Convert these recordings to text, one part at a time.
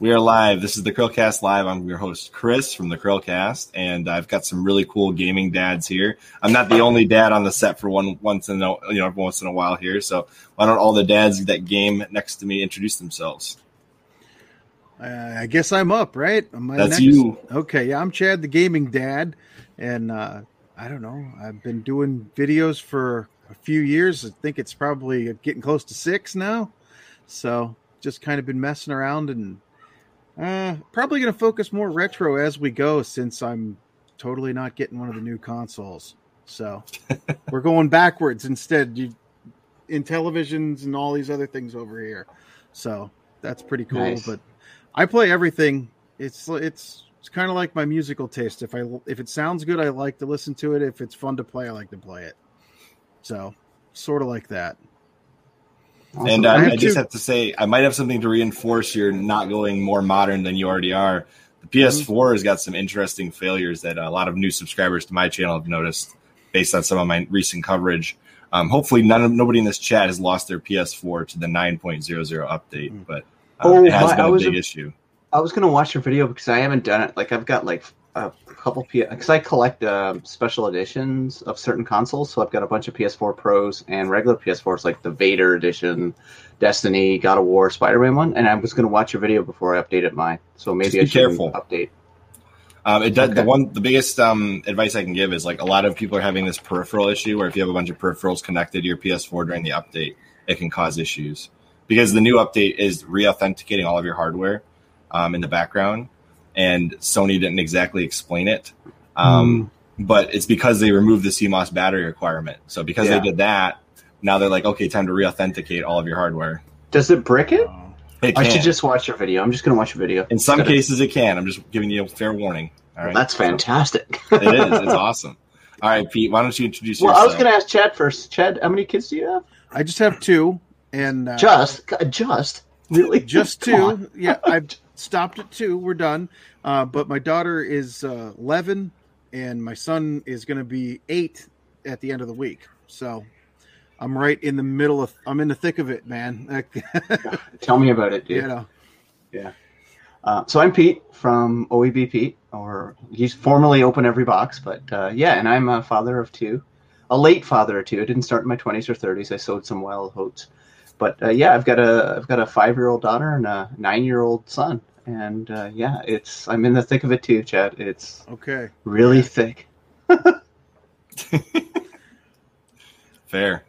We are live. This is the Chrillcast Live. I'm your host, Chris from the Chrillcast, and I've got some really cool gaming dads here. I'm not the only dad on the set for one once in a, you know once in a while here. So why don't all the dads that game next to me introduce themselves? Uh, I guess I'm up, right? Am I That's next? you. Okay, yeah, I'm Chad, the gaming dad, and uh, I don't know. I've been doing videos for a few years. I think it's probably getting close to six now. So just kind of been messing around and uh, probably going to focus more retro as we go since I'm totally not getting one of the new consoles. So we're going backwards instead you, in televisions and all these other things over here. So that's pretty cool. Nice. But I play everything. It's it's it's kind of like my musical taste. If I if it sounds good, I like to listen to it. If it's fun to play, I like to play it. So sort of like that. And uh, I I, just have to say, I might have something to reinforce you're not going more modern than you already are. The Mm-hmm. PS4 has got some interesting failures that a lot of new subscribers to my channel have noticed based on some of my recent coverage. Um, hopefully, none of nobody in this chat has lost their PS4 to the 9.00 update, but uh, Oh, it has my- been a big a- issue. I was gonna watch your video because I haven't done it. Like I've got like a couple P because I collect uh, special editions of certain consoles. So I've got a bunch of PS4 Pros and regular PS4s, like the Vader edition, Destiny, God of War, Spider Man one. And I was gonna watch your video before I updated mine. So maybe Just I should careful. update. Um, it does, the one the biggest um, advice I can give is like a lot of people are having this peripheral issue where if you have a bunch of peripherals connected to your PS4 during the update, it can cause issues because the new update is re-authenticating all of your hardware um, in the background, and Sony didn't exactly explain it. Um, But it's because they removed the CMOS battery requirement. So because Yeah. they did that, now they're like, okay, time to re-authenticate all of your hardware. Does it brick it? It I should just watch your video. I'm just gonna watch your video. in some Instead of- cases, it can. I'm just giving you a fair warning. All right, That's fantastic. it is. It's awesome. All right, Pete. Why don't you introduce well, yourself? Well, I was gonna ask Chad first. Chad, how many kids do you have? I just have two, and uh, Just, just really, just two. Yeah, I've stopped at two. We're done. Uh, but my daughter is uh, eleven, and my son is going to be eight at the end of the week. So I'm right in the middle of. I'm in the thick of it, man. Tell me about it, dude. you know. Uh, so I'm Pete from OEB Pete, or he's formerly Open Every Box, but uh, yeah, and I'm a father of two, a late father of two. I didn't start in my 20s or 30s. I sowed some wild oats, but uh, yeah, I've got a I've got a five year old daughter and a nine year old son, and uh, yeah, it's I'm in the thick of it too, Chad. It's Okay. really thick. Fair.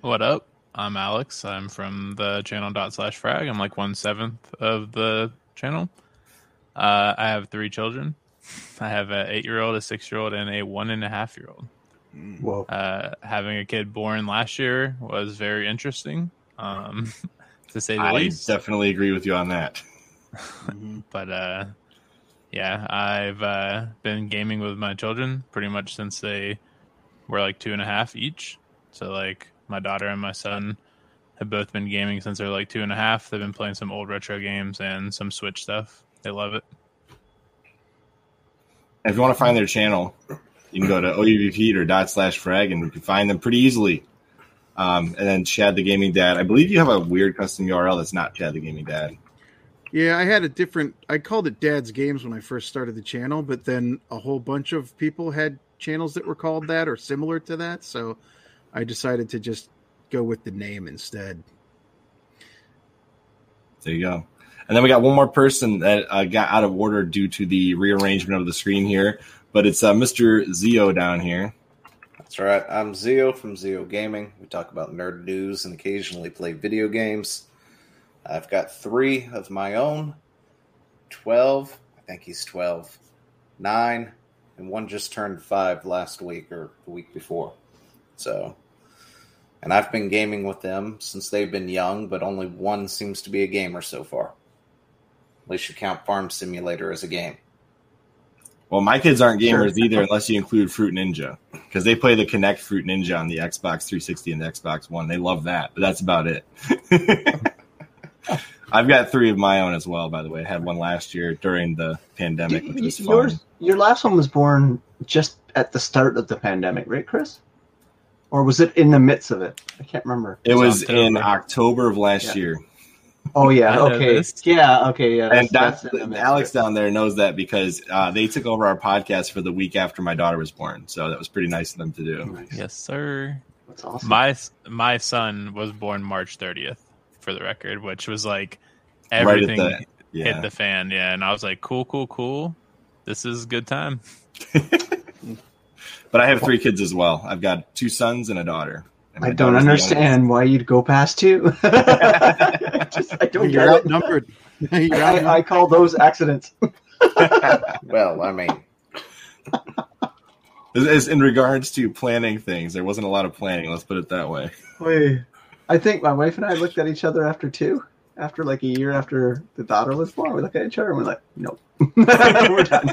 What up? I'm Alex. I'm from the channel dot slash frag. I'm like one seventh of the channel. Uh, I have three children. I have an eight year old, a six year old, and a one and a half year old. Whoa. Uh, having a kid born last year was very interesting, um, to say the I least. definitely agree with you on that. Mhm. but uh, yeah, I've uh, been gaming with my children pretty much since they were like two and a half each. So like my daughter and my son have both been gaming since they're like two and a half. They've been playing some old retro games and some Switch stuff. They love it. If you want to find their channel, you can go to OUVP or dot slash frag and you can find them pretty easily. Um, and then Chad the Gaming Dad. I believe you have a weird custom URL that's not Chad the Gaming Dad. Yeah, I had a different. I called it Dad's Games when I first started the channel, but then a whole bunch of people had channels that were called that or similar to that, so I decided to just go with the name instead. There you go. And then we got one more person that uh, got out of order due to the rearrangement of the screen here, but it's uh, Mr. Zeo down here. That's right. I'm Zeo from Zeo Gaming. We talk about nerd news and occasionally play video games. I've got three of my own 12, I think he's 12, nine, and one just turned five last week or the week before. So, and I've been gaming with them since they've been young, but only one seems to be a gamer so far. At least you count Farm Simulator as a game. Well, my kids aren't Sure. gamers either, unless you include Fruit Ninja, because they play the Kinect Fruit Ninja on the Xbox 360 and the Xbox One. They love that, but that's about it. I've got three of my own as well. By the way, I had one last year during the pandemic, which was fun. Yours, your last one was born just at the start of the pandemic, right, Chris? Or was it in the midst of it? I can't remember. It was October. in October of last Yeah. year. Oh yeah, okay, yeah, okay, yeah. and that's, in the mix. Alex down there knows that because uh, they took over our podcast for the week after my daughter was born. So that was pretty nice of them to do. Nice. Yes, sir. That's awesome. My my son was born March 30th, for the record, which was like everything the- Yeah. hit the fan. Yeah, and I was like, cool, cool, cool. This is good time. But I have three kids as well. I've got two sons and a daughter. And I don't understand why you'd go past two. Just, I don't You're it. outnumbered. You're I, outnumbered. I call those accidents. Well, I mean. As- as in regards to planning things, there wasn't a lot of planning. Let's put it that way. Wait, I think my wife and I looked at each other after two, after like a year after the daughter was born. We looked at each other and we're like, nope, we're done.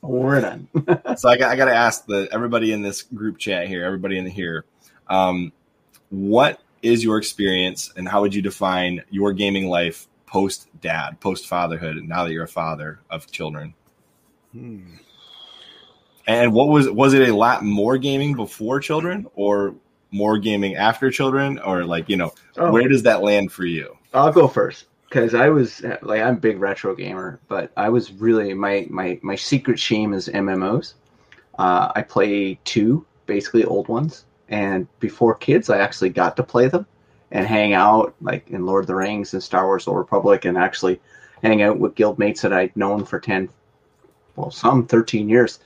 We're done. so I got, I got to ask the everybody in this group chat here, everybody in here, um, what is your experience and how would you define your gaming life post dad, post fatherhood, now that you're a father of children? Hmm. And what was was it a lot more gaming before children or more gaming after children or like you know Oh. where does that land for you? I'll go first because I was like I'm a big retro gamer, but I was really my my my secret shame is MMOs. Uh, I play two basically old ones, and before kids, I actually got to play them and hang out like in Lord of the Rings and Star Wars: Old Republic, and actually hang out with guild mates that I'd known for ten, well, some thirteen years.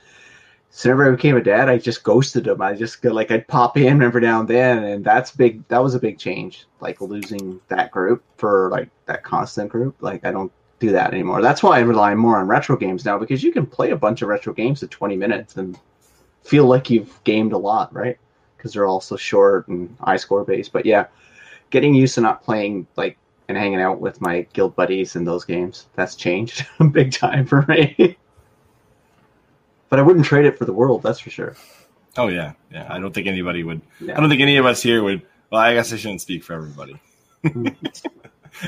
So whenever I became a dad, I just ghosted them. I just go like I'd pop in every now and then, and that's big. That was a big change, like losing that group for like that constant group. Like I don't do that anymore. That's why I rely more on retro games now because you can play a bunch of retro games in 20 minutes and feel like you've gamed a lot, right? Because they're all so short and high score based. But yeah, getting used to not playing like and hanging out with my guild buddies in those games that's changed big time for me. But I wouldn't trade it for the world, that's for sure. Oh yeah, yeah. I don't think anybody would. Yeah. I don't think any of us here would. Well, I guess I shouldn't speak for everybody.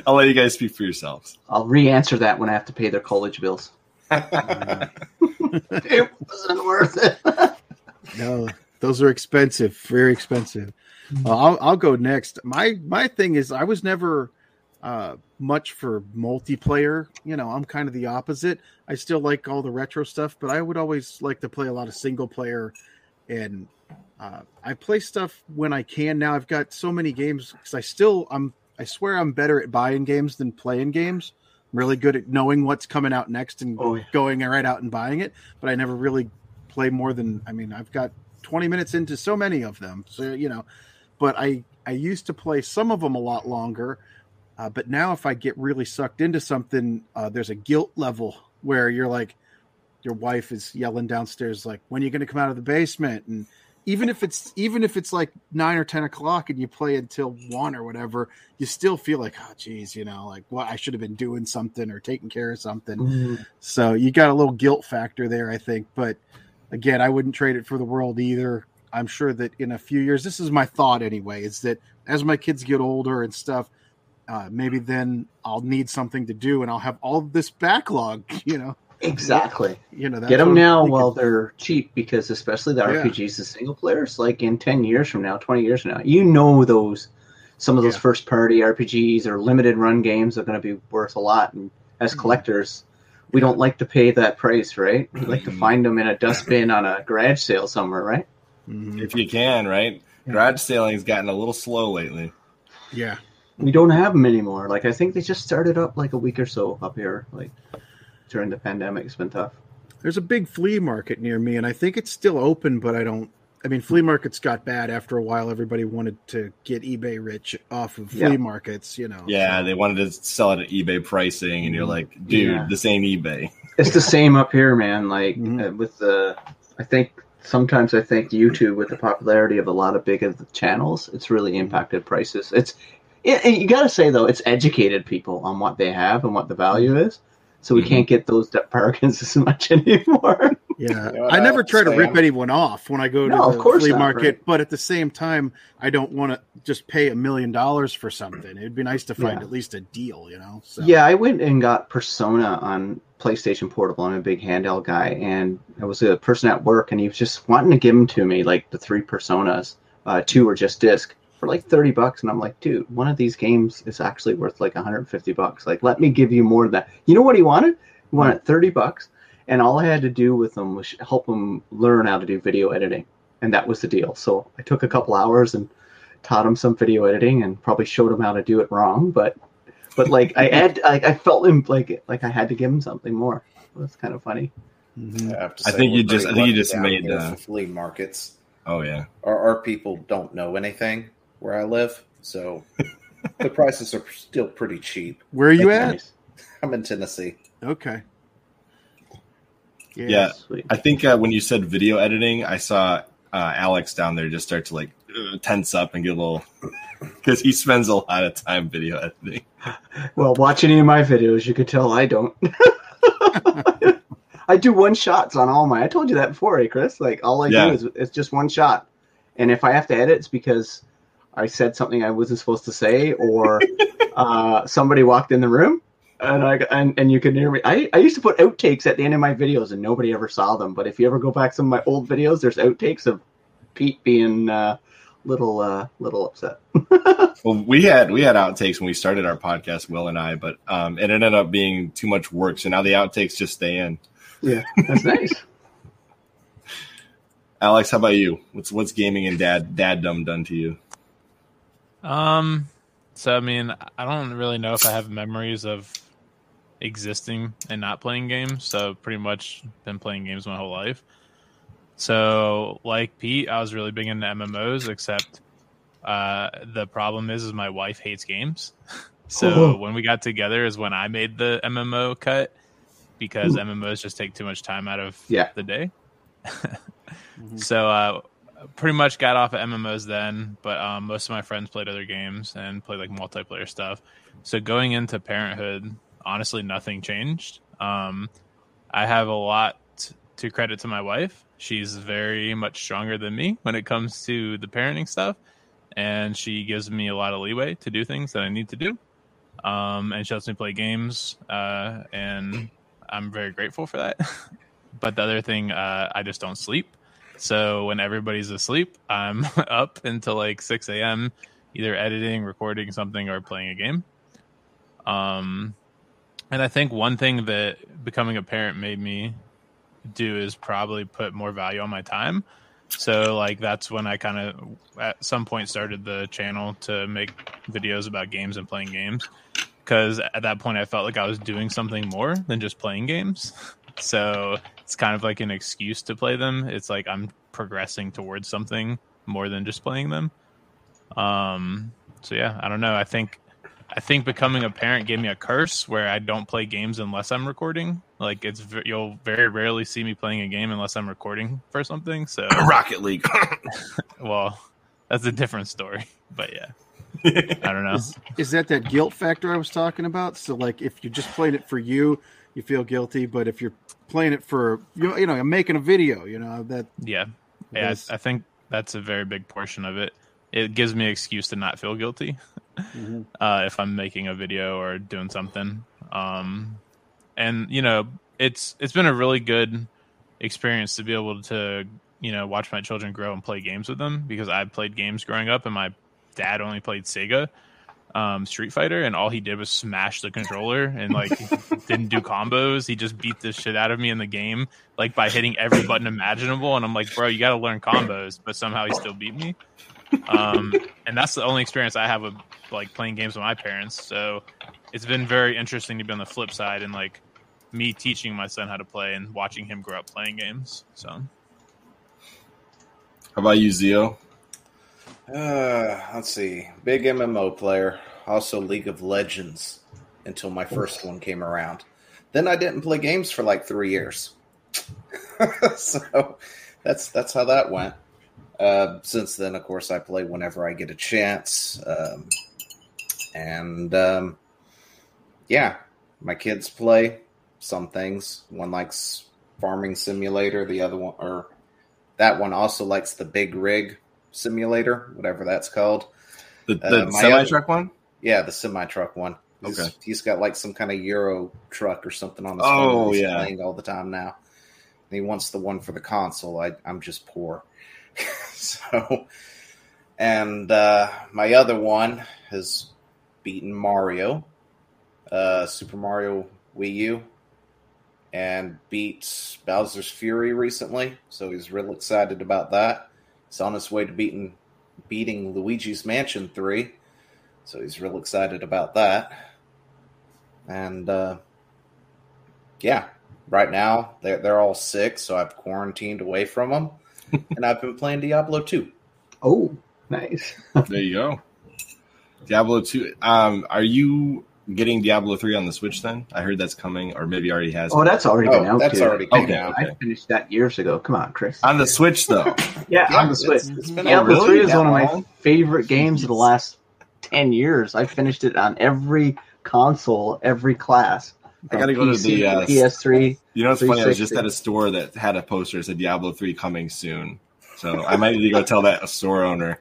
I'll let you guys speak for yourselves. I'll re-answer that when I have to pay their college bills. it wasn't worth it. No, those are expensive, very expensive. Uh, I'll I'll go next. My my thing is I was never uh, much for multiplayer. You know, I'm kind of the opposite. I still like all the retro stuff, but I would always like to play a lot of single player. And uh, I play stuff when I can. Now I've got so many games because I still I'm I swear I'm better at buying games than playing games. I'm really good at knowing what's coming out next and Oh, yeah. going right out and buying it. But I never really play more than I mean I've got 20 minutes into so many of them. So you know, but I I used to play some of them a lot longer. Uh, but now if I get really sucked into something, uh, there's a guilt level where you're like, your wife is yelling downstairs like, when are you going to come out of the basement? And even if it's even if it's like nine or ten o'clock and you play until one or whatever, you still feel like, oh geez, you know, like well, I should have been doing something or taking care of something. So you got a little guilt factor there, I think. But again, I wouldn't trade it for the world either. I'm sure that in a few years, this is my thought anyway, is that as my kids get older and stuff, uh, maybe then I'll need something to do and I'll have all this backlog, you know. Exactly. You know, that's Get them now while they're cheap because especially the Yeah. RPGs, the single players, like in 10 years from now, 20 years from now, you know those some of those Yeah. first party RPGs or limited run games are going to be worth a lot and as Mm-hmm. collectors, we don't like to pay that price, right? We like to Mhm. find them in a dustbin on a garage sale somewhere, right? Mhm. If you can, right? Garage sailing's gotten a little slow lately. Yeah. We don't have them anymore. Like I think they just started up like a week or so up here like during the pandemic. It's been tough. There's a big flea market near me, and I think it's still open, but I don't. I mean, flea markets got bad after a while. Everybody wanted to get eBay rich off of flea Yeah. markets, you know. Yeah, they wanted to sell it at eBay pricing, and you're like, dude, Yeah. this ain't eBay. it's the same up here, man. Like Mhm. uh, with the, I think sometimes I think YouTube with the popularity of a lot of big of the channels, it's really impacted prices. It's it, it- you got to say though, it's educated people on what they have and what the value is. So we Mhm. can't get those bargains as much anymore. Yeah, You know I I never try to say? rip anyone off when I go to No, the course flea not, market, right. but at the same time, I don't want to just pay a million dollars for something. It'd be nice to find Yeah. at least a deal, you know. So, Yeah, I went and got Persona on PlayStation Portable. I'm a big handheld guy, and I was a person at work, and he was just wanting to give them to me, like the three Personas. Uh, two were just disc, for like 30 bucks. And I'm like, dude, one of these games is actually worth like 150 bucks. Like, let me give you more than that. You know what he wanted? He wanted 30 bucks. And all I had to do with him was help him learn how to do video editing. And that was the deal. So I took a couple hours and taught him some video editing and probably showed him how to do it wrong. But, but like I had, like I felt him like, like I had to give him something more. That's kind of funny. Mhm. I, have I think you just- I think you just made, here uh, flea markets. Oh yeah. Our, our people don't know anything where I live, so the prices are still pretty cheap. Where are you That's at? nice. I'm in Tennessee. Okay. Yeah. Sweet. I think uh, when you said video editing, I saw uh, Alex down there just start to like uh, tense up and get a little because he spends a lot of time video editing. Well, watch any of my videos, you could tell I don't. I do one shots on all my. I told you that before, eh, Chris? Like all I Yeah. do is it's just one shot, and if I have to edit, it's because I said something I wasn't supposed to say, or uh, somebody walked in the room, and I and, and you can hear me. I, I used to put outtakes at the end of my videos, and nobody ever saw them. But if you ever go back to some of my old videos, there's outtakes of Pete being uh, little uh, little upset. Well, we had we had outtakes when we started our podcast, Will and I, but um, it ended up being too much work, so now the outtakes just stay in. Yeah, that's nice. Alex, how about you? What's what's gaming and dad daddom done to you? Um, so I mean, I don't really know if I have memories of existing and not playing games. So pretty much been playing games my whole life. So like Pete, I was really big into MMOs, except uh, the problem is, is my wife hates games. So Oh. when we got together is when I made the MMO cut because Ooh. MMOs just take too much time out of Yeah. the day. Mhm. So uh, pretty much got off of MMOs then, but um, most of my friends played other games and played like multiplayer stuff. So going into parenthood, honestly, nothing changed. Um, I have a lot to credit to my wife. She's very much stronger than me when it comes to the parenting stuff, and she gives me a lot of leeway to do things that I need to do. Um, and she lets me play games, uh, and I'm very grateful for that. but the other thing, uh, I just don't sleep. So when everybody's asleep, I'm up until like 6 a.m., either editing, recording something, or playing a game. Um, and I think one thing that becoming a parent made me do is probably put more value on my time. So like that's when I kind of at some point started the channel to make videos about games and playing games because at that point I felt like I was doing something more than just playing games. So it's kind of like an excuse to play them. It's like I'm progressing towards something more than just playing them. Um so yeah, I don't know. I think I think becoming a parent gave me a curse where I don't play games unless I'm recording. Like it's v- you'll very rarely see me playing a game unless I'm recording for something. So Rocket League. well, that's a different story. But yeah, I don't know. Is, is that that guilt factor I was talking about? So, like, if you're just played it for you, you feel guilty. But if you're playing it for you know, you know, I'm making a video, you know that. Yeah, yeah. That's- I think that's a very big portion of it. It gives me an excuse to not feel guilty Mhm. uh, if I'm making a video or doing something. Um, and you know, it's it's been a really good experience to be able to you know watch my children grow and play games with them because I played games growing up and my dad only played Sega um, Street Fighter and all he did was smash the controller and like didn't do combos. He just beat the shit out of me in the game like by hitting every button imaginable and I'm like, bro, you got to learn combos, but somehow he still beat me. Um, and that's the only experience I have with like playing games with my parents. So it's been very interesting to be on the flip side and like me teaching my son how to play and watching him grow up playing games. So How about you, Zeo? Uh, let's see. Big MMO player, also League of Legends until my first one came around. Then I didn't play games for like three years. so that's that's how that went. Uh, since then, of course, I play whenever I get a chance. Um, and um, yeah, my kids play some things. One likes Farming Simulator, the other one, or that one also likes the Big Rig Simulator, whatever that's called. The, the Uh, semi truck one? Yeah, the semi truck one. He's, Okay. he's got like some kind of Euro truck or something on his Oh, he's yeah. playing all the time now. And he wants the one for the console. I, I'm just poor. so, And uh, my other one has beaten Mario, uh, Super Mario Wii U, and beat Bowser's Fury recently. So he's real excited about that. He's on his way to beating beating Luigi's Mansion 3. So he's real excited about that. And uh, yeah, right now they're, they're all sick, so I've quarantined away from them. and I've been playing Diablo 2. Oh, nice. There you go. Diablo 2. Um, are you getting Diablo 3 on the Switch then? I heard that's coming, or maybe already has. Oh, that's already been Oh, out. that's dude. already been Okay, out. okay. I finished that years ago. Come on, Chris. on the Switch though. yeah, Yeah, on the Switch. it's- it's Yeah, out. Diablo really? 3 is one of my long? favorite games of the last 10 years. I finished it on every console, every class. I gotta go to the, uh, PS3. You know, it's funny. I was just at a store that had a poster that said Diablo 3 coming soon. So I might need to go tell that store owner.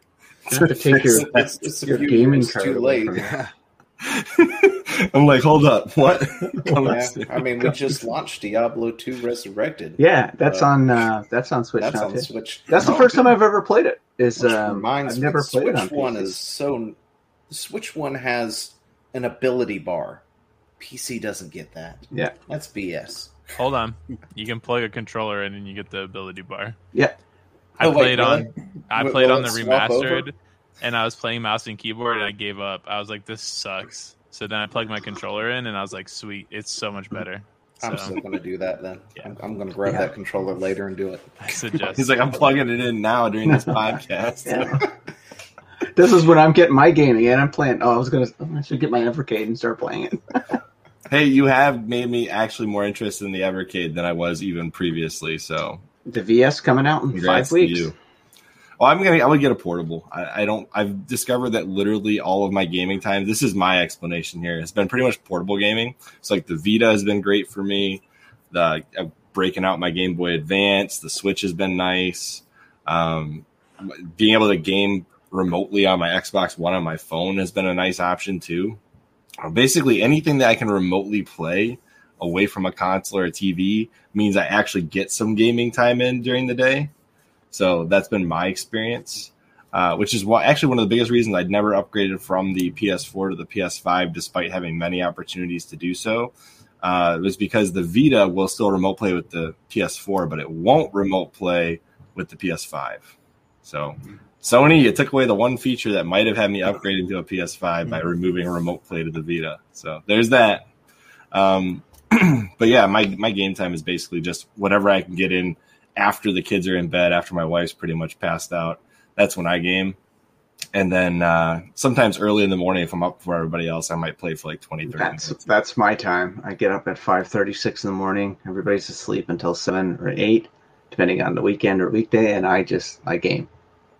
You have to take your, It's, it's your gaming card too away late. from. Yeah. I'm like, hold up, what? Yeah. I mean, we just launched Diablo 2 Resurrected. Yeah, that's Uh, on uh, that's on Switch That's now on too. Switch. That's the first time I've ever played it. Is Which um, reminds I've me, never the played it on Switch one PC. is so. The Switch one has an ability bar. PC doesn't get that. Yeah. That's BS. Hold on. You can plug a controller in and you get the ability bar. Yeah. I Oh, wait, played really? on I played will on the it over? remastered and I was playing mouse and keyboard and I gave up. I was like, this sucks. So then I plugged my controller in and I was like, sweet, it's so much better. I'm So still going to do that then. Yeah. I'm, I'm going to grab Yeah. that controller later and do it. I suggest He's like, I'm plugging it in now during this podcast. Yeah. this is when I'm getting my gaming and I'm playing. Oh, I was gonna. Oh, I should get my Evercade and start playing it. Hey, you have made me actually more interested in the Evercade than I was even previously. So The VS coming out in congrats five weeks. Well, I'm gonna. I would get a portable. I, I don't. I've discovered that literally all of my gaming time. This is my explanation here. It's been pretty much portable gaming. So like the Vita has been great for me. The uh, breaking out my Game Boy Advance. The Switch has been nice. Um, being able to game remotely on my Xbox One on my phone has been a nice option too. Uh, Basically, anything that I can remotely play away from a console or a TV means I actually get some gaming time in during the day. So that's been my experience, uh, which is why actually one of the biggest reasons I'd never upgraded from the PS4 to the PS5, despite having many opportunities to do so. Uh, was because the Vita will still remote play with the PS4, but it won't remote play with the PS5. So Sony, you took away the one feature that might have had me upgrade into a PS5 by removing remote play to the Vita. So there's that. Um, but yeah, my my game time is basically just whatever I can get in after the kids are in bed, after my wife's pretty much passed out. That's when I game. And then uh, sometimes early in the morning, if I'm up before everybody else, I might play for like 20, 30 That's minutes. that's my time. I get up at five thirty six in the morning. Everybody's asleep until seven or eight, depending on the weekend or weekday, and I just I game.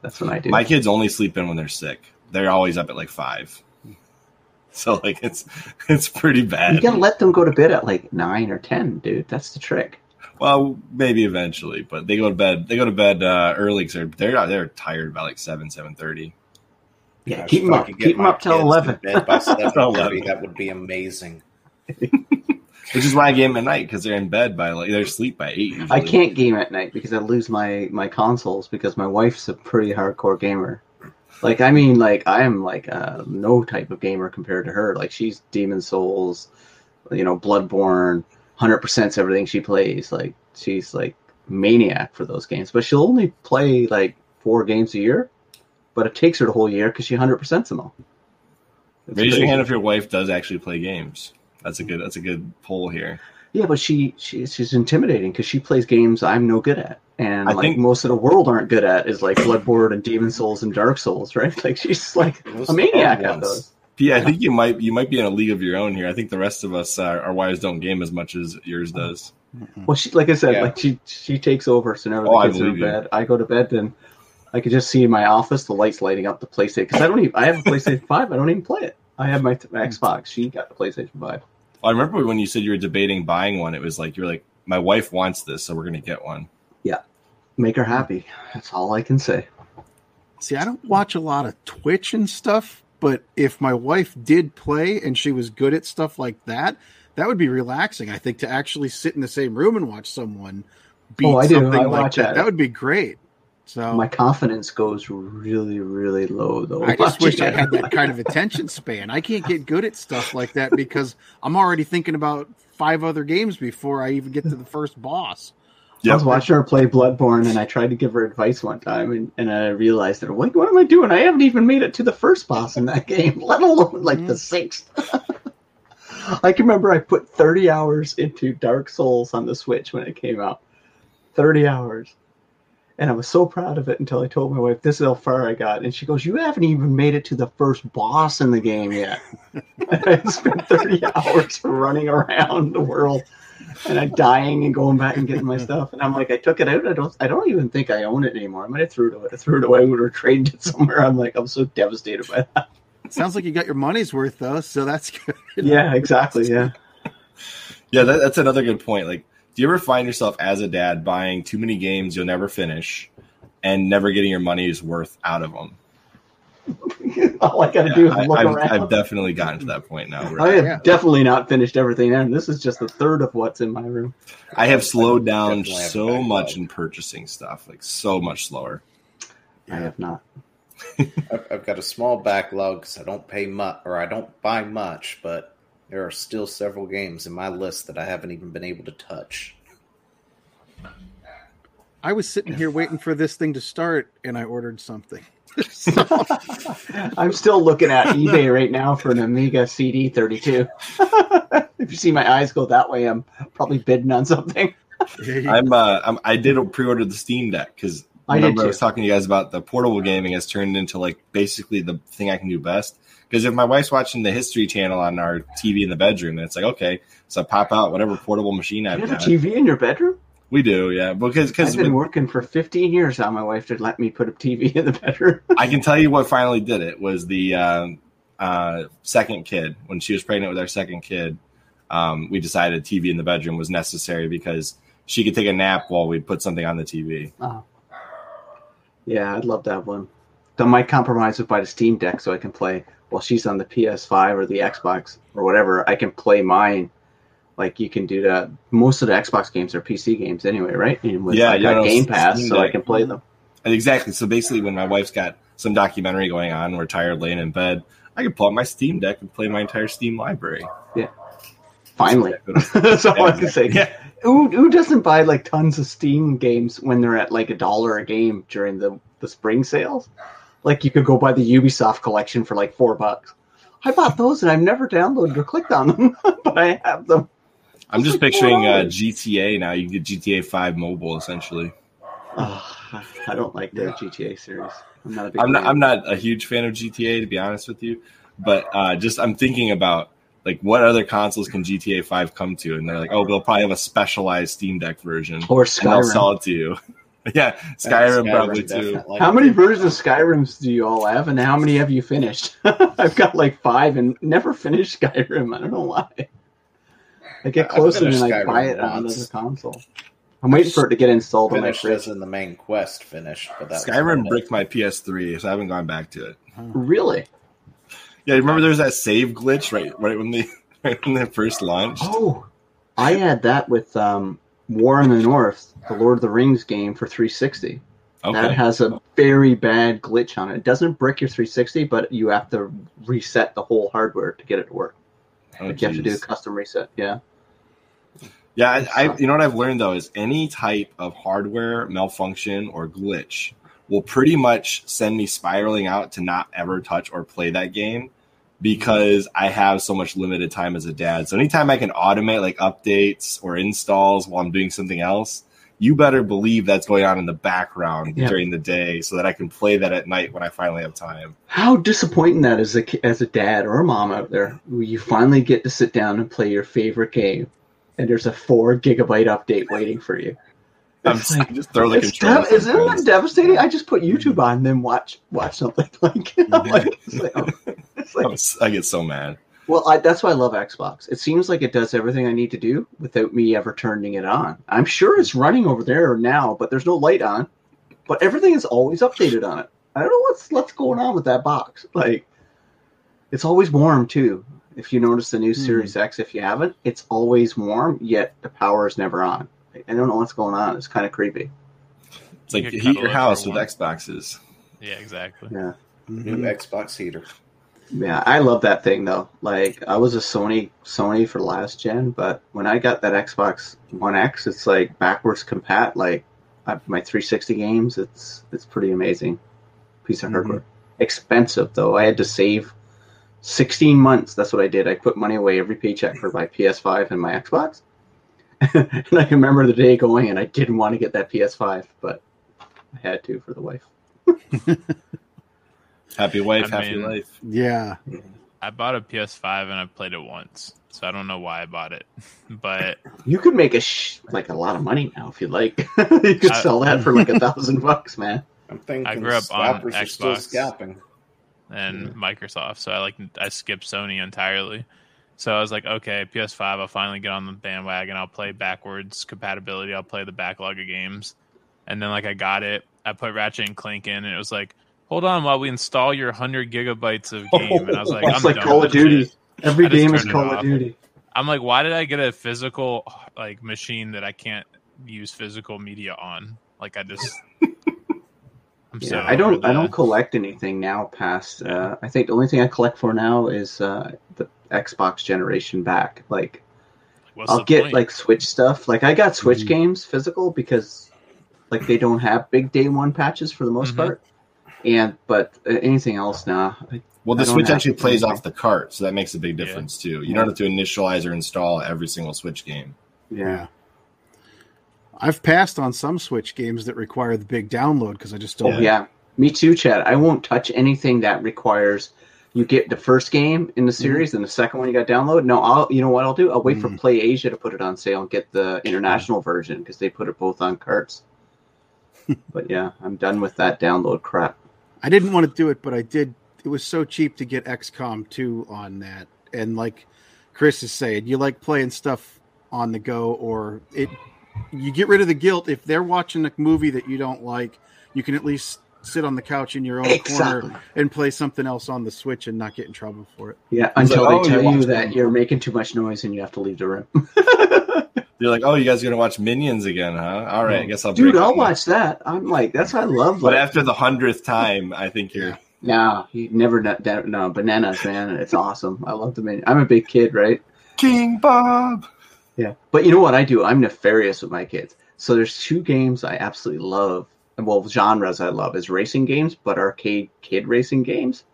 That's what I do. My kids only sleep in when they're sick. They're always up at like five. So like it's it's pretty bad. you gotta let them go to bed at like nine or ten, dude. That's the trick. Well, maybe eventually, but they go to bed. They go to bed uh, early because they're they're they're tired by like seven seven thirty. Yeah, Gosh, keep them up. Keep them up till eleven. Bed by 7:30, 11. that would be amazing. Which is why I game at night because they're in bed by like they're asleep by eight. Usually. I can't game at night because I lose my my consoles because my wife's a pretty hardcore gamer. Like I mean, like I am like uh, no type of gamer compared to her. Like she's Demon Souls, you know, Bloodborne, hundred percent everything she plays. Like she's like maniac for those games. But she'll only play like four games a year. But it takes her the whole year because she hundred percent them all. It's Raise your hand if your wife does actually play games. That's a good. That's a good poll here. Yeah, but she, she she's intimidating because she plays games I'm no good at, and I like think- most of the world aren't good at is like Bloodborne and Demon Souls and Dark Souls, right? Like she's like Those a maniac at those. P, I think you might you might be in a league of your own here. I think the rest of us, uh, our wives don't game as much as yours does. Well, she like I said, Yeah. like she she takes over. So now Oh, I the kids are in believe you. bed. I go to bed, and I could just see in my office the lights lighting up the PlayStation because I don't even I have a PlayStation Five. I don't even play it. I have my, my Xbox. She got the PlayStation Five. I remember when you said you were debating buying one. It was like you were like, my wife wants this, so we're gonna get one. Yeah, make her happy. That's all I can say. See, I don't watch a lot of Twitch and stuff, but if my wife did play and she was good at stuff like that, that would be relaxing. I think to actually sit in the same room and watch someone beat Oh, I do. something I like that. That would be great. So My confidence goes really, really low though. I just wish I had that kind of attention span. I can't get good at stuff like that because I'm already thinking about five other games before I even get to the first boss. I was watching her play Bloodborne, and I tried to give her advice one time, and, and I realized that like, what am I doing? I haven't even made it to the first boss in that game, let alone like the mm. sixth. I can remember I put 30 hours into Dark Souls on the Switch when it came out. 30 hours. And I was so proud of it until I told my wife, this is how far I got. And she goes, You haven't even made it to the first boss in the game yet. I spent 30 hours running around the world and I'm dying and going back and getting my stuff. And I'm like, I took it out. I don't I don't even think I own it anymore. I might have threw it away, threw it away or traded it somewhere. I'm like, I'm so devastated by that. Sounds like you got your money's worth though, so that's good. Yeah, exactly. Yeah. Yeah, that, that's another good point. Like, do you ever find yourself as a dad buying too many games you'll never finish and never getting your money's worth out of them? All I got to do is I, look I've, around. I've definitely gotten to that point now. Where I have Yeah. definitely not finished everything, and this is just a third of what's in my room. I have slowed down Definitely have a so much in purchasing stuff, like so much slower. I have not. I've, I've got a small backlog because I don't pay much or I don't buy much, but there are still several games in my list that I haven't even been able to touch. I was sitting here waiting for this thing to start and I ordered something. I'm still looking at eBay right now for an Amiga CD32. if you see my eyes go that way, I'm probably bidding on something. I'm, uh, I'm I did pre-order the Steam Deck because I remember I was talking to you guys about the portable gaming has turned into like basically the thing I can do best. Because if my wife's watching the History Channel on our TV in the bedroom, then it's like okay, so I pop out whatever portable machine I've have a got. TV in your bedroom? We do, yeah, because I've because been working for 15 years now. My wife did let me put a TV in the bedroom. I can tell you what finally did it was the um, uh, second kid. When she was pregnant with our second kid, um, we decided TV in the bedroom was necessary because she could take a nap while we put something on the TV. Oh. Yeah, I'd love to have one. I might compromise with buy the Steam Deck so I can play while she's on the PS5 or the Xbox or whatever. I can play mine. Like you can do that. Most of the Xbox games are PC games anyway, right? And with, Yeah, I got Game Pass, so I can play mm-hmm. them. Exactly. So basically, when my wife's got some documentary going on, we're tired laying in bed. I can pull up my Steam Deck and play my entire Steam library. Yeah. Finally, that's all I can say. Yeah. Who, who doesn't buy like tons of Steam games when they're at like a dollar a game during the, the spring sales? Like you could go buy the Ubisoft collection for like four bucks. I bought those and I've never downloaded or clicked on them, but I have them. I'm just like picturing uh, GTA now. You get GTA 5 mobile essentially. Ugh, I don't like the GTA series. I'm not a big I'm not. I'm not a huge fan of GTA to be honest with you, but uh, just I'm thinking about like what other consoles can GTA 5 come to, and they're like, oh, they'll probably have a specialized Steam Deck version, or and they'll sell it to you. yeah, Skyrim, probably too. How many versions of Skyrims do you all have, and how many have you finished? I've got like five and never finished Skyrim. I don't know why. I get closer and finished I buy it on once. another console. I'm waiting for it to get installed on my Finished fridge. as in the main quest finished, but that was Skyrim about it. bricked my PS3, so I haven't gone back to it. Really? Yeah, remember there was that save glitch right right when they right when they first launched. Oh, I had that with um, War in the North, the Lord of the Rings game for 360. That has a very bad glitch on it. It doesn't brick your 360, but you have to reset the whole hardware to get it to work. Oh, Like you have to do a custom reset. Yeah. Yeah, I, I you know what I've learned though is any type of hardware malfunction or glitch will pretty much send me spiraling out to not ever touch or play that game because I have so much limited time as a dad. So anytime I can automate like updates or installs while I'm doing something else, you better believe that's going on in the background Yeah. during the day so that I can play that at night when I finally have time. How disappointing that is as a, as a dad or a mom out there. You finally get to sit down and play your favorite game, and there's a four gigabyte update waiting for you. I'm just, like- just throw the It's controller. dev- isn't that devastating? I just put YouTube on and then watch watch something like, like, it's like, oh, it's like I get so mad. Well, I, that's why I love Xbox. It seems like it does everything I need to do without me ever turning it on. I'm sure it's running over there now, but there's no light on. But everything is always updated on it. I don't know what's what's going on with that box. Like, it's always warm too. If you notice the new Hmm. Series X, if you haven't, it's always warm. Yet the power is never on. I don't know what's going on. It's kind of creepy. It's like You heat your house with. Xboxes. Yeah, exactly. Yeah. New Mhm. Xbox heater. Yeah, I love that thing though. Like I was a Sony Sony for last gen, but when I got that Xbox One X, it's like backwards compat. Like I, my 360 games, it's it's pretty amazing piece of Mhm. hardware. Expensive though. I had to save 16 months. That's what I did. I put money away every paycheck for my PS5 and my Xbox. and I can remember the day going, and I didn't want to get that PS5, but I had to for the wife. Happy wife, I happy mean- life. Yeah. I bought a PS5 and I played it once, so I don't know why I bought it. But You could make a sh- like a lot of money now if you'd like. you could I- sell that for like a thousand bucks, man. I'm thinking I grew up on scalpers are still Xbox. scalping. and Microsoft, so I like I skipped Sony entirely. So I was like, okay, PS5, I'll finally get on the bandwagon. I'll play backwards compatibility. I'll play the backlog of games, and then like I got it. I put Ratchet and Clank in, and it was like, hold on while we install your hundred gigabytes of game. And I was like, It's I'm like done Call with of Duty. shit. Every I just game is Call of off. Duty. I'm like, why did I get a physical like machine that I can't use physical media on? Like I just. I'm so Yeah, I don't. I don't collect anything now past. Uh, I think the only thing I collect for now is uh, the Xbox generation back. Like what's I'll get point? like Switch stuff. Like I got Switch Mhm. games physical because like they don't have big day one patches for the most Mhm. part. And but uh, anything else now, I, Well, the Switch have actually plays anything. off the cart, so that makes a big Yeah. difference too. You don't have to initialize or install every single Switch game. yeah. I've passed on some Switch games that require the big download because I just Oh don't. yeah, me too, Chad. I won't touch anything that requires you get the first game in the series and the second one you got to download. No, I'll you know what I'll do? I'll wait for Mhm. Play Asia to put it on sale and get the international version because they put it both on carts. but yeah, I'm done with that download crap. I didn't want to do it, but I did. It was so cheap to get XCOM 2 on that. And like Chris is saying, you like playing stuff on the go or it you get rid of the guilt if they're watching a movie that you don't like, you can at least sit on the couch in your own Exactly. corner and play something else on the Switch and not get in trouble for it. Yeah, until like, they oh, tell you're you that you're making too much noise and you have to leave the room. You're like, oh, you guys are gonna watch Minions again, huh? All right, I guess I'll. Dude, I'll watch that. I'm like, that's what I love. But Like, after the hundredth time, I think you're. no, you never no, bananas, man. It's awesome. I love the menu. I'm a big kid, right? King Bob. Yeah, but you know what I do? I'm nefarious with my kids. So there's two games I absolutely love. Well, genres I love is racing games, but arcade kid racing games.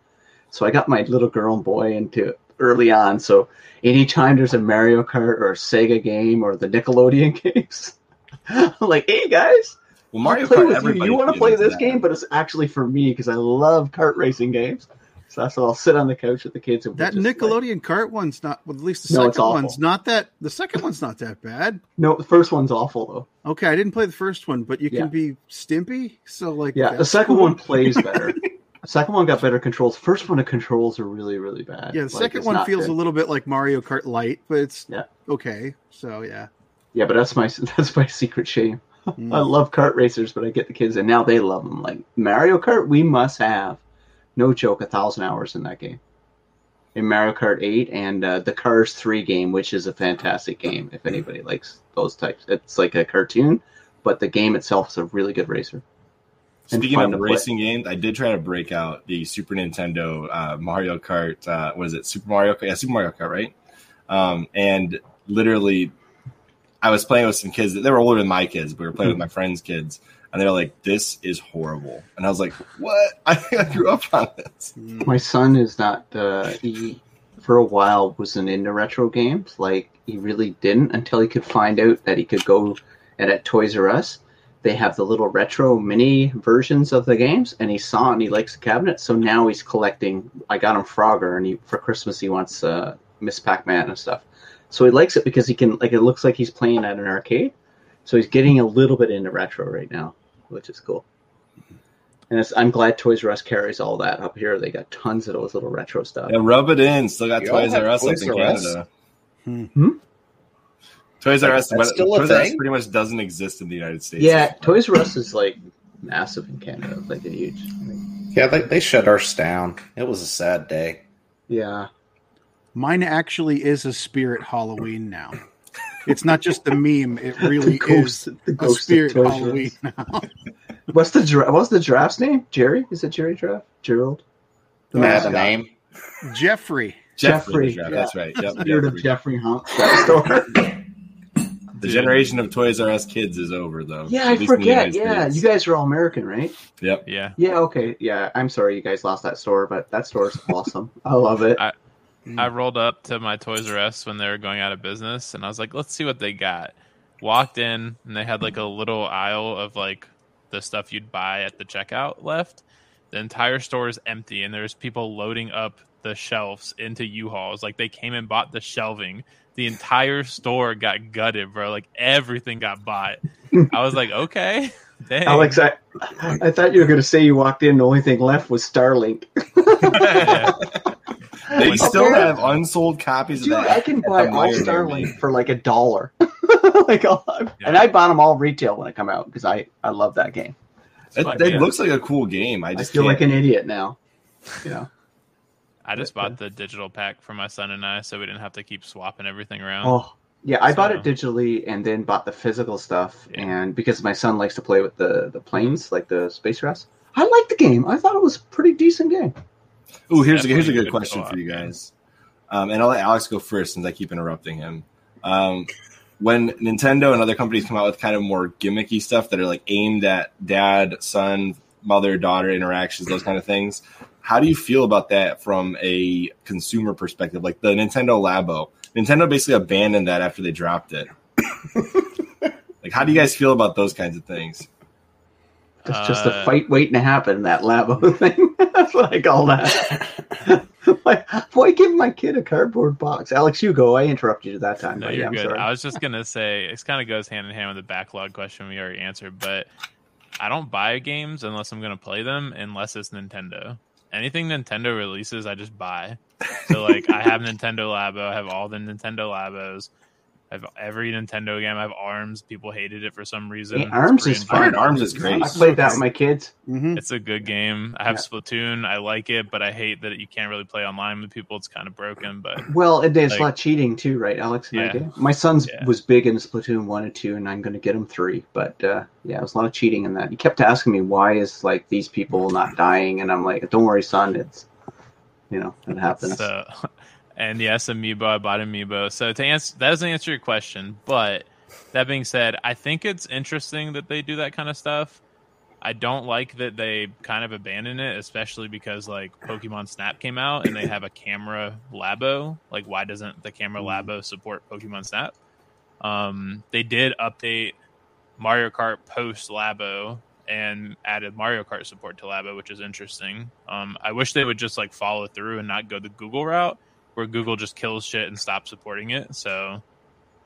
So I got my little girl and boy into early on. So anytime there's a Mario Kart or a Sega game or the Nickelodeon games, I'm like, hey guys, Well, Mario play Kart. with you. You want to play this that. game, but it's actually for me because I love kart racing games. So that's why I'll sit on the couch with the kids. And That just, like- Nickelodeon cart one's not well, at least the No, it's second awful. one's not that the second one's not that bad. no, the first one's awful though. Okay, I didn't play the first one, but you can be stimpy. So like Yeah, the second cool. one plays better. second one got better controls. First one, the controls are really, really bad. Yeah, the Like, second one feels good. a little bit like Mario Kart Light, but it's Yeah. okay. So yeah. Yeah, but that's my that's my secret shame. Mm. I love kart racers, but I get the kids, and now they love them. Like Mario Kart, we must have, no joke, a thousand hours in that game. In Mario Kart 8 and uh, the Cars 3 game, which is a fantastic game. If anybody likes those types, it's like a cartoon, but the game itself is a really good racer. And Speaking of to play. racing games, I did try to break out the Super Nintendo uh, Mario Kart. Uh, what is it? Super Mario Kart? Yeah, Super Mario Kart, right? Um, and literally, I was playing with some kids. They were older than my kids, but we were playing with my friends' kids, and they were like, "This is horrible." And I was like, "What? I grew up on this." Mm. My son is not. Uh, he for a while wasn't into retro games. Like he really didn't until he could find out that he could go and at Toys R Us they have the little retro mini versions of the games, and he saw it and he likes the cabinet. So now he's collecting. I got him Frogger, and he for Christmas he wants uh, Miss Pac Man and stuff. So he likes it because he can like it looks like he's playing at an arcade. So he's getting a little bit into retro right now, which is cool. And it's, I'm glad Toys R Us carries all that up here. They got tons of those little retro stuff. Yeah, rub it in. Still got You Toys R Us up in R Us? Canada. Hmm. Toys R Us, That's still a Toys R Us thing? pretty much doesn't exist in the United States. Yeah, Toys R Us is like massive in Canada, like a huge. Yeah, they, they shut ours down. It was a sad day. Yeah, Mine actually is a spirit Halloween now. It's not just a meme; it really the ghost, is the a ghost of spirit Toys R Us. Halloween now. What's the gir- what's the giraffe's name? Jerry? Is it Jerry Giraffe? Gerald? The Bad name. Geoffrey. Geoffrey, Geoffrey, yeah. That's right. Yep, Spirit of Geoffrey. Jeffrey Hump. That store. The generation of Toys R Us kids is over, though. yeah, At I least in the forget. Yeah, States. you guys are all American, right? Yep. Yeah. Yeah, okay. Yeah, I'm sorry you guys lost that store, but that store is awesome. I love it. I- I rolled up to my Toys R Us when they were going out of business, and I was like, "Let's see what they got." Walked in, and they had like a little aisle of like the stuff you'd buy at the checkout left. The entire store is empty, and there's people loading up the shelves into U-Hauls. Like they came and bought the shelving. The entire store got gutted, bro. Like everything got bought. I was like, okay, dang. Alex, I, I thought you were going to say you walked in. The only thing left was Starlink. Yeah. They When- still Okay. have unsold copies Dude, of that. I can buy all Starlink for like a dollar. like, all, and I bought them all retail when I come out because I I love that game. It, it looks like a cool game. I I, just feel like can't- an idiot now. You know. I just bought the digital pack for my son and I, so we didn't have to keep swapping everything around. Oh, yeah. I bought it digitally and then bought the physical stuff. Yeah. And because my son likes to play with the the planes, like the space rest, I liked the game. I thought it was a pretty decent game. Oh, here's a, here's a a good good question co-op, for you guys. Um, and I'll let Alex go first since I keep interrupting him. Um, when Nintendo and other companies come out with kind of more gimmicky stuff that are like aimed at dad, son, mother, daughter interactions, those kind of things, how do you feel about that from a consumer perspective? Like the Nintendo Labo, Nintendo basically abandoned that after they dropped it. like, how do you guys feel about those kinds of things? It's just a Uh, fight waiting to happen. That Labo thing. That's what I call that. why, why give my kid a cardboard box? Alex, you go. I interrupted you that time. No, but you're yeah, I'm good. sorry. I was just gonna say it kind of goes hand in hand with the backlog question we already answered, but I don't buy games unless I'm gonna play them, unless it's Nintendo. Anything Nintendo releases, I just buy. So like, I have Nintendo Labo, I have all the Nintendo Labos, I have every Nintendo game. I have Arms. People hated it for some reason. Hey, It's Arms is I fun. Arms is great. I played that with my kids. hmm It's a good game. I have Yeah. Splatoon. I like it, but I hate that you can't really play online with people. It's kind of broken, but Well, and there's Like- a lot of cheating too, right, Alex? and Yeah. did. My son's Yeah. was big into Splatoon one and two, and I'm going to get him three. But uh, yeah, there's a lot of cheating in that. He kept asking me why is like these people not dying, and I'm like, don't worry, son. It's you know it happens. So, and yes, Amiibo. I bought Amiibo. So to answer that doesn't answer your question, but that being said, I think it's interesting that they do that kind of stuff. I don't like that they kind of abandon it, especially because like Pokemon Snap came out and they have a camera Labo. Like, why doesn't the camera Labo support Pokemon Snap? Um, they did update Mario Kart post Labo and added Mario Kart support to Labo, which is interesting. Um, I wish they would just like follow through and not go the Google route, where Google just kills shit and stops supporting it. So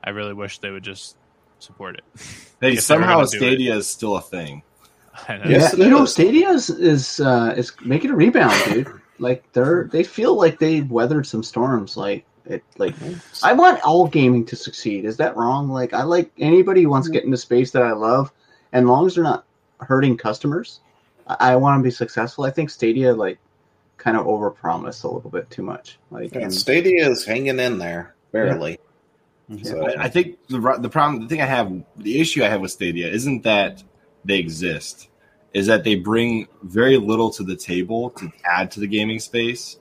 I really wish they would just support it. Hey, If they were somehow gonna do it. Stadia is still a thing. I know. Yeah, you know. Stadia is is, uh, is making a rebound, dude. like they're they feel like they've weathered some storms. Like it, like I want all gaming to succeed. Is that wrong? Like I like anybody who wants to get into space that I love, and long as they're not hurting customers, I, I want to be successful. I think Stadia like kind of overpromised a little bit too much. Like And and, Stadia is hanging in there barely. So I, I think the the problem, the thing I have, the issue I have with Stadia isn't that they exist, is that they bring very little to the table to add to the gaming space,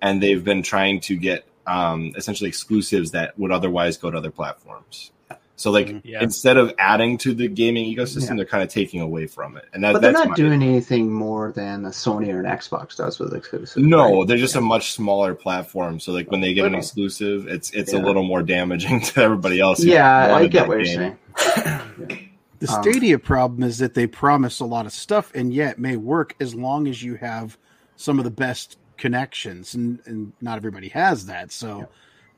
and they've been trying to get um, essentially exclusives that would otherwise go to other platforms. So, like Mhm. Yeah. instead of adding to the gaming ecosystem, Yeah. they're kind of taking away from it, and that, but they're that's not my- doing anything more than a Sony or an Xbox does with exclusive. No, right? they're just a much smaller platform. So, like when they get an exclusive, it's it's Yeah. a little more damaging to everybody else. Yeah, I get that what you're game. saying. The Um, Stadia problem is that they promise a lot of stuff and yet may work as long as you have some of the best connections, and, and not everybody has that. So Yeah.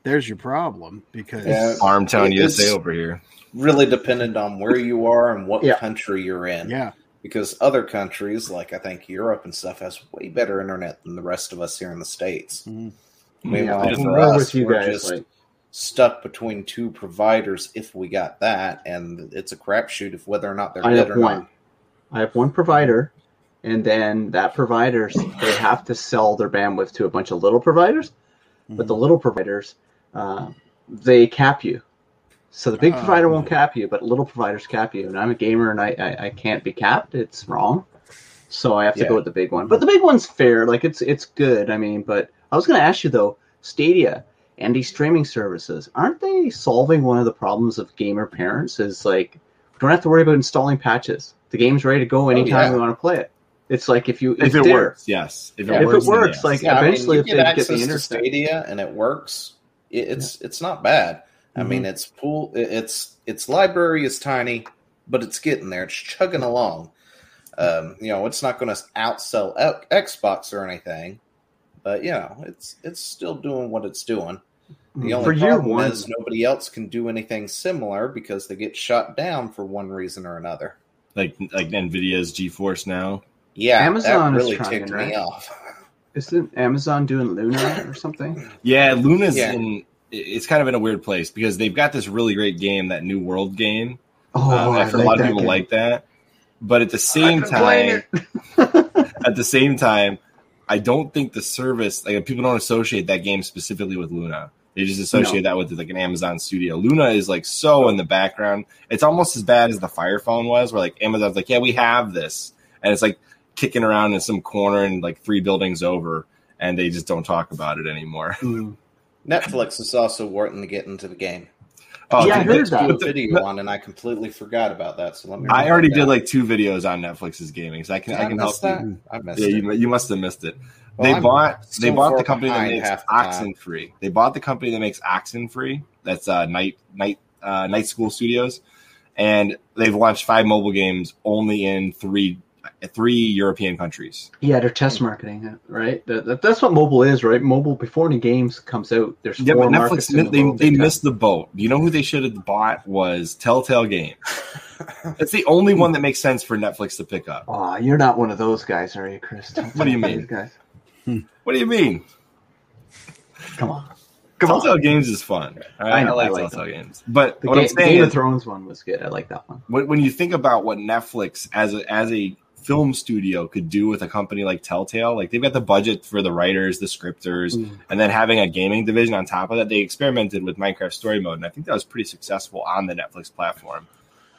There's your problem because Yeah. Armtown It's- USA over here. really dependent on where you are and what Yeah. country you're in. yeah, Because other countries, like I think Europe and stuff, has way better internet than the rest of us here in the States. Mhm. Meanwhile, Yeah, for us, with you we're guys. just Like, stuck between two providers if we got that, and it's a crapshoot of whether or not they're I good have or one. not. I have one provider, and then that provider they have to sell their bandwidth to a bunch of little providers. But the little providers, uh, they cap you. So the big Oh, provider won't cap you, but little providers cap you. And I'm a gamer, and I I, I can't be capped. It's wrong. So I have to Yeah. go with the big one. But the big one's fair. Like it's it's good. I mean, but I was going to ask you though, Stadia and these streaming services aren't they solving one of the problems of gamer parents? Is like we don't have to worry about installing patches. The game's ready to go anytime yeah. we want to play it. It's like if you If it there- works, yes. If it Yeah, if works, it works, yes. like Yeah, eventually I if mean, you they get get the access to internet. Stadia and it works, it- it's it's not bad. I Mm-hmm. mean, it's pool. Its its library is tiny, but it's getting there. It's chugging along. Um, you know, it's not going to outsell X- Xbox or anything, but you know, it's it's still doing what it's doing. The only For year problem one, is nobody else can do anything similar because they get shut down for one reason or another. like like Nvidia's GeForce now. Yeah, Amazon that is really trying, ticked right? me off. isn't Amazon doing Luna or something? Yeah, Luna's Yeah. in. It's kind of in a weird place because they've got this really great game, that New World game. Oh, Uh, I I've heard a lot of people game. like that, but at the same time, at the same time, I don't think the service like people don't associate that game specifically with Luna. They just associate that with like an Amazon studio. Luna is like so in the background. It's almost as bad as the Fire Phone was, where like Amazon's like, yeah, we have this, and it's like kicking around in some corner and like three buildings over, and they just don't talk about it anymore. Mm. Netflix is also wanting to get into the game. Oh, Yeah, I heard that. a video on, and I completely forgot about that. So let me. I already did like two videos on Netflix's gaming, so I can Did I can help that. you. I missed Yeah, it. you, you must have missed it. Well, they I'm bought they bought the company that makes half the Free. They bought the company that makes Oxenfree. That's uh, Night Night uh, Night School Studios, and they've launched five mobile games only in three three European countries. Yeah, they're test marketing it, right? That, that- that's what mobile is, right? Mobile before any games comes out, there's Yeah, four but markets Netflix in the they, world they missed the boat. You know who they should have bought was Telltale Games. That's the only one that makes sense for Netflix to pick up. Aw, you're not one of those guys, are you, Chris? What do you mean? these Guys. Hmm. What do you mean? Come on, come Telltale on. Games is fun. I, I know, I like I like Telltale Games, but The what Ga- I'm saying Game is, of Thrones one was good. I like that one. when, when you think about what Netflix as a, as a film studio could do with a company like Telltale, like they've got the budget for the writers, the scripters, Mm. and then having a gaming division on top of that. They experimented with Minecraft Story Mode, and I think that was pretty successful on the Netflix platform.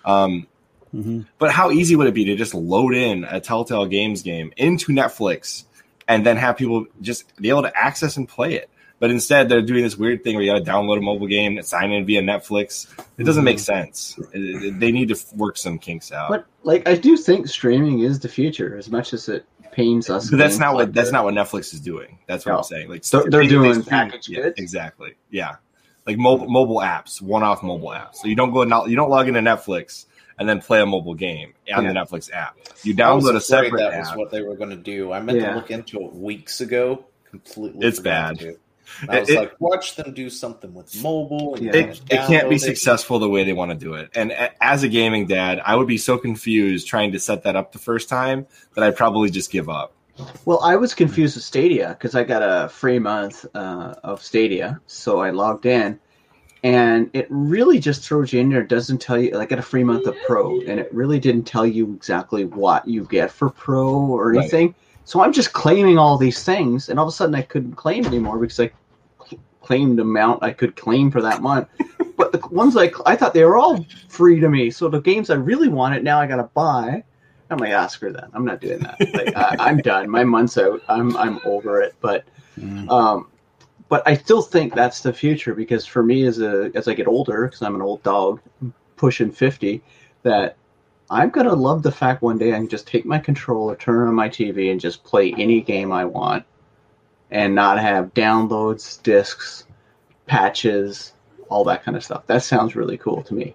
Um, Mhm. but how easy would it be to just load in a Telltale Games game into Netflix and then have people just be able to access and play it? But instead, they're doing this weird thing where you got to download a mobile game and sign in via Netflix. It doesn't make mm-hmm. sense. It- it- they need to work some kinks out. But like, I do think streaming is the future, as much as it pains us. But that's games not what like that's that. not what Netflix is doing. That's what No. I'm saying. Like They're- they're they- doing they stream- packaged yeah, exactly. Yeah, like mobile mobile apps, one off mobile apps. So you don't go you don't log into Netflix and then play a mobile game on Yeah. the Netflix app. You I was download a separate that app. was what they were going to do. I meant Yeah. to look into it weeks ago. Completely, It's bad. to. And I was It- like, watch them do something with mobile. And it, it can't be it. successful the way they want to do it. And as a gaming dad, I would be so confused trying to set that up the first time that I'd probably just give up. Well, I was confused with Stadia because I got a free month uh, of Stadia, so I logged in, and it really just throws you in there. It doesn't tell you. I got a free month of Pro, and it really didn't tell you exactly what you get for Pro or Right. So I'm just claiming all these things, and all of a sudden I couldn't claim anymore because I cl- claimed the amount I could claim for that month. but the ones I I thought they were all free to me. So the games I really wanted now I got to buy. I'm like, ah, screw that. I'm not doing that. Like, I, I'm done. My month's out. I'm I'm over it. But Mm. um, but I still think that's the future because for me, as a as I get older, because I'm an old dog, pushing fifty, that I'm gonna love the fact one day I can just take my controller, turn on my TV, and just play any game I want, and not have downloads, discs, patches, all that kind of stuff. That sounds really cool to me.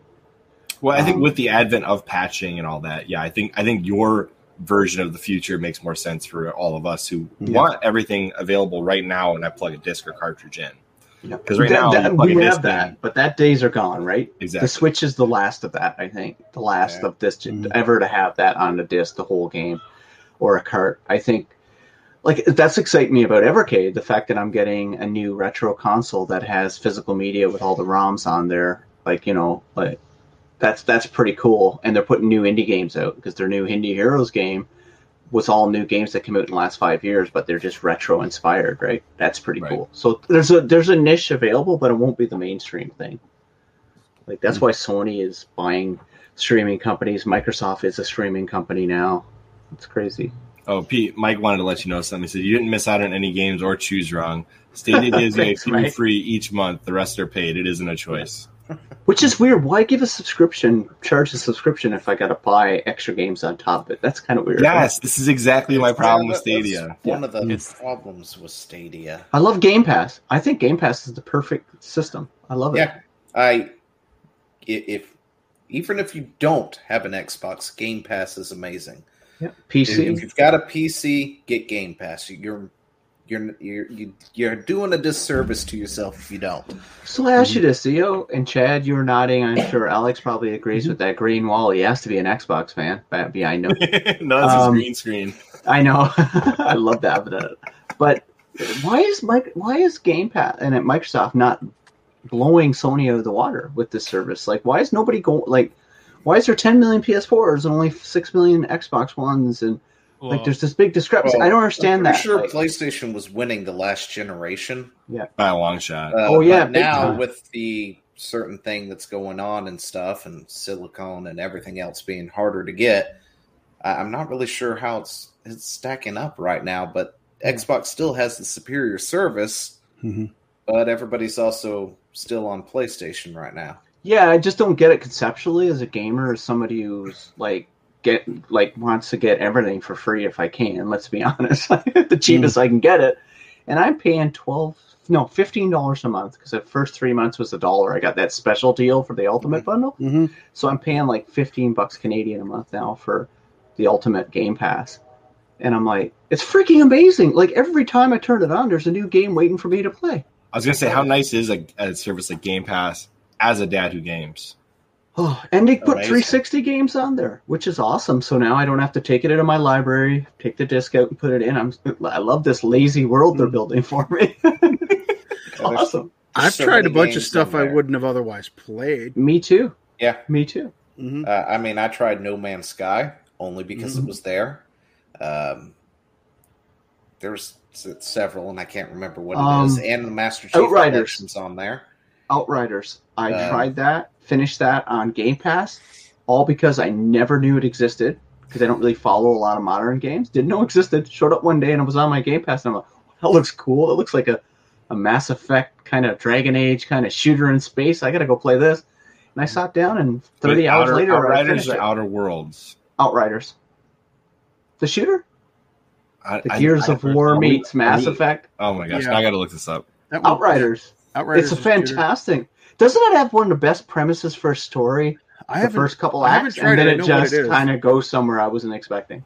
Well, I think Um, with the advent of patching and all that, yeah, I think I think your version of the future makes more sense for all of us who Yeah. want everything available right now and I plug a disc or cartridge in. Yeah. 'Cause right now, that- we have that, in. but that days are gone, right? Exactly. The Switch is the last of that, I think. The last Yeah. of this Mhm. ever to have that on the disc, the whole game, or a cart. I think, like that's exciting me about Evercade. The fact that I'm getting a new retro console that has physical media with all the ROMs on there, like you know, like that's that's pretty cool. And they're putting new indie games out because their new Indie Heroes game was all new games that came out in the last five years, but they're just retro inspired, right? That's pretty Right. cool. So there's a there's a niche available, but it won't be the mainstream thing. Like that's hmm. why Sony is buying streaming companies. Microsoft is a streaming company now. It's crazy. Oh, Pete, Mike wanted to let you know something. He said you didn't miss out on any games or choose wrong. Stadia gives you a few free each month. The rest are paid. It isn't a choice. Which is weird. Why give a subscription, charge a subscription if I got to buy extra games on top of it? That's kind of weird. Yes, this is exactly my problem with Stadia. One of the It's- problems with Stadia. I love Game Pass. I think Game Pass is the perfect system. I love it. Yeah, I i- if even if you don't have an Xbox, Game Pass is amazing. Yeah. PC. If you've got a PC, get Game Pass. You're you're you're you- you're doing a disservice to yourself if you don't. So I asked you this, Zeo and Chad. You were nodding. I'm sure Alex probably agrees with that green wall. He has to be an Xbox fan. behind yeah, I know. no, that's Um, a green screen. I know. I love that. But, but why is Mike? Why is Game Pass and at Microsoft not blowing Sony out of the water with this service? Like, why is nobody going? Like, why is there 10 million PS4s and only 6 million Xbox Ones? And like, there's this big discrepancy. Well, I don't understand I'm that. sure Like, PlayStation was winning the last generation. Yeah, by a long shot. Uh, Oh, yeah, but now time. with the certain thing that's going on and stuff, and silicone and everything else being harder to get, I- I'm not really sure how it's it's stacking up right now. But Xbox still has the superior service, Mhm. but everybody's also still on PlayStation right now. yeah, I just don't get it conceptually as a gamer, as somebody who's like get like wants to get everything for free if I can. Let's be honest, the cheapest I can get it, and I'm paying twelve, no, fifteen dollars a month because the first three months was a dollar. I got that special deal for the Ultimate bundle, Mhm. so I'm paying like fifteen bucks Canadian a month now for the Ultimate Game Pass. And I'm like, it's freaking amazing! Like every time I turn it on, there's a new game waiting for me to play. I was gonna say, how nice is a, a service like Game Pass as a dad who games? Oh, and they put Amazing. 360 games on there, which is awesome. So now I don't have to take it into my library, take the disc out and put it in. I'm I love this lazy world they're Mm. building for me. it's Yeah, awesome. there's I've so tried a bunch of stuff I wouldn't have otherwise played. Me too. Yeah, Me too. Mhm. Uh, I mean, I tried No Man's Sky only because Mhm. it was there. Um, there's s- several, and I can't remember what it is. Um, And the Master Chief Outriders. Collection's on there. Outriders. I Uh, tried that, finished that on Game Pass, all because I never knew it existed because I don't really follow a lot of modern games. Didn't know it existed. Showed up one day and it was on my Game Pass, and I'm like, that looks cool. It looks like a, a Mass Effect kind of Dragon Age kind of shooter in space. I got to go play this. And I sat down, and 30 Wait, hours Outer, later, I Outriders finished or it. Outer Worlds? Outriders. The shooter? I, The I- Gears I- of War meets Mass I- Effect. Oh my gosh! Yeah. I got to look this up. Outriders. Outriders It's a is shooter. fantastic. Doesn't it have one of the best premises for a story? I the haven't first couple I haven't acts, and then it. It just kind of goes somewhere I wasn't expecting.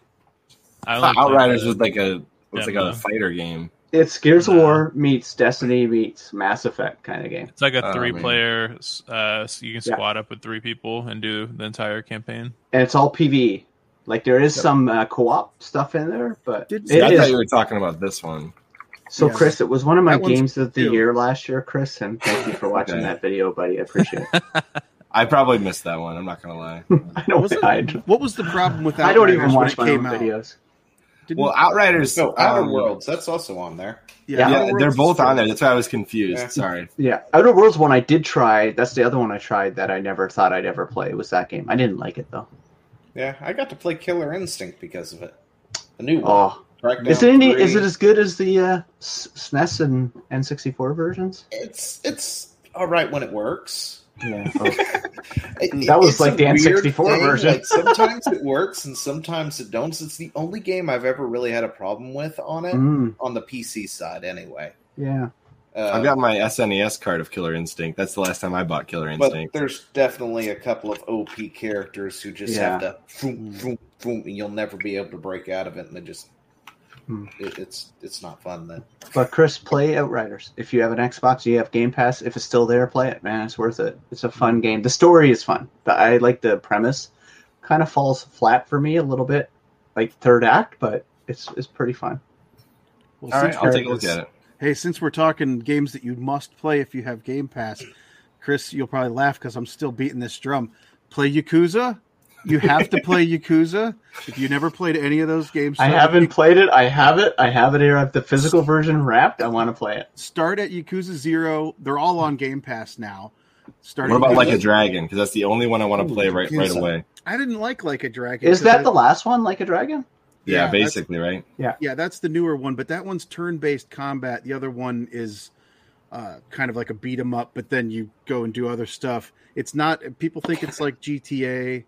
I I like thought Outriders the- was like a was like a fighter game. It's Gears of Nah. War meets Destiny meets Mass Effect kind of game. It's like a Oh, three man. player. Uh, so you can Yeah. squad up with three people and do the entire campaign. And it's all PvE. Like there is some uh, co-op stuff in there, but Did- it I is- thought you were talking about this one. So, Yeah. Chris, it was one of my That games of the cute. year last year, Chris, and thank you for watching Okay. that video, buddy. I appreciate it. I probably missed that one. I'm not gonna lie. I know Was it- I, What was the problem with that? I don't even watch it my own out? videos. Didn't- Well, Outriders. No, Outer um, Worlds. That's also on there. yeah, yeah, Yeah, they're both on there. That's why I was confused. Yeah. Sorry. Yeah, Outer Worlds one I did try. That's the other one I tried that I never thought I'd ever play. Was that game? I didn't like it though. Yeah, I got to play Killer Instinct because of it. The new one. Oh, Crackdown is it any? Is it as good as the uh, SNES and N64 versions? It's it's all right when it works. Yeah. Oh. It- That was it's like the N64 version. Like sometimes it works and sometimes it don't. It's the only game I've ever really had a problem with on it Mm, on the PC side, anyway. yeah. Uh, I've got my SNES card of Killer Instinct. That's the last time I bought Killer but Instinct. there's definitely a couple of OP characters who just have to boom, boom, boom, and you'll never be able to break out of it, and it just Hmm. it, it's it's not fun then. But Chris, play Outriders. If you have an Xbox, you have Game Pass. If it's still there, play it, man. It's worth it. It's a fun game. The story is fun. The, I like the premise. Kind of falls flat for me a little bit, like third act, but it's it's pretty fun. Well, All right, I'll take a look at it. Hey, since we're talking games that you must play if you have Game Pass, Chris, you'll probably laugh because I'm still beating this drum. Play Yakuza. You have to play Yakuza. If you never played any of those games, I start haven't at- played it. I have it. I have it here. I have the physical version wrapped. I want to play it. Start at Yakuza Zero. They're all on Game Pass now. starting. What about to- like a dragon? Because that's the only one I want to play right right Yakuza. away. I didn't like like a dragon. Is that I- the last one, like a dragon? Yeah, Yeah, basically, right? Yeah, yeah, that's the newer one, but that one's turn-based combat. The other one is uh, kind of like a beat 'em up, but then you go and do other stuff. It's not. People think it's like GTA.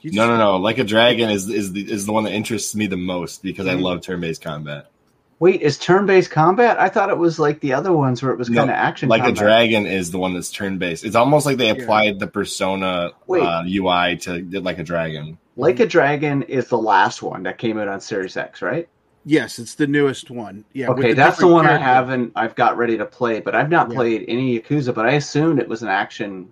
You No, no, no. Like a dragon is is the is the one that interests me the most because I Mhm. love turn based combat. Wait, is turn-based combat? I thought it was like the other ones where it was No, kind of action. Like a dragon is the one that's turn based. It's almost like they Yeah. applied the persona Wait. uh, UI to like a dragon. Like a Dragon is the last one that came out on Series X, right? Yes, it's the newest one. Yeah. with okay, that's the different one I haven't. I've got ready to play, but I've not Yeah. played any Yakuza. But I assumed it was an action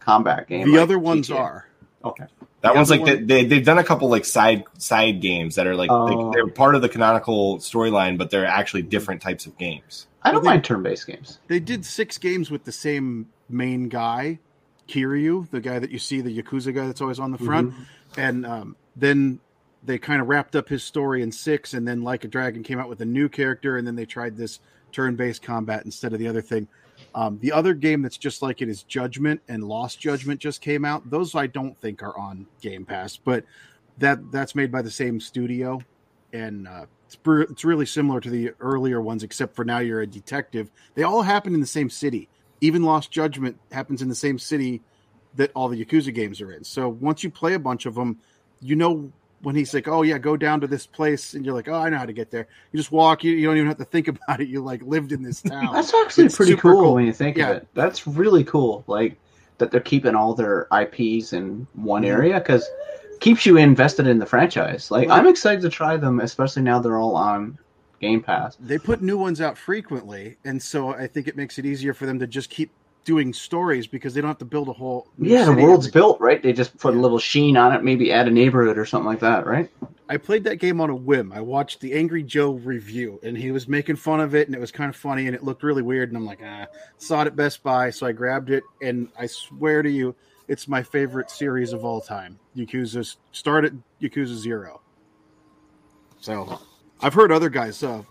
combat game. The like other ones GTA. are. Okay. That The one's like one- they, they they've done a couple like side side games that are like Oh. they, they're part of the canonical storyline, but they're actually different types of games. I don't Well, mind turn-based games. They did six games with the same main guy, Kiryu, the guy that you see, the Yakuza guy that's always on the front. Mm-hmm. and um, then they kind of wrapped up his story in six and then like a dragon came out with a new character and then they tried this turn-based combat instead of the other thing um, the other game that's just like it is judgment and lost judgment just came out. Those i don't think are on game pass but that that's made by the same studio. And uh, it's, it's really similar to the earlier ones except for now you're a detective. They all happen in the same city. Even lost judgment happens in the same city that all the Yakuza games are in. So once you play a bunch of them, you know when he's like, "Oh yeah, go down to this place," and you're like, "Oh, I know how to get there." You just walk. You, you don't even have to think about it. You like lived in this town. That's actually It's pretty cool, cool. when you think Yeah. of it. That's really cool. Like that they're keeping all their IPs in one Mhm. area because keeps you invested in the franchise. Like Well- I'm excited to try them, especially now they're all on Game Pass. they put new ones out frequently, and so I think it makes it easier for them to just keep doing stories because they don't have to build a whole. Yeah, the world's built, right? They just put a little sheen on it, maybe add a neighborhood or something like that, right? I played that game on a whim. I watched the Angry Joe review, and he was making fun of it, and it was kind of funny, and it looked really weird. And I'm like, ah, saw it at Best Buy, so I grabbed it, and I swear to you, it's my favorite series of all time. Yakuza started Yakuza Zero. So, I've heard other guys, uh,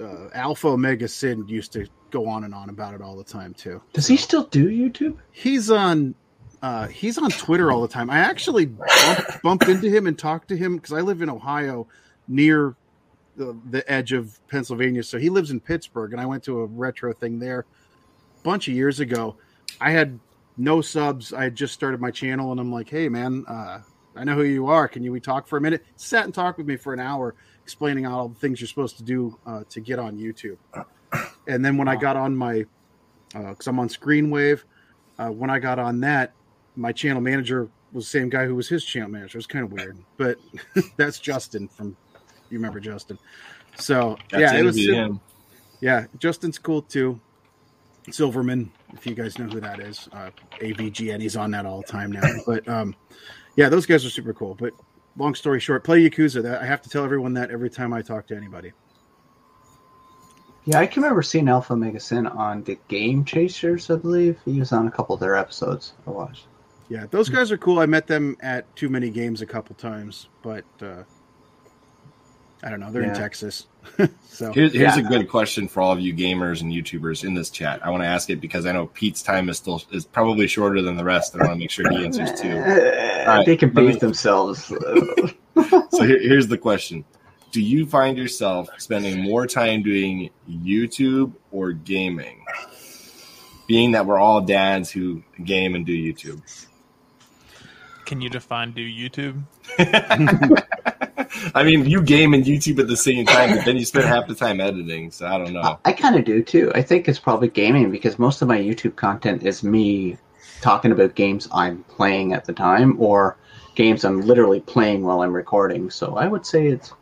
uh, Alpha Omega Sin used to go on and on about it all the time too. Does he still do YouTube? He's on uh, he's on Twitter all the time. I actually bumped, bumped into him and talked to him because I live in Ohio, near the, the edge of Pennsylvania. So he lives in Pittsburgh, and I went to a retro thing there a bunch of years ago. I had no subs. I had just started my channel, and I'm like, "Hey, man, uh, I know who you are. Can you we talk for a minute?" Sat and talked with me for an hour, explaining all the things you're supposed to do uh, to get on YouTube. And then when I got on my, because I'm on Screenwave, uh, when I got on that, my channel manager was the same guy who was his channel manager. It was kind of weird, but that's Justin from. You remember Justin? So Got yeah, it was. him. Yeah, Justin's cool too. Silverman, if you guys know who that is, uh, AVGN, he's on that all the time now. But um, yeah, those guys are super cool. But long story short, play Yakuza. That I have to tell everyone that every time I talk to anybody. Yeah, I can remember seeing Alpha Omega Sin on the Game Chasers, I believe. He was on a couple of their episodes I watched. Yeah, those guys are cool. I met them at Too Many Games a couple times, but uh, I don't know. They're in Texas, so Here's, here's a good question for all of you gamers and YouTubers in this chat. I want to ask it because I know Pete's time is still is probably shorter than the rest, and I want to make sure he answers too. Right, they can beat me- themselves. So here, here's the question: Do you find yourself spending more time doing YouTube or gaming? Being that we're all dads who game and do YouTube. Can you define do YouTube? I mean, you game and YouTube at the same time, but then you spend half the time editing. So I don't know. I kind of do too. I think it's probably gaming because most of my YouTube content is me talking about games I'm playing at the time or games I'm literally playing while I'm recording. So I would say it's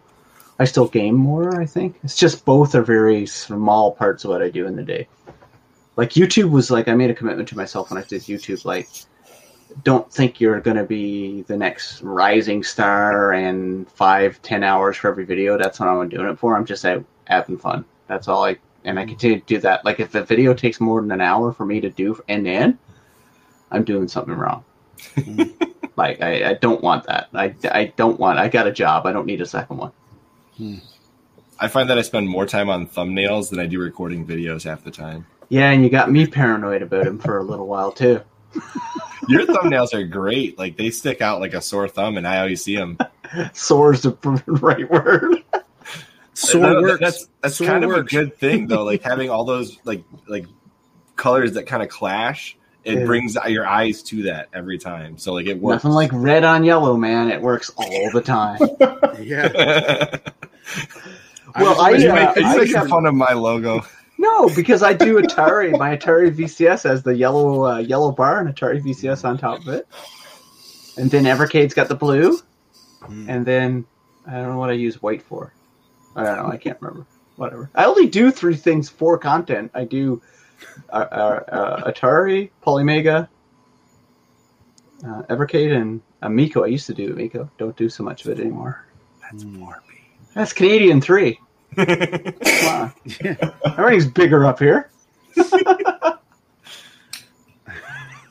I still game more, I think. It's just both are very small parts of what I do in the day. Like YouTube was like I made a commitment to myself when I did YouTube like don't think you're going to be the next rising star and five, ten hours for every video. That's what I'm doing it for. I'm just out having fun. That's all I, and I continue to do that. Like if a video takes more than an hour for me to do and then I'm doing something wrong. like I, I don't want that. I, I don't want. I got a job. I don't need a second one. Hmm. I find that I spend more time on thumbnails than I do recording videos half the time. Yeah, and you got me paranoid about him for a little while too. Your thumbnails are great. Like they stick out like a sore thumb, and I always see them. Sore's the right word. Sore No, works. That's that's Sore kind of a good thing though. Like having all those like like colors that kind of clash, it Yeah. brings your eyes to that every time. So like it works. Nothing like red on yellow, man. It works all the time. Yeah. Well, Are I, you, uh, make, you I making have- fun of my logo? No, because I do Atari. My Atari VCS has the yellow uh, yellow bar and Atari VCS on top of it, and then Evercade's got the blue, Hmm. and then I don't know what I use white for. I don't know. I can't remember. Whatever. I only do three things for content. I do uh, uh, uh, Atari, Polymega, uh, Evercade, and Amico. I used to do Amico. Don't do so much of it anymore. That's Barbie. That's Canadian three. Come on. Everything's bigger up here.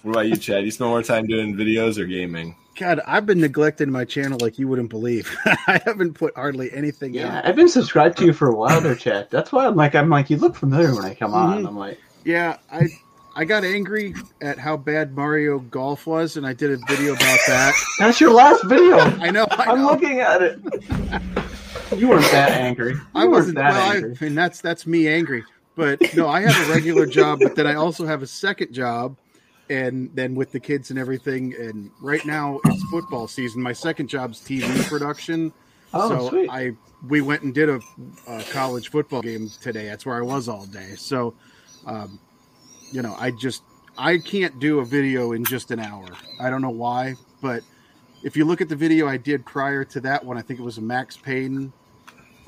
What about you, Chad? You spend more time doing videos or gaming? God, I've been neglecting my channel like you wouldn't believe. I haven't put hardly anything Yeah, out. I've been subscribed to you for a while there, Chad. That's why I'm like, I'm like, you look familiar when I come on. Mhm. I'm like, Yeah, I I got angry at how bad Mario Golf was, and I did a video about that. that's your last video. I know. I I'm know. looking at it. You weren't that angry. You I wasn't. that Well, I, angry. I mean, that's that's me angry. But no, I have a regular job, but then I also have a second job, and then with the kids and everything. And right now it's football season. My second job's TV production. Oh, so sweet. I we went and did a, a college football game today. That's where I was all day. So, um, you know, I just I can't do a video in just an hour. I don't know why, but if you look at the video I did prior to that one, I think it was a Max Payne,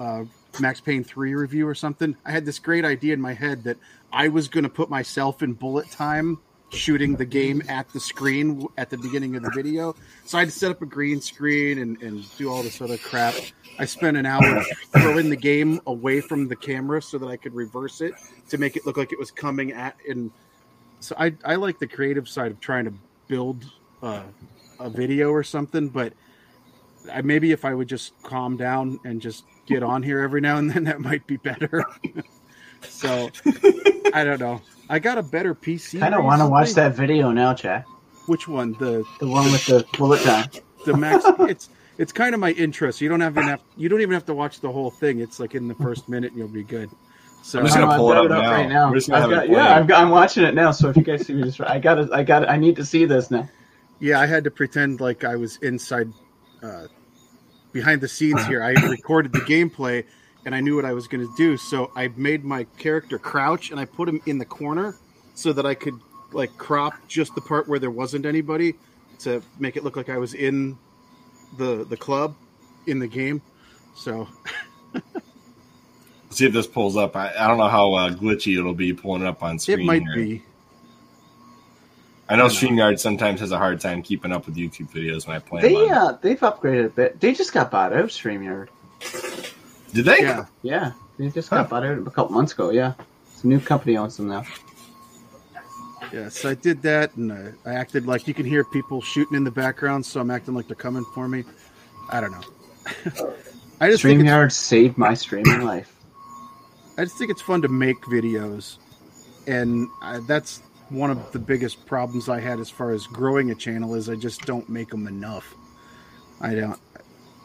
uh, Max Payne three review or something. I had this great idea in my head that I was going to put myself in bullet time shooting the game at the screen at the beginning of the video. So I had to set up a green screen and, and do all this other crap. I spent an hour throwing the game away from the camera so that I could reverse it to make it look like it was coming at. And so I, I like the creative side of trying to build uh, a video or something, but I, maybe if I would just calm down and just get on here every now and then, that might be better. so I don't know. I got a better PC. I kind of want to watch that video now, Chad. Which one? The The one with the bullet time. the max. it's it's kind of my interest. You don't have enough. You don't even have to watch the whole thing. It's like in the first minute, and you'll be good. So I'm just gonna I've pull it got up now. right now. We're just gonna I've have got, it yeah, playing. I've got, I'm watching it now. So if you guys see me just, I got it. I got it. I need to see this now. yeah, I had to pretend like I was inside, uh, behind the scenes here. I recorded the gameplay, and I knew what I was going to do. So I made my character crouch, and I put him in the corner so that I could like crop just the part where there wasn't anybody to make it look like I was in the the club in the game. So See if this pulls up. I, I don't know how uh, glitchy it'll be pulling it up on screen. it might here. be. I know I don't. StreamYard sometimes has a hard time keeping up with YouTube videos when I play They them. on- uh, they've upgraded a bit. They just got bought out. Of StreamYard. Did they? Yeah. Yeah, they just got Huh. bought out a couple months ago. Yeah, it's a new company owns them now. Yeah, so I did that, and I, I acted like you can hear people shooting in the background, so I'm acting like they're coming for me. I don't know. I just think it's, Streamyard saved my streaming life. I just think it's fun to make videos, and I, that's one of the biggest problems I had as far as growing a channel is I just don't make them enough. I don't.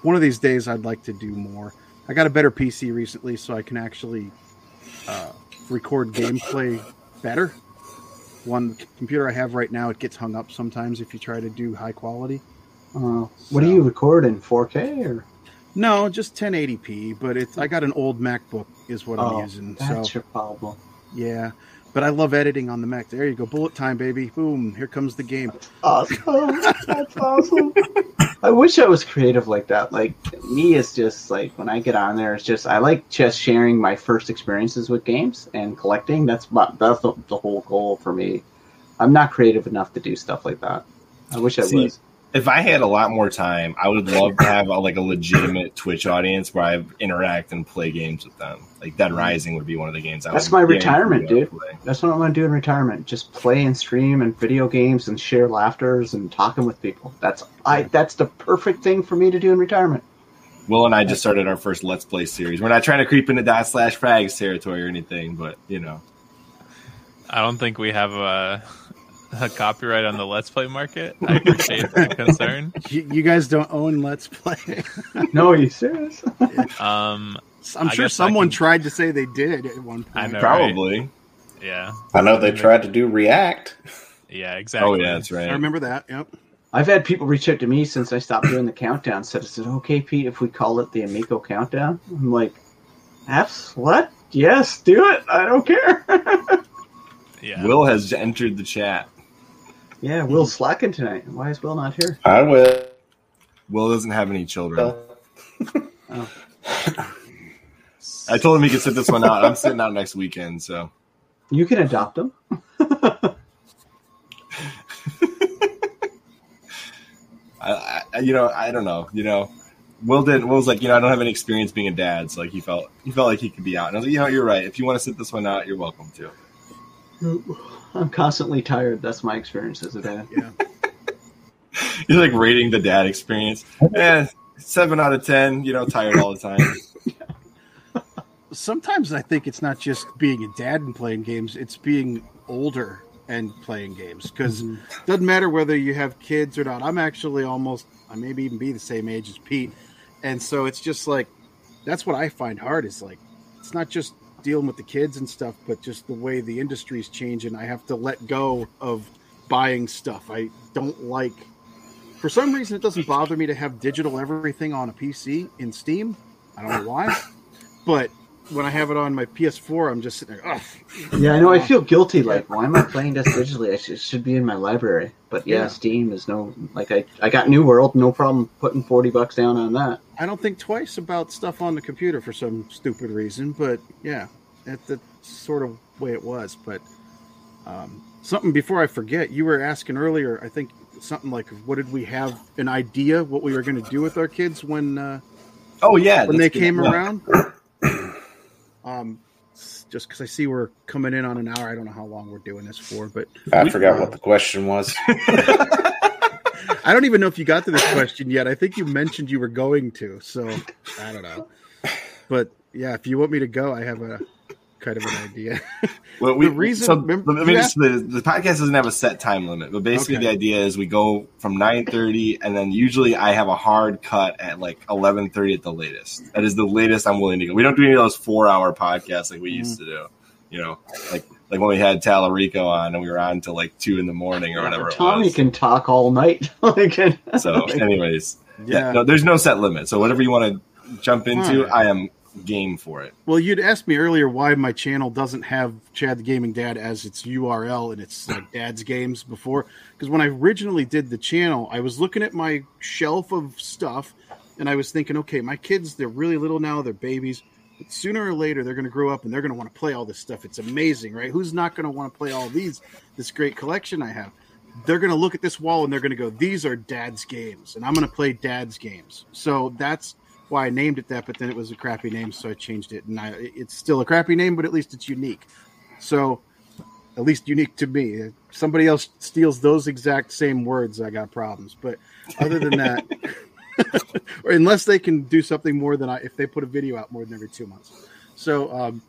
One of these days, I'd like to do more. I got a better PC recently, so I can actually uh, record gameplay better. One computer I have right now, it gets hung up sometimes if you try to do high quality. Uh, what do you record in 4K or? No, just 1080p, but it's I got an old MacBook is what I'm Oh, using. That's So your problem. yeah, but I love editing on the Mac. There you go, bullet time, baby. Boom, here comes the game. Awesome. That's awesome. I wish I was creative like that. Like me is just like when I get on there, it's just I like just sharing my first experiences with games and collecting. That's my, that's the, the whole goal for me. I'm not creative enough to do stuff like that. I wish I See, was. If I had a lot more time, I would love to have a, like a legitimate Twitch audience where I interact and play games with them. Like Dead Rising would be one of the games. I That's would my retirement, dude. play. That's what I'm gonna do in retirement. Just play and stream and video games and share laughters and talking with people. That's I. That's the perfect thing for me to do in retirement. Will and I just started our first Let's Play series. We're not trying to creep into DotSlashFrag's territory or anything, but you know, I don't think we have a, a copyright on the Let's Play market. I appreciate the concern. You, you guys don't own Let's Play. No, are you serious? Um, I'm I sure someone can- tried to say they did at one point. I know. Probably. yeah, I know they tried to do React. yeah, exactly. Oh yeah, that's right. I remember that. Yep. I've had people reach out to me since I stopped doing the countdown. Said, "Is it okay, Pete, if we call it the Amico Countdown?" I'm like, "Apps? What? Yes, do it. I don't care." Yeah, Will has entered the chat. Yeah, Will's slacking tonight. Why is Will not here? I will. Will doesn't have any children. Oh. I told him he could sit this one out. I'm sitting out next weekend, so You can adopt him. I, I you know, I don't know. You know, Will didn't. Will was like, you know, I don't have any experience being a dad, so like he felt he felt like he could be out. And I was like, you know, you're right. If you want to sit this one out, you're welcome to. I'm constantly tired. That's my experience as a dad. Yeah. You're like rating the dad experience. Eh, seven out of ten. You know, tired all the time. Sometimes I think it's not just being a dad and playing games; it's being older and playing games. Because Mm-hmm. it doesn't matter whether you have kids or not. I'm actually almost, I maybe even be the same age as Pete, and so it's just like that's what I find hard. Is like it's not just dealing with the kids and stuff, but just the way the industry's changing. I have to let go of buying stuff. I don't like. For some reason, it doesn't bother me to have digital everything on a PC in Steam. I don't know why, but when I have it on my PS4, I'm just sitting there. Ugh. Yeah, I know. I feel guilty. Like, why am I playing this digitally? I should, it should be in my library. But yeah, Yeah. Steam is no like I. I got New World, no problem putting forty bucks down on that. I don't think twice about stuff on the computer for some stupid reason, but yeah, that, that's sort of way it was. But um, something before I forget, you were asking earlier. I think something like, "What did we have an idea what we were going to do with our kids when uh, Oh yeah, when they that's good. came Yeah. around?" um, just because I see we're coming in on an hour, I don't know how long we're doing this for, but I forgot what the question was. I don't even know if you got to this question yet. I think you mentioned you were going to, so I don't know. But yeah, if you want me to go, I have a kind of an idea. Well, we, The reason- so, remember- let me you just, the, the podcast doesn't have a set time limit, but basically Okay. the idea is we go from nine thirty, and then usually I have a hard cut at like eleven thirty at the latest. That is the latest I'm willing to go. We don't do any of those four hour podcasts like we Mm-hmm. used to do. You know, like like when we had Talarico on and we were on till like two in the morning or whatever. Tommy it was. can talk all night. So, anyways, yeah. Yeah. no, there's no set limit. So whatever you want to jump into, Alright. I am game for it. Well, you'd asked me earlier why my channel doesn't have Chad the Gaming Dad as its URL and it's like Dad's Games before. Because when I originally did the channel, I was looking at my shelf of stuff and I was thinking, okay, my kids, they're really little now, they're babies. But sooner or later, they're going to grow up and they're going to want to play all this stuff. It's amazing, right? Who's not going to want to play all these, this great collection I have? They're going to look at this wall and they're going to go, these are dad's games. And I'm going to play dad's games. So that's why I named it that, but then it was a crappy name, so I changed it. And I, it's still a crappy name, but at least it's unique. So, at least unique to me. If somebody else steals those exact same words, I got problems. But other than that, or unless they can do something more than I, if they put a video out more than every two months. So, um,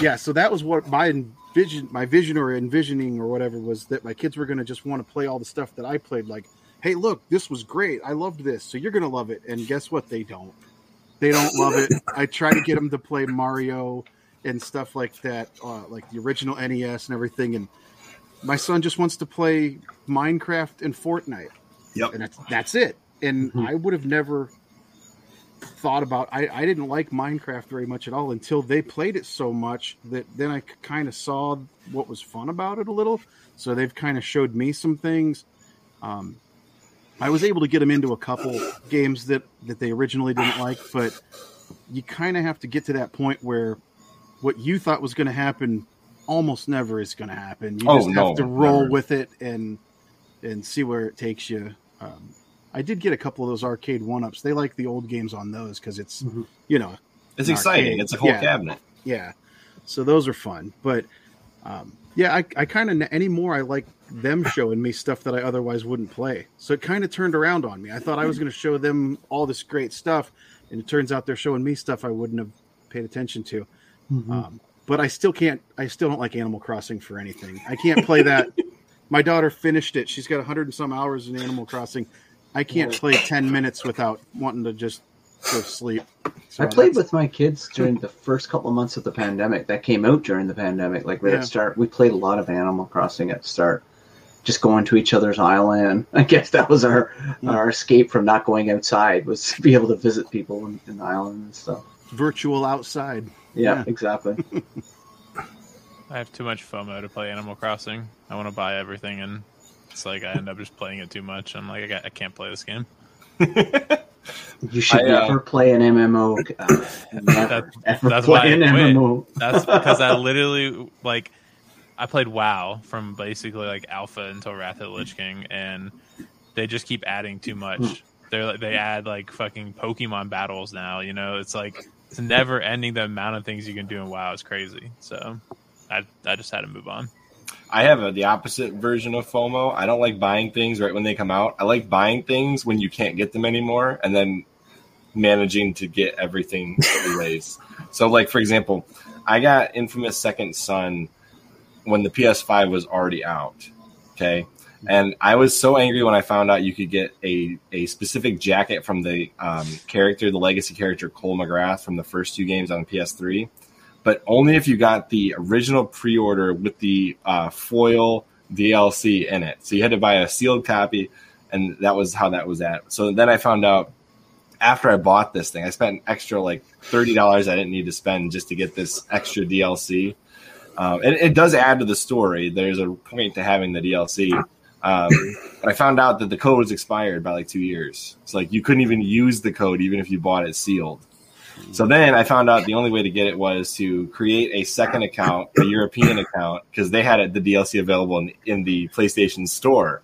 yeah, so that was what my vision, my vision or envisioning or whatever was that my kids were going to just want to play all the stuff that I played. Like, hey, look, this was great. I loved this, so you're going to love it. And guess what? They don't. They don't love it. I try to get them to play Mario and stuff like that, uh, like the original NES and everything. And my son just wants to play Minecraft and Fortnite Yep. and that's that's it. And Mhm. I would have never thought about. I I didn't like Minecraft very much at all until they played it so much that then I kind of saw what was fun about it a little. So they've kind of showed me some things. Um, I was able to get them into a couple games that that they originally didn't like, but you kind of have to get to that point where what you thought was going to happen almost never is going to happen. You Oh, just no, have to roll never. with it and and see where it takes you. Um, I did get a couple of those arcade one ups. They like the old games on those because it's Mhm. you know It's exciting. arcade. It's a whole Yeah. cabinet. yeah. So those are fun, but um, yeah, I, I kind of anymore I like them showing me stuff that I otherwise wouldn't play. So it kind of turned around on me. I thought I was going to show them all this great stuff, and it turns out they're showing me stuff I wouldn't have paid attention to. Mhm. Um, but I still can't. I still don't like Animal Crossing for anything. I can't play that. My daughter finished it. She's got a hundred and some hours in Animal Crossing. I can't play ten minutes without wanting to just go to sleep. So I played that's- with my kids during the first couple of months of the pandemic. That came out during the pandemic, like right Yeah. at start. We played a lot of Animal Crossing at start, just going to each other's island. I guess that was our Yeah. our escape from not going outside was to be able to visit people in, in the island and stuff. virtual outside. Yeah, Yeah. exactly. I have too much FOMO to play Animal Crossing. I want to buy everything, and it's like I end up just playing it too much. I'm like, I, got, I can't play this game. You should I, uh, never play an MMO. Uh, never That- ever that's play why an I quit. MMO. That's because I literally like I played WoW from basically like alpha until Wrath of the Lich King, and they just keep adding too much. They're like they add like fucking Pokemon battles now. You know, it's like it's never ending. The amount of things you can do in WoW is crazy. So I I just had to move on. I have a, the opposite version of FOMO. I don't like buying things right when they come out. I like buying things when you can't get them anymore, and then managing to get everything anyways. so, like for example, I got Infamous Second Son when the PS5 was already out. Okay. And I was so angry when I found out you could get a, a specific jacket from the um, character, the legacy character Cole McGrath from the first two games on PS3 but only if you got the original pre-order with the uh, foil DLC in it. So you had to buy a sealed copy, and that was how that was at. So then I found out after I bought this thing, I spent an extra like thirty dollars I didn't need to spend just to get this extra DLC. Um, and it does add to the story. There's a point to having the DLC. Um, I found out that the code was expired by like two years. It's like you couldn't even use the code even if you bought it sealed. So then I found out the only way to get it was to create a second account, a European account, because they had it, the DLC available in, in the PlayStation Store,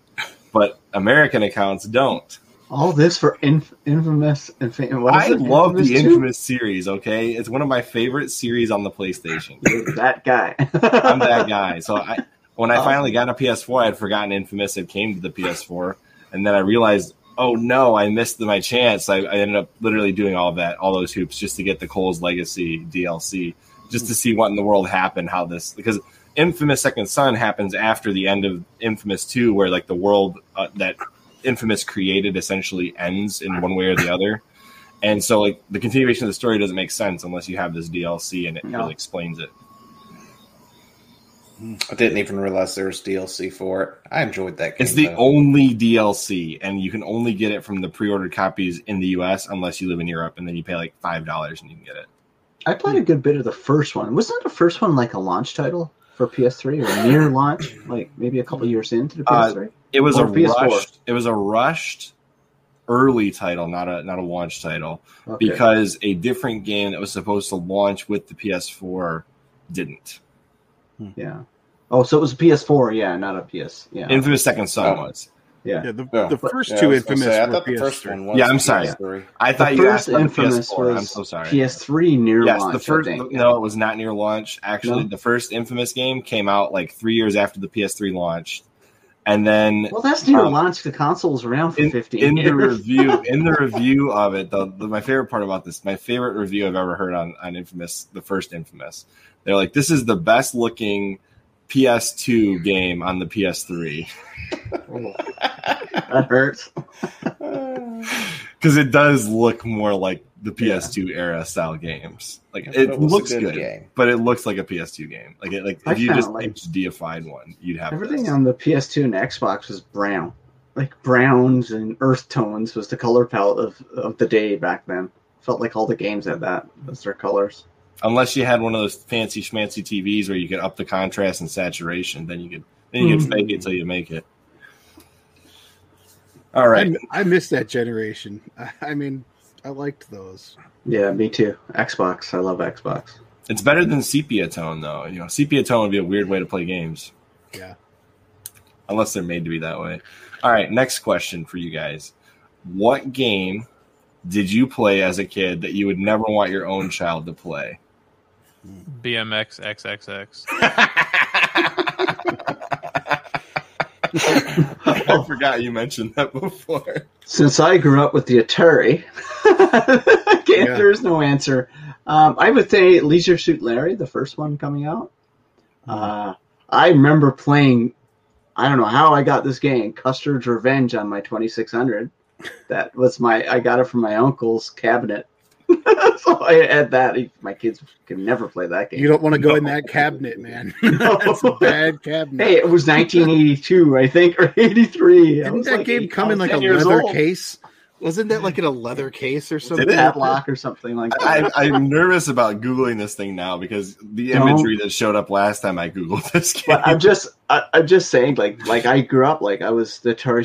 but American accounts don't. All this for inf- infamous. Inf- what is I it? love the 2? Infamous series. Okay, it's one of my favorite series on the PlayStation. That guy. I'm that guy. So I, when I finally got a PS4, I had forgotten Infamous had came to the PS4, and then I realized, oh no, I missed my chance. I, I ended up literally doing all that, all those hoops, just to get the Cole's Legacy DLC, just to see what in the world happened, how this because Infamous Second Son happens after the end of Infamous Two, where like the world uh, that Infamous created essentially ends in one way or the other. And so, like the continuation of the story doesn't make sense unless you have this DLC and it No. really explains it. I didn't even realize there was DLC for it. I enjoyed that game. It's the though. only DLC, and you can only get it from the pre-ordered copies in the U.S. unless you live in Europe, and then you pay like five dollars and you can get it. I played a good bit of the first one. Wasn't the first one like a launch title for PS3 or near launch? Like maybe a couple years into the Uh, PS3? It was Or a PS4. rushed. It was a rushed early title, not a not a launch title, Okay. because a different game that was supposed to launch with the PS4 didn't. Yeah. Oh, so it was a PS4, yeah, not a PS. Yeah. Infamous Second Son Oh. was. yeah. Yeah, the, Yeah. the first Yeah, two was infamous say, I were thought the first PS3. one was Yeah, I'm sorry. PS3. I thought the you first asked about the Infamous PS4. was I'm so sorry. PS3 near yes, launch. the first. I think. No, it was not near launch. Actually, No? the first Infamous game came out like three years after the PS3 launched, and then Well, that's near Um, launch. The console was around for in, 15 in the review in the review of it the, the my favorite part about this my favorite review i've ever heard on on infamous the first infamous they're like this is the best looking ps2 game on the ps3 that hurts. because it does look more like the ps2 era style games like it, it looks good good, game. but it looks like a ps2 game like it like I if you just like- hdified one you'd have Everything this. on the PS2 and Xbox was brown. Like browns and earth tones was the color palette of, of the day back then. Felt like all the games had that as their colors. Unless you had one of those fancy schmancy tvs where you could up the contrast and saturation then you could then you could Mhm. fake it till you make it all right I, I miss that generation. I, I mean, I liked those. Yeah, me too. Xbox. I love Xbox. It's better than sepia tone, though. You know, sepia tone would be a weird way to play games, Yeah. unless they're made to be that way. All right, next question for you guys: What game did you play as a kid that you would never want your own child to play? BMX XXX. I forgot you mentioned that before. Since I grew up with the Atari, Yeah. there is no answer. Um, I would say Leisure Suit Larry, the first one coming out. Uh, I remember playing. I don't know how I got this game, Custer's Revenge, on my 2600. That was my. I got it from my uncle's cabinet. so I had that. My kids can never play that game. You don't want to go in that cabinet, man. That's a bad cabinet. Hey, it was 1982, I think, or 83. I Didn't that like game eight- come in like a leather old. case? Wasn't that like in a leather case or something? Did? Padlock or something like that. I, I'm nervous about googling this thing now because the Don't. imagery that showed up last time I googled this game. but I'm just, I, I'm just saying, like, like I grew up, like I was the Atari.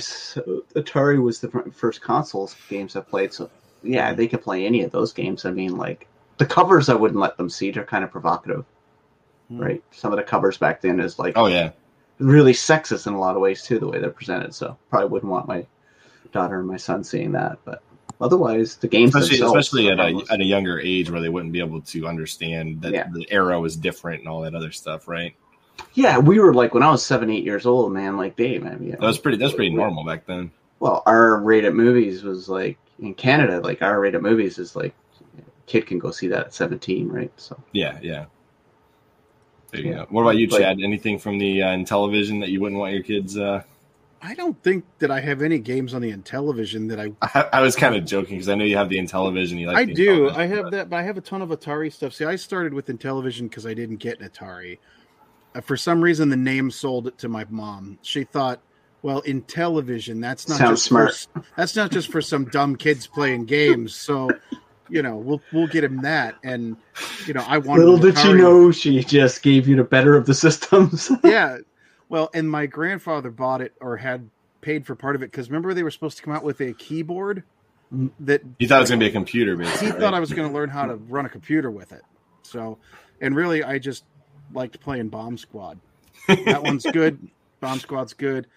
Atari was the first consoles games I played, so yeah, they could play any of those games. I mean, like the covers, I wouldn't let them see; they're kind of provocative, Hmm. right? Some of the covers back then is like oh yeah, really sexist in a lot of ways too, the way they're presented. So probably wouldn't want my daughter and my son seeing that, but otherwise, the games especially themselves especially at a at a younger age where they wouldn't be able to understand that Yeah. the era was different and all that other stuff, right? Yeah, we were like when I was seven, eight years old, man. Like Dave, man. You know, That was pretty. That's pretty normal back then. Well, R-rated movies was like in Canada, like R-rated movies is like kid can go see that at seventeen, right? So Yeah, yeah. There you Yeah. go. What about you, Like- Chad? Anything from the uh, Intellivision that you wouldn't want your kids? Uh... I don't think that I have any games on the Intellivision that I. I, I was kind of joking because I know you have the Intellivision. You like I the do. I have but- that, but I have a ton of Atari stuff. See, I started with Intellivision because I didn't get an Atari. Uh, for some reason, the name sold it to my mom. She thought, well, Intellivision. That's not Sounds just smart. For, that's not just for some dumb kids playing games. So, you know, we'll we'll get him that. And you know, I wanted little did you Atari. know, she just gave you the better of the systems. yeah. Well, and my grandfather bought it or had paid for part of it because remember they were supposed to come out with a keyboard Mm. that You thought it was going to be a computer, basically. he thought I was going to learn how to run a computer with it. So, and really, I just liked playing Bomb Squad. That one's good. Bomb Squad's good.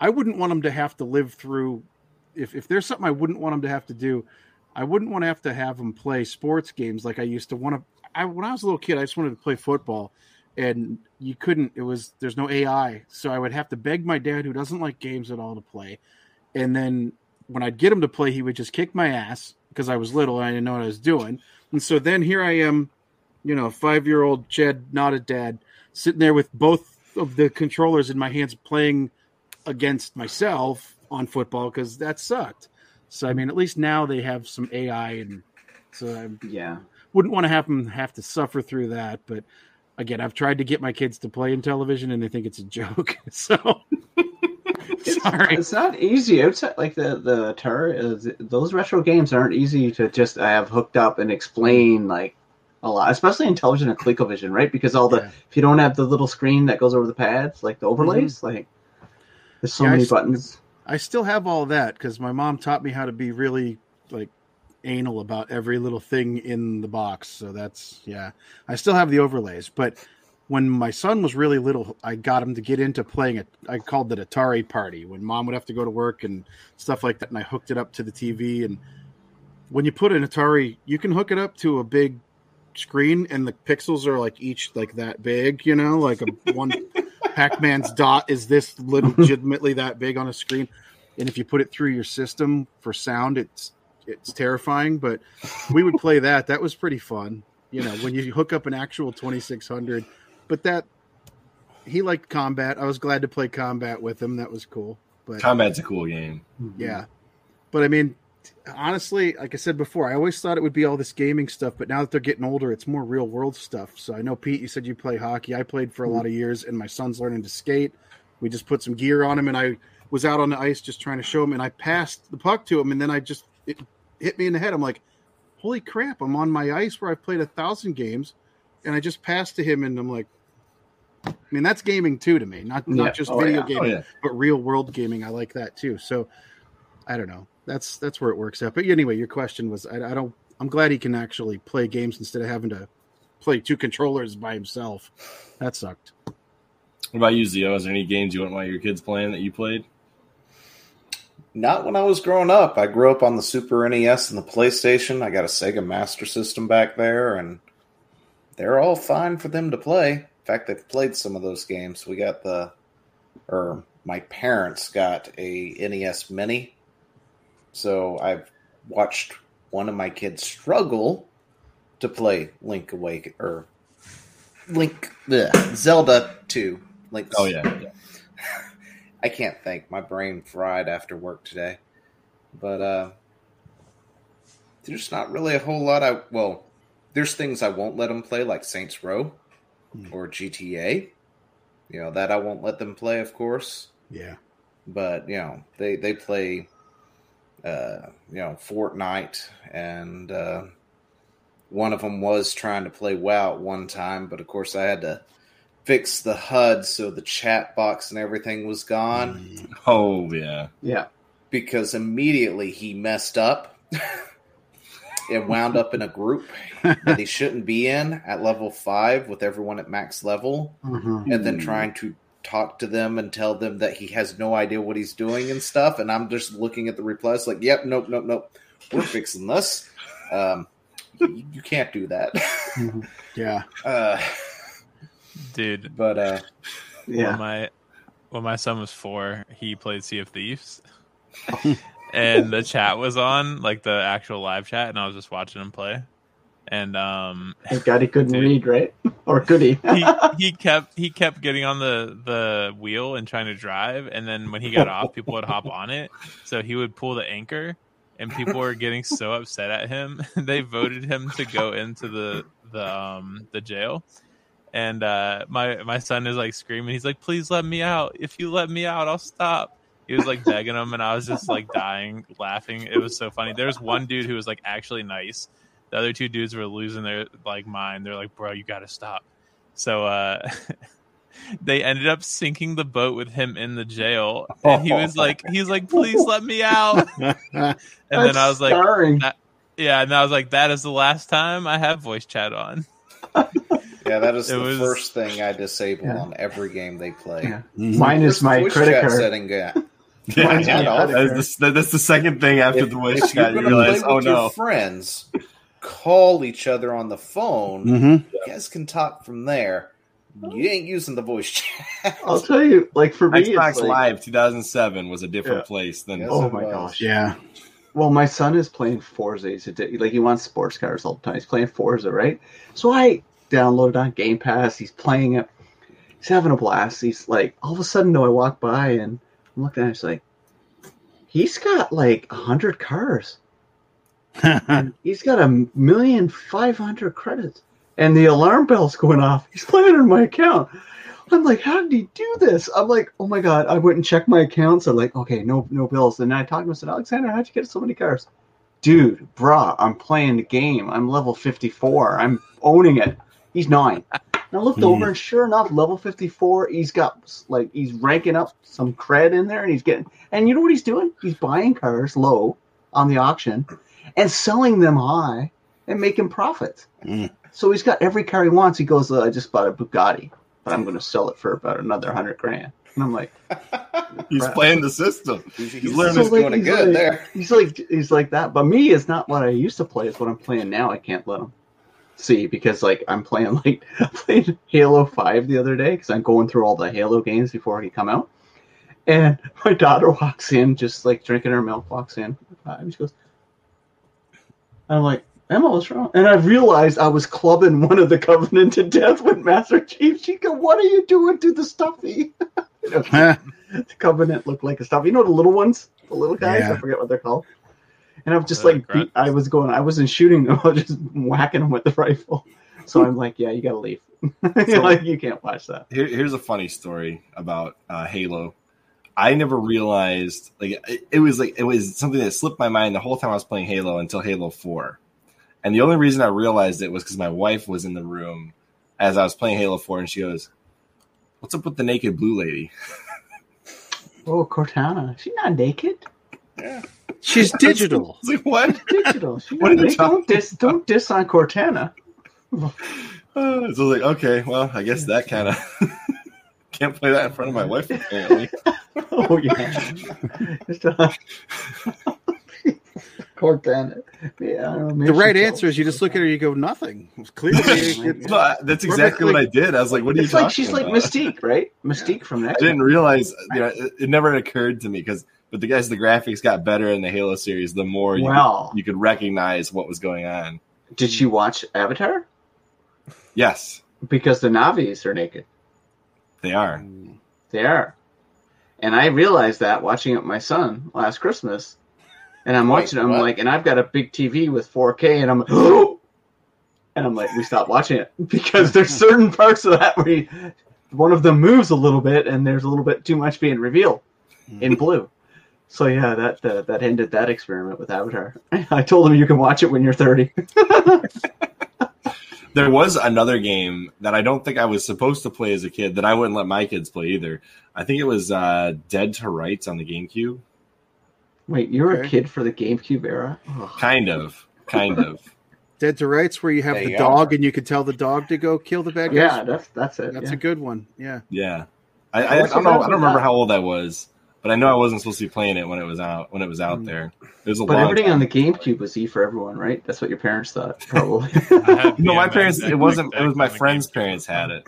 I wouldn't want them to have to live through. If if there's something I wouldn't want them to have to do, I wouldn't want to have to have them play sports games like I used to want to. I when I was a little kid, I just wanted to play football, and you couldn't. It was there's no AI, so I would have to beg my dad, who doesn't like games at all, to play. And then when I'd get him to play, he would just kick my ass because I was little and I didn't know what I was doing. And so then here I am, you know, five year old Chad, not a dad, sitting there with both of the controllers in my hands playing against myself on football because that sucked. So I mean, at least now they have some AI, and so I yeah, wouldn't want to have them have to suffer through that. But again, I've tried to get my kids to play Intellivision, and they think it's a joke. So it's, sorry. it's not easy. Outside, like the the Atari, is, those retro games aren't easy to just have hooked up and explain like a lot, especially Intellivision and ColecoVision, right? Because all the Yeah. if you don't have the little screen that goes over the pads, like the mm-hmm. overlays, like there's so Yeah, I many s- buttons. I still have all that because my mom taught me how to be really like anal about every little thing in the box. So that's yeah. I still have the overlays, but when my son was really little, I got him to get into playing it. I called it Atari Party when mom would have to go to work and stuff like that, and I hooked it up to the TV. And when you put an Atari, you can hook it up to a big screen, and the pixels are like each like that big. You know, like a one Pac-Man's dot is this legitimately that big on a screen, and if you put it through your system for sound, it's it's terrifying. But we would play that. That was pretty fun. You know, when you hook up an actual 2600, but that he liked combat. I was glad to play combat with him. That was cool. But Combat's a cool game. yeah, but I mean, honestly, like I said before, I always thought it would be all this gaming stuff, but now that they're getting older, it's more real world stuff. So I know Pete, you said you play hockey. I played for a hmm. lot of years, and my son's learning to skate. We just put some gear on him, and I was out on the ice just trying to show him, and I passed the puck to him, and then I just it hit me in the head. I'm like, holy crap! I'm on my ice where I've played a thousand games, and I just passed to him, and I'm like. I mean that's gaming too to me, not not just Oh, video yeah. Oh, gaming Oh yeah, but real world gaming i like that too so i don't know that's that's where it works out but anyway your question was i, I don't i'm glad he can actually play games instead of having to play two controllers by himself that sucked What about you, Zeo? Is there any games you wouldn't want your kids playing that you played? Not when I was growing up. I grew up on the Super NES and the PlayStation. I got a Sega Master System back there, and they're all fine for them to play. In fact, they've played some of those games. We got the, or my parents got a NES Mini, so I've watched one of my kids struggle to play Link Awake or Link bleh, Zelda Two. Link. Oh yeah, yeah. I can't think. My brain fried after work today. But uh there's not really a whole lot I well, there's things I won't let them play like Saints Row Hmm. or GTA. You know, that I won't let them play, of course. Yeah. But, you know, they they play uh, you know, Fortnite and uh one of them was trying to play WoW at one time, but of course I had to fix the HUD so the chat box and everything was gone Oh yeah. Yeah. because immediately he messed up and wound up in a group that he shouldn't be in at level five with everyone at max level Mhm. and then trying to talk to them and tell them that he has no idea what he's doing and stuff and i'm just looking at the replies like yep nope nope nope. We're fixing this. Um, you, you can't do that. Mhm. Yeah. uh, Dude, but uh, when my when my son was four, he played Sea of Thieves, and the chat was on, like the actual live chat, and I was just watching him play, and um, Thank God he couldn't Dude. read, right? Or could he? he he kept he kept getting on the the wheel and trying to drive, and then when he got off, people would hop on it, so he would pull the anchor, and people were getting so upset at him, they voted him to go into the the um the jail. And uh, my my son is like screaming. He's like, "Please let me out! If you let me out, I'll stop." He was like begging him, and I was just like dying, laughing. It was so funny. There was one dude who was like actually nice. The other two dudes were losing their like mind. They're like, "Bro, you got to stop." So uh, they ended up sinking the boat with him in the jail, and he was like, "He's like, please let me out." And then I was like, Starring. "Yeah," and I was like, "That is the last time I have voice chat on." yeah that is It the was- first thing i disable Yeah. on every game they play Yeah. Mhm. Mine is my voice credit card. setting at? Yeah, yeah. That's, the, that's the second thing after if, the voice chat. You realize, oh no. friends, call each other on the phone. hmm You guys can talk from there. You ain't using the voice chat. I'll tell you, like for me, Xbox like, Live 2007 was a different Yeah. place than. Yes. Oh my was. gosh. Yeah. Well, my son is playing Forza. today. like he wants sports cars all the time. He's playing Forza, right? So I downloaded on Game Pass. He's playing it. He's having a blast. He's like, all of a sudden, though, I walk by and I'm looking at him. It's like, he's got like a hundred cars. And he's got a million five hundred credits, and the alarm bell's going off. He's playing on my account. I'm like, how did he do this? I'm like, oh my god! I went and checked my accounts. I'm like, okay, no, no bills. And I talked to him. I said, Alexander, how'd you get so many cars? Dude, brah, I'm playing the game. I'm level 54. I'm owning it. He's nine. And I looked Hmm. over, and sure enough, level 54. He's got like he's ranking up some cred in there, and he's getting. And you know what he's doing? He's buying cars low on the auction and selling them high and making profits. Mm. So he's got every car he wants. He goes, uh, I just bought a Bugatti, but I'm going to sell it for about another hundred grand. And I'm like, He's Crap. playing the system. He's, He's he's learning So, like, he's good like- there. he's like, he's like that. But me, it's not what I used to play. It's what I'm playing now. I can't let him see because like I'm playing like I played Halo Five the other day because I'm going through all the Halo games before he come out. And my daughter walks in, just like drinking her milk, walks in. And she goes, I'm like, Emma, what's wrong? And I realized I was clubbing one of the Covenant to death with Master Chief. She go, What are you doing to the stuffy? You know, the Covenant looked like a stuffy. You know the little ones? The little guys? Yeah. I forget what they're called. And I'm just The like, grunts? I was going, I wasn't shooting them, I was just whacking them with the rifle. So I'm like, yeah, you gotta leave. So- like, you can't watch that. Here, here's a funny story about uh, Halo. I never realized like it, it was like it was something that slipped my mind the whole time I was playing Halo until Halo Four, and the only reason I realized it was because my wife was in the room as I was playing Halo Four, and she goes, "What's up with the naked blue lady?" Oh, Cortana. She's not naked. Yeah. She's digital. I was like, "What?" Digital. She's What not are you naked. Don't diss, don't diss on Cortana. Uh, so I was like, "Okay, well, I guess that kind of can't play that in front of my wife apparently." Oh, yeah. Just, uh, Cortana. Yeah, I don't know, maybe The right answer is you just look at her, you go nothing. Clearly, it- No, that's exactly what I did. I was like, "What are you It's talking like she's like? Mystique, right? Mystique from I that. didn't realize. You know, it, it never occurred to me because, but the guys, the graphics got better in the Halo series. The more you Wow. you could recognize what was going on. Did she watch Avatar? Yes, Because the Na'vis are naked. They are. They are. And I realized that watching it with my son last Christmas. And I'm Wait, watching it, I'm what? like, and I've got a big TV with 4K, and I'm like, oh! And I'm like, we stopped watching it because there's certain parts of that where you, one of them moves a little bit, and there's a little bit too much being revealed in blue. So yeah, that uh, that ended that experiment with Avatar. I told him you can watch it when you're 30. There was another game that I don't think I was supposed to play as a kid that I wouldn't let my kids play either. I think it was uh, Dead to Rights on the GameCube. Wait, you were a kid for the GameCube era? Ugh. Kind of, kind of. Dead to Rights, where you have There the you dog are. and you can tell the dog to go kill the bad guys. Yeah, that's that's it. that's yeah. a good one. Yeah, Yeah, I, I, I don't know. I don't remember with how old I was, but I know I wasn't supposed to be playing it when it was out. When it was out Mm. there, it was a But long. everything time. on the GameCube was E for everyone, right? That's what your parents thought, probably. Had No, my parents. It wasn't. It was my friend's parents had it.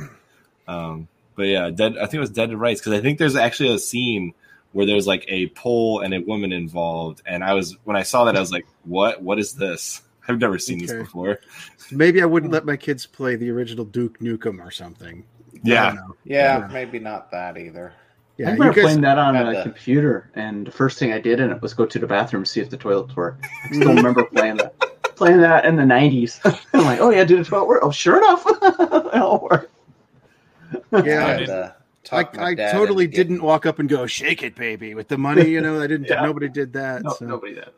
Um, but yeah, dead. I think it was Dead to Rights because I think there's actually a scene where there's like a pole and a woman involved, and I was when I saw that I was like, "What? What is this? I've never seen this before." maybe I wouldn't let my kids play the original Duke Nukem or something. Yeah. Yeah, Yeah. maybe not that either. Yeah. I You remember guys, playing that on had a the- computer, and the first thing I did in it was go to the bathroom see if the toilets work. I still remember playing that. Playing that in the '90s. I'm like, oh yeah, did the toilet work? Oh, sure enough, it all worked. Yeah, I, I had I, I totally into didn't walk up and go shake it, baby, with the money. You know, I didn't. Yeah. Nobody did that. No, so. nobody did.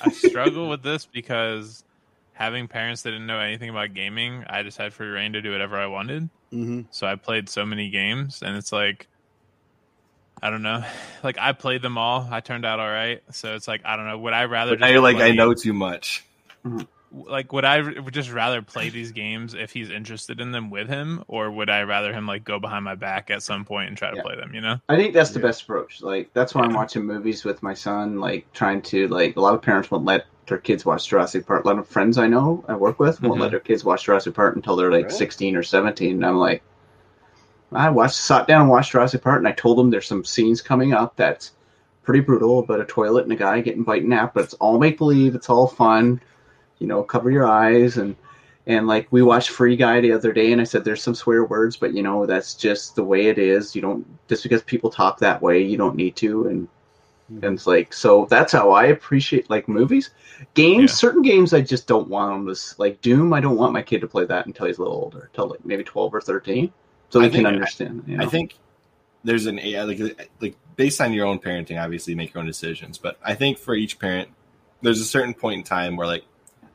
I struggle with this because having parents that didn't know anything about gaming, I just had free reign to do whatever I wanted. hmm So I played so many games, and it's like, I don't know, like I played them all. I turned out all right. So it's like I don't know. Would I rather? but now you're like, I know too much. Like, would I r- would just rather play these games if he's interested in them with him, or would I rather him like go behind my back at some point and try to Yeah. play them? You know? I think that's the Yeah. best approach. Like that's why I'm watching movies with my son. Like trying to like a lot of parents won't let their kids watch Jurassic Park. A lot of friends I know I work with won't Mhm. let their kids watch Jurassic Park until they're like Really? 16 or 17. And I'm like, I watched, sat down and watched Jurassic Park, and I told them there's some scenes coming up that's pretty brutal about a toilet and a guy getting bitten out, but it's all make believe. It's all fun. You know, cover your eyes and. And like we watched Free Guy the other day, and I said there's some swear words, but you know that's just the way it is. You don't just because people talk that way, you don't need to. And and it's like so that's how I appreciate like movies, games. Yeah. Certain games I just don't want them to like Doom. I don't want my kid to play that until he's a little older, until like maybe twelve or thirteen, so I he can understand. You know? I think there's an like uh, like based on your own parenting, obviously make your own decisions. But I think for each parent, there's a certain point in time where like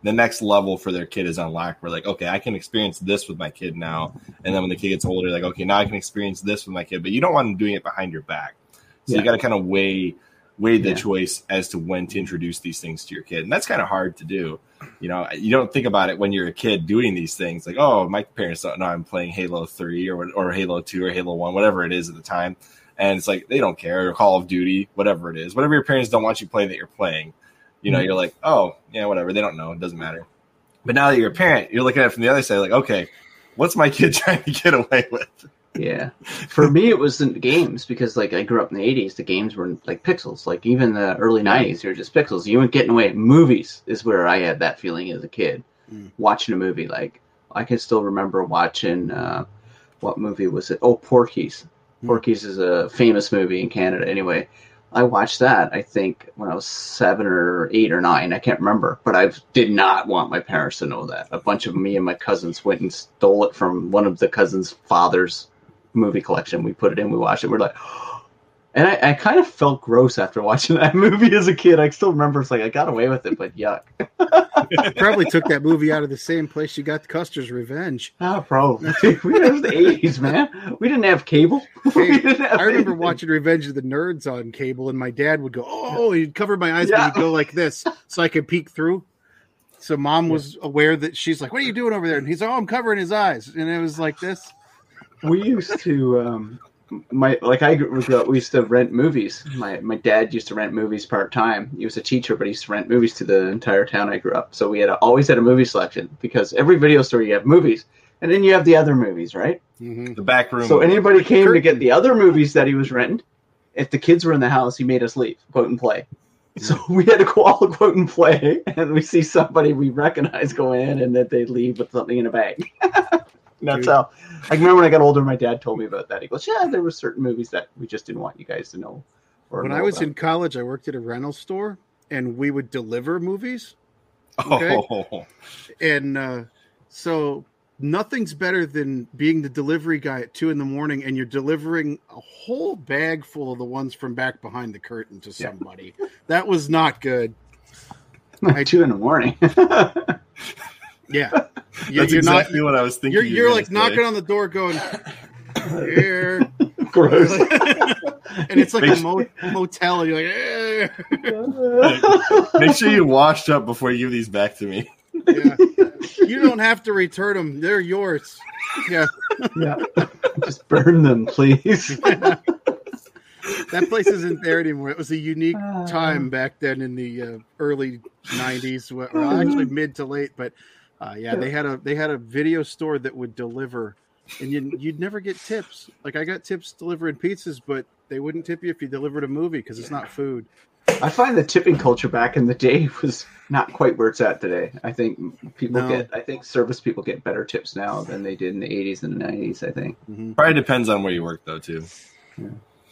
the next level for their kid is unlocked. Where like, okay, I can experience this with my kid now, and then when the kid gets older, like, okay, now I can experience this with my kid. But you don't want them doing it behind your back, so Yeah. you got to kind of weigh weigh the Yeah. choice as to when to introduce these things to your kid, and that's kind of hard to do. You know, you don't think about it when you're a kid doing these things. Like, oh, my parents don't know I'm playing Halo Three or or Halo Two or Halo One, whatever it is at the time, and it's like they don't care. Or Call of Duty, whatever it is, whatever your parents don't want you playing that you're playing. You know, Mhm. you're like, oh, yeah, whatever. They don't know. It doesn't matter. But now that you're a parent, you're looking at it from the other side, like, okay, what's my kid trying to get away with? Yeah. For me, it was in the games because, like, I grew up in the 80s. The games were like pixels. Like, even the early 90s, they were just pixels. You weren't getting away. Movies is where I had that feeling as a kid. Mm. Watching a movie. Like, I can still remember watching, uh, what movie was it? Oh, Porky's. Mm. Porky's is a famous movie in Canada. Anyway, I watched that, I think, when I was seven or eight or nine. I can't remember. But I did not want my parents to know that. A bunch of me and my cousins went and stole it from one of the cousins' father's movie collection. We put it in, we watched it. We're like, and I, I kind of felt gross after watching that movie as a kid. I still remember it's like I got away with it, but yuck. Probably took that movie out of the same place you got Custer's Revenge. Ah, probably. we it was the eighties, man. We didn't have cable. Hey, didn't have I remember anything. watching Revenge of the Nerds on cable, and my dad would go, "Oh," he'd cover my eyes, Yeah. but he'd go like this, so I could peek through. So mom was aware that she's like, "What are you doing over there?" And he's like, "Oh, I'm covering his eyes," and it was like this. We used to um, my like I grew up, we used to rent movies. My my dad used to rent movies part time. He was a teacher, but he used to rent movies to the entire town I grew up. So we had a, always had a movie selection because every video store you have movies, and then you have the other movies, right? Mhm. The back room. So anybody came to get the other movies that he was renting. If the kids were in the house, he made us leave, quote and play. So we had to go all quote and play, and we see somebody we recognize go in, and that they leave with something in a bag. That's how. I remember when I got older, my dad told me about that. He goes, "Yeah, there were certain movies that we just didn't want you guys to know." When know I was about." in college, I worked at a rental store, and we would deliver movies. oh, and uh, so nothing's better than being the delivery guy at two in the morning and you're delivering a whole bag full of the ones from back behind the curtain to Yeah. somebody that was not good Like two in the morning. yeah that's you're exactly not what I was thinking. you're, you you're like say. knocking on the door going here Gross. and it's like a Makes- mo- motel you're like eh. Make sure you washed up before you give these back to me. yeah. you don't have to return them they're yours yeah yeah, just burn them, please. that place isn't there anymore. It was a unique Uh. time back then in the uh, early '90s, well, well, actually mid to late. But uh, yeah, they had a they had a video store that would deliver, and you, you'd never get tips. Like I got tips delivering pizzas, but they wouldn't tip you if you delivered a movie because it's not food. I find the tipping culture back in the day was not quite where it's at today. I think people No. get, I think service people get better tips now than they did in the 80s and the 90s. I think. Mhm. Probably depends on where you work, though, too.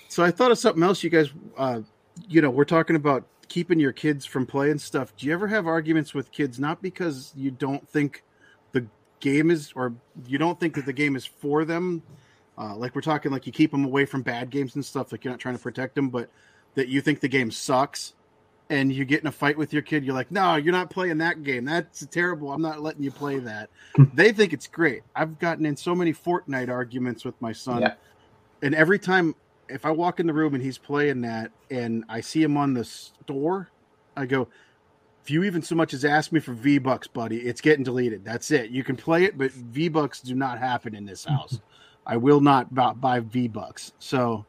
So I thought of something else. You guys, uh, you know, we're talking about keeping your kids from playing stuff. Do you ever have arguments with kids not because you don't think the game is, or you don't think that the game is for them? Uh, like we're talking, like you keep them away from bad games and stuff. Like you're not trying to protect them, but that you think the game sucks, and you get in a fight with your kid. You're like, no, you're not playing that game. That's terrible. I'm not letting you play that. they think it's great. I've gotten in so many Fortnite arguments with my son Yeah. and every time if I walk in the room and he's playing that and I see him on the store, I go, if you even so much as ask me for V Bucks, buddy, it's getting deleted. That's it. You can play it, but V Bucks do not happen in this house. I will not buy V Bucks. So,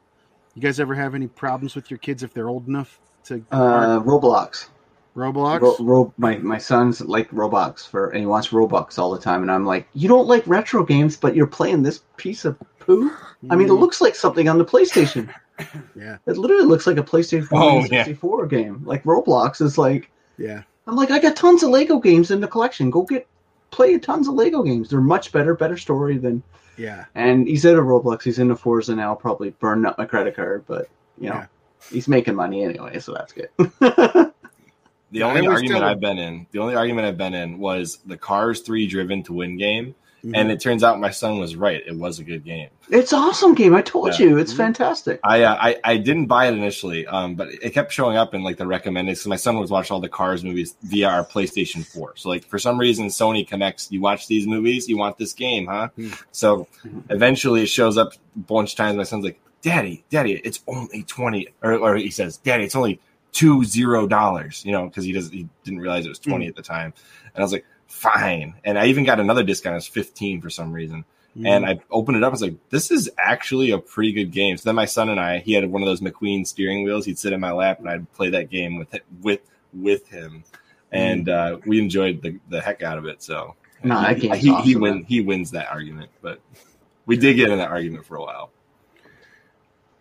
you guys ever have any problems with your kids if they're old enough to Uh, Roblox. Roblox? Ro- Ro- my my son's like Roblox for, and he wants Robux all the time. And I'm like, you don't like retro games, but you're playing this piece of poo. I mean, it looks like something on the PlayStation. yeah, It literally looks like a PlayStation 4 Oh, and yeah. game. Like Roblox is like, yeah. I'm like, I got tons of Lego games in the collection. Go get play tons of Lego games. They're much better, better story than. Yeah. And he's at a Roblox. He's into Forza now. Probably burning up my credit card, but you know, Yeah. he's making money anyway, so that's good. The Yeah, only argument tell I've been in, the only argument I've been in was the Cars 3 Driven to Win game. Mhm. And it turns out my son was right. It was a good game. it's awesome game. I told Yeah. you, it's Mhm. fantastic. I, uh, I I didn't buy it initially, um, but it kept showing up in like the recommended. So my son was watching all the Cars movies via our PlayStation 4. So like for some reason, Sony connects. You watch these movies, you want this game, huh? Hmm. So Mhm. eventually, it shows up a bunch of times. My son's like, "Daddy, Daddy, it's only twenty, or, or he says, "Daddy, it's only two zero dollars." You know, because he does he didn't realize it was 20 at the time. And I was like, "Fine." And I even got another discount. It was fifteen for some reason Mhm. and I opened it up. I was like, "This is actually a pretty good game." So then my son and I, he had one of those McQueen steering wheels. He'd sit in my lap, and I'd play that game with with with him, and uh, we enjoyed the, the heck out of it. So No, that he, game's he, he awesome, win he wins that argument, but we did get in that argument for a while.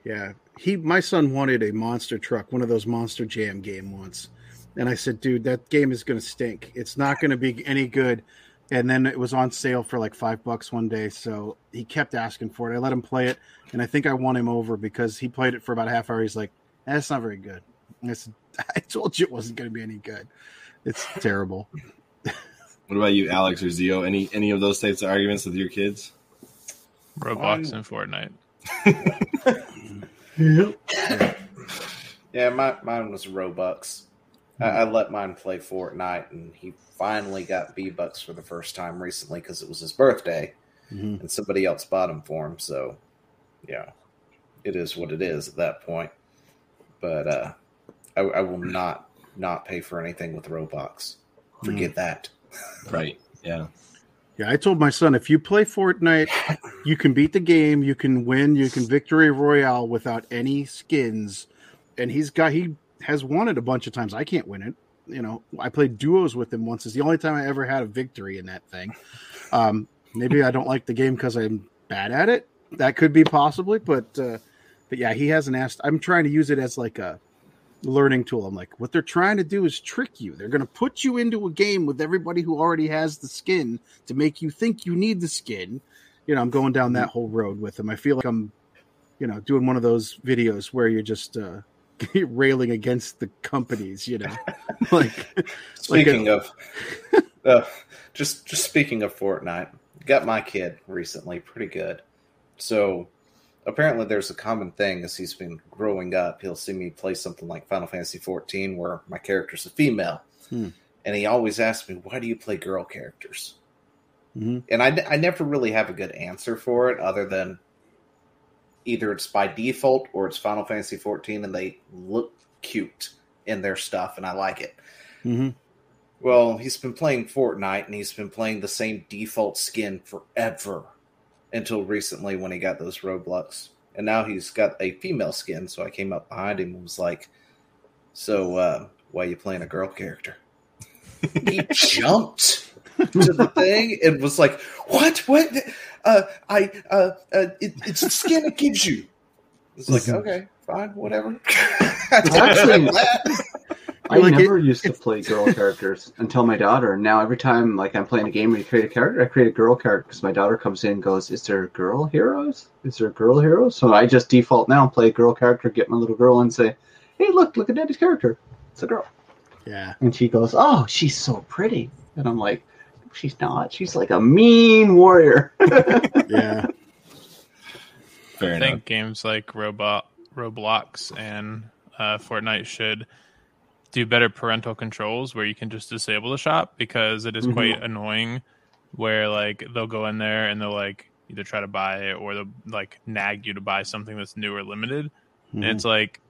Yeah, he my son wanted a monster truck, one of those Monster Jam game once, and I said, "Dude, that game is going to stink. It's not going to be any good." And then it was on sale for like five bucks one day, so he kept asking for it. I let him play it, and I think I won him over because he played it for about a half hour. He's like, "That's not very good." And I said, "I told you it wasn't going to be any good. It's terrible." What about you, Alex or Zeo? Any any of those types of arguments with your kids? Roblox Um, and Fortnite. Yeah, my, mine was Robux. I, I let mine play Fortnite, and he finally got V Bucks for the first time recently because it was his birthday, Mhm. and somebody else bought him for him. So, yeah, it is what it is at that point. But uh, I, I will not not pay for anything with Roblox. Forget that. Right? Yeah. Yeah, I told my son if you play Fortnite, you can beat the game, you can win, you can victory royale without any skins. And he's got he has won it a bunch of times. I can't win it. You know, I played duos with him once. It's the only time I ever had a victory in that thing. Um, maybe I don't like the game because I'm bad at it. That could be possibly, but uh, but yeah, he hasn't asked. I'm trying to use it as like a learning tool. I'm like, what they're trying to do is trick you. They're going to put you into a game with everybody who already has the skin to make you think you need the skin. You know, I'm going down that whole road with him. I feel like I'm, you know, doing one of those videos where you're just uh, railing against the companies. You know, like Speaking like of, uh, just just speaking of Fortnite, got my kid recently, pretty good. So apparently, there's a common thing as he's been growing up. He'll see me play something like Final Fantasy 14, where my character's a female, Hmm. and he always asks me, "Why do you play girl characters?" Mhm. And I, I never really have a good answer for it, other than either it's by default or it's Final Fantasy 14, and they look cute in their stuff, and I like it. Mhm. Well, he's been playing Fortnite and he's been playing the same default skin forever until recently when he got those Roblox. And now he's got a female skin, so I came up behind him and was like, So, uh, why are you playing a girl character? he jumped to the thing and was like, What? What? Uh, I, uh, uh, it, it's the skin it gives you. It's like, okay, fine, whatever. I Actually- I like never used to play girl characters until my daughter. And now every time like I'm playing a game where you create a character, I create a girl character because my daughter comes in and goes, "Is there girl heroes? Is there girl heroes?" So I just default now, and play a girl character, get my little girl, and say, "Hey, look, look at Daddy's character. It's a girl." Yeah. And she goes, "Oh, she's so pretty," and I'm like, "She's not. She's like a mean warrior." Yeah. Fair I enough. think games like Robot, Roblox and uh, Fortnite should do better parental controls where you can just disable the shop because it is Mhm. quite annoying where like they'll go in there and they'll like either try to buy it or they'll like nag you to buy something that's new or limited. And it's like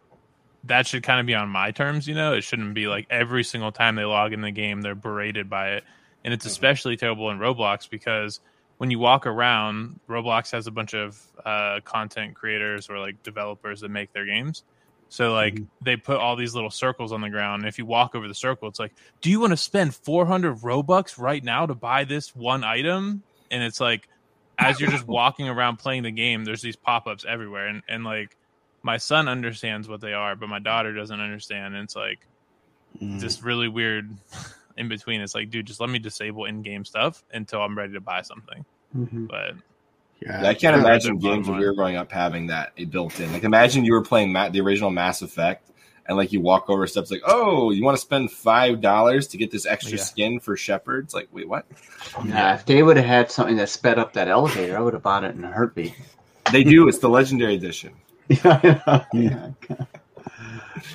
that should kind of be on my terms, you know. It shouldn't be like every single time they log in the game they're berated by it. And it's especially terrible in Roblox because when you walk around, Roblox has a bunch of uh, content creators or like developers that make their games. So like they put all these little circles on the ground. And if you walk over the circle, it's like, do you want to spend 400 Robux right now to buy this one item? And it's like, as you're just walking around playing the game, there's these pop ups everywhere. And, and like, my son understands what they are, but my daughter doesn't understand. And it's like Mhm. this really weird in between. It's like, dude, just let me disable in game stuff until I'm ready to buy something. Mhm. But yeah. Yeah, I can't imagine games when we were growing up having that built in. Like, imagine you were playing Ma- the original Mass Effect, and like you walk over steps, like, "Oh, you want to spend five dollars to get this extra Yeah. skin for Shepard?" It's like, wait, what? Yeah, if they would have had something that sped up that elevator, I would have bought it in a heartbeat. They do. It's the Legendary Edition. yeah, yeah.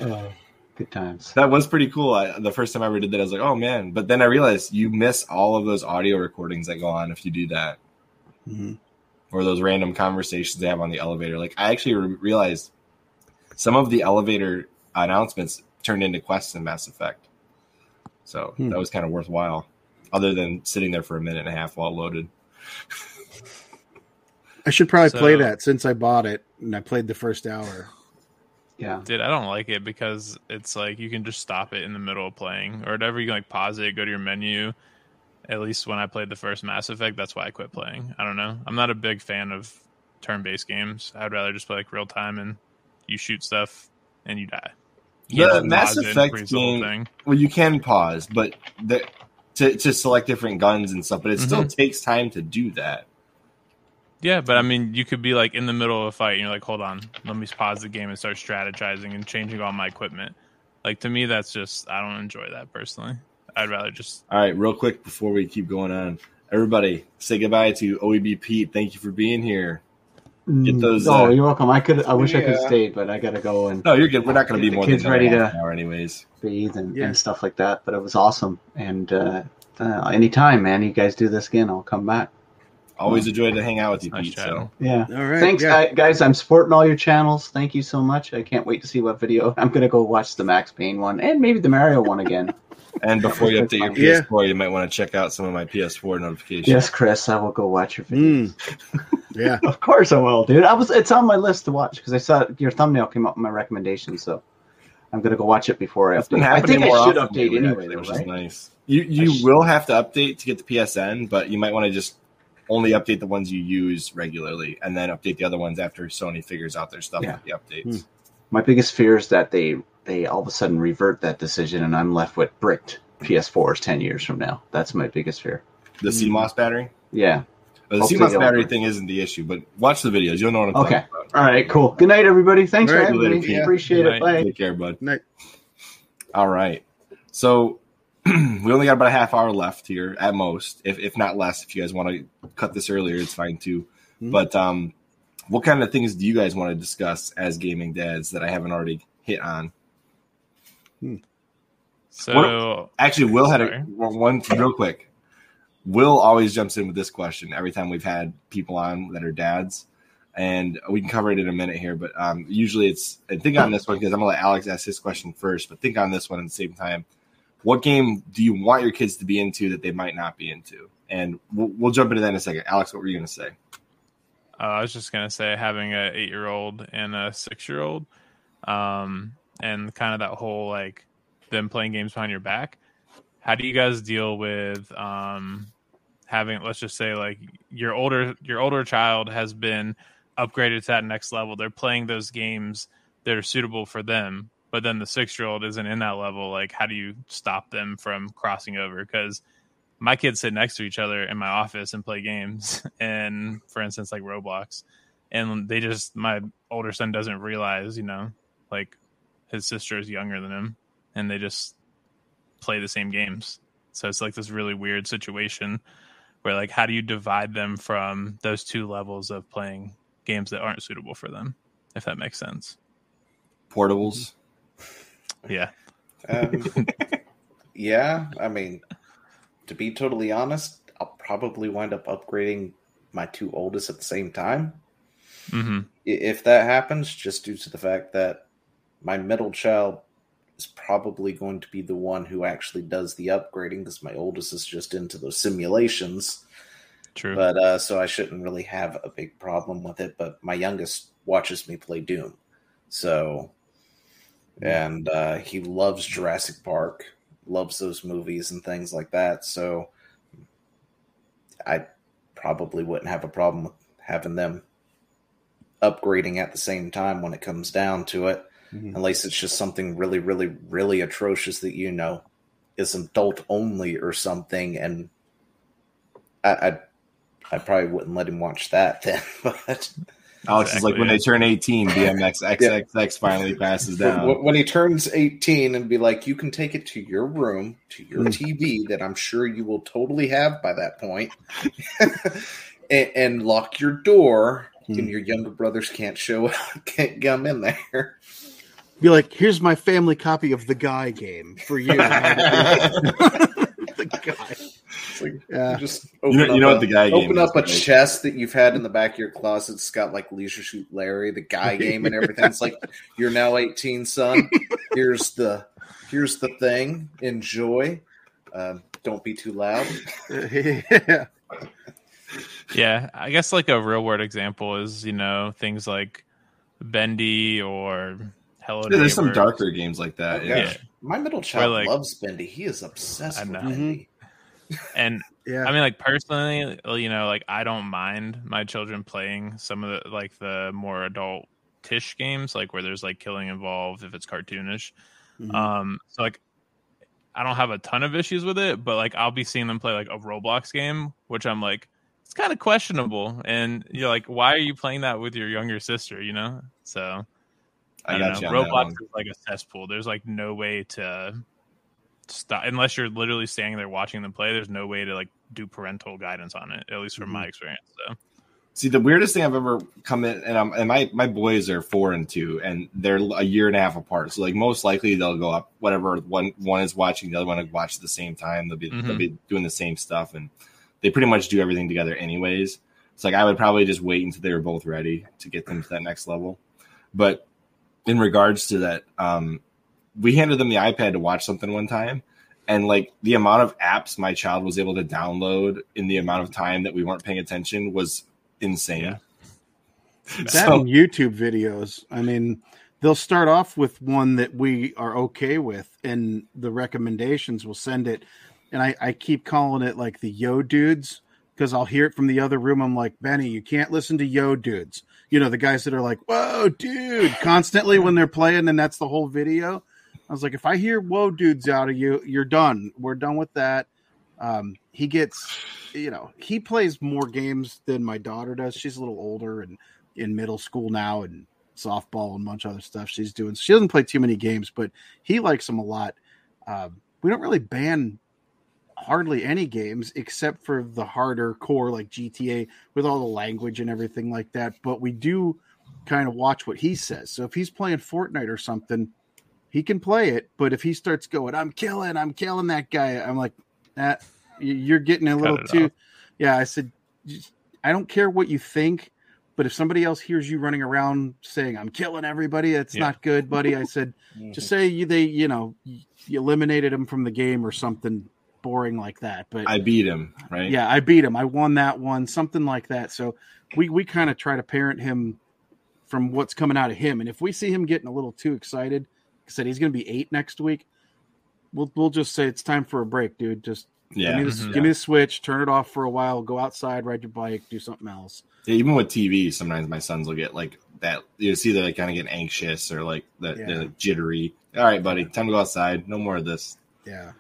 Oh, good times. That was pretty cool. I, the first time I ever did that, I was like, "Oh man!" But then I realized you miss all of those audio recordings that go on if you do that, Mhm. or those random conversations they have on the elevator. Like, I actually re- realized some of the elevator announcements turned into quests in Mass Effect. So Hmm. that was kind of worthwhile, other than sitting there for a minute and a half while loaded. I should probably play that since I bought it and I played the first hour. Yeah. dude, I don't like it because it's like you can just stop it in the middle of playing or whatever. You can like pause it, go to your menu. At least when I played the first Mass Effect, that's why I quit playing. I don't know. I'm not a big fan of turn-based games. I'd rather just play like real time and you shoot stuff and you die. You The Mass pause it and Effect game- thing. Well, you can pause, but the, to to select different guns and stuff, but it mm-hmm. still takes time to do that. Yeah, but I mean, you could be like in the middle of a fight and you're like, hold on, let me pause the game and start strategizing and changing all my equipment. Like to me, that's just I don't enjoy that personally. I'd rather just All right, real quick before we keep going on, everybody say goodbye to OEB Pete. Thank you for being here. Get those, Oh, uh, you're welcome. I could. I wish I could stay, but I gotta go and No, you're good. We're not going to be the more kids than ready ready to- an hour, anyways. bathe and, Yeah. and stuff like that. But it was awesome. And uh, uh, anytime, man, you guys do this again, I'll come back. Always a joy to hang out with you, nice Pete. chatting. So Yeah. All right. Thanks, yeah. guys. I'm supporting all your channels. Thank you so much. I can't wait to see what video. I'm gonna go watch the Max Payne one and maybe the Mario one again. And before you update your PS4, you might want to check out some of my PS4 notifications. Yes, Chris, I will go watch your video. Mm. Yeah. Of course I will, dude. I was it's on my list to watch because I saw your thumbnail came up in my recommendation, so I'm gonna go watch it before I It's been update. I think I should update lately, anyway, actually, though, which right? is nice. You you sh- will have to update to get the PSN, but you might want to just only update the ones you use regularly, and then update the other ones after Sony figures out their stuff Yeah. with the updates. Hmm. My biggest fear is that they they all of a sudden revert that decision, and I'm left with bricked PS4s ten years from now. That's my biggest fear. The hmm. CMOS battery. Yeah. But the Hopefully CMOS battery work. thing isn't the issue, but watch the videos. You'll know what I'm Okay. talking about. Okay. All right. Cool. Good night, everybody. Thanks All for right, having later, me. Pete. Appreciate Good it. night. Bye. Take care, bud. Night. All right. So we only got about a half hour left here at most, if, if not less. If you guys want to cut this earlier, it's fine too. Mhm. But um, what kind of things do you guys want to discuss as gaming dads that I haven't already hit on? So Actually, Will had a one real quick. Will always jumps in with this question every time we've had people on that are dads, and we can cover it in a minute here. But um, usually it's and think on this one because I'm gonna let Alex ask his question first. But think on this one at the same time. What game do you want your kids to be into that they might not be into? And we'll, we'll jump into that in a second. Alex, what were you gonna say? Uh, I was just gonna say having a eight year old and a six year old, um, and kind of that whole like them playing games behind your back. How do you guys deal with um, having let's just say like your older your older child has been upgraded to that next level. They're playing those games that are suitable for them, but then the six year old isn't in that level. Like, how do you stop them from crossing over? Because my kids sit next to each other in my office and play games and for instance like roblox and they just my older son doesn't realize you know like his sister is younger than him and they just play the same games so it's like this really weird situation where like how do you divide them from those two levels of playing games that aren't suitable for them if that makes sense Portables. Yeah Um, yeah, I mean, to be totally honest, I'll probably wind up upgrading my two oldest at the same time. hmm If that happens, just due to the fact that my middle child is probably going to be the one who actually does the upgrading because my oldest is just into those simulations. true But uh, so I shouldn't really have a big problem with it. But my youngest watches me play Doom, so and uh, he loves Jurassic Park, loves those movies and things like that. So I probably wouldn't have a problem with having them upgrading at the same time when it comes down to it, Mhm. unless it's just something really, really, really atrocious that you know is adult only or something, and I, I, I probably wouldn't let him watch that then. But Alex is like Exactly, when yeah. they turn 18, BMX XXX finally passes down. when when he turns eighteen, and be like, you can take it to your room, to your Hmm. TV that I'm sure you will totally have by that point, and, and lock your door, Hmm. and your younger brothers can't show up, can't come in there. Be like, here's my family copy of the guy game for you. the guy. It's like, Yeah. just You open know- up you know a, what the guy game open is, up a right? chest that you've had in the back of your closet. It's got like Leisure Suit Larry, the guy game, and everything. It's like you're now 18, son. Here's the here's the thing. Enjoy. Um, don't be too loud. yeah. Yeah, I guess like a real world example is you know things like Bendy or Hello. Yeah, there's some darker games like that. Oh, Yeah. gosh. My middle child like- loves Bendy. He is obsessed I with know. Bendy. And Yeah. I mean, like personally, you know, like I don't mind my children playing some of the like the more adult tish games, like where there's like killing involved if it's cartoonish. Mhm. Um, so like I don't have a ton of issues with it, but like I'll be seeing them play like a Roblox game, which I'm like, it's kind of questionable. And you're like, why are you playing that with your younger sister? You know, so I, I, don't know. Roblox is like a cesspool. There's like no way to stop unless you're literally standing there watching them play. There's no way to like do parental guidance on it, at least from my experience. So See, the weirdest thing I've ever come in, and, I'm, and my my boys are four and two, and they're a year and a half apart. So, like, most likely they'll go up whatever one one is watching, the other one will watch at the same time. They'll be they'll Mhm. be doing the same stuff, and they pretty much do everything together, anyways. It's like I would probably just wait until they were both ready to get them to that next level. But in regards to that, um, we handed them the iPad to watch something one time, and like the amount of apps my child was able to download in the amount of time that we weren't paying attention was insane. Yeah. That So- and YouTube videos. I mean, they'll start off with one that we are okay with, and the recommendations will send it. And I, I keep calling it like the Yo Dudes because I'll hear it from the other room. I'm like, Benny, you can't listen to Yo Dudes. You know, the guys that are like, Whoa, dude, constantly when they're playing, and that's the whole video. I was like, if I hear Whoa Dudes out of you, you're done. We're done with that. Um, he gets, you know, he plays more games than my daughter does. She's a little older and in middle school now and softball and a bunch of other stuff she's doing. She doesn't play too many games, but he likes them a lot. Um, we don't really ban hardly any games except for the harder core like GTA with all the language and everything like that. But we do kind of watch what he says. So if he's playing Fortnite or something, he can play it. But if he starts going, I'm killing, I'm killing that guy, I'm like, that you're getting a little too. off. Yeah, I said, I don't care what you think, but if somebody else hears you running around saying I'm killing everybody, it's Yeah. not good, buddy. I said, just say you they you know you you eliminated him from the game or something boring like that. But I beat him, right? yeah, I beat him. I won that one, something like that. So we we kind of try to parent him from what's coming out of him. And if we see him getting a little too excited, like I said he's going to be eight next week. We'll we'll just say it's time for a break, dude. Just Yeah. give me the Mhm. give me the switch, turn it off for a while, go outside, ride your bike, do something else. Yeah, even with TV, sometimes my sons will get like that. You see, they like, kind of get anxious or like the, Yeah. they're, like, jittery. All right, buddy, time to go outside. No more of this. Yeah.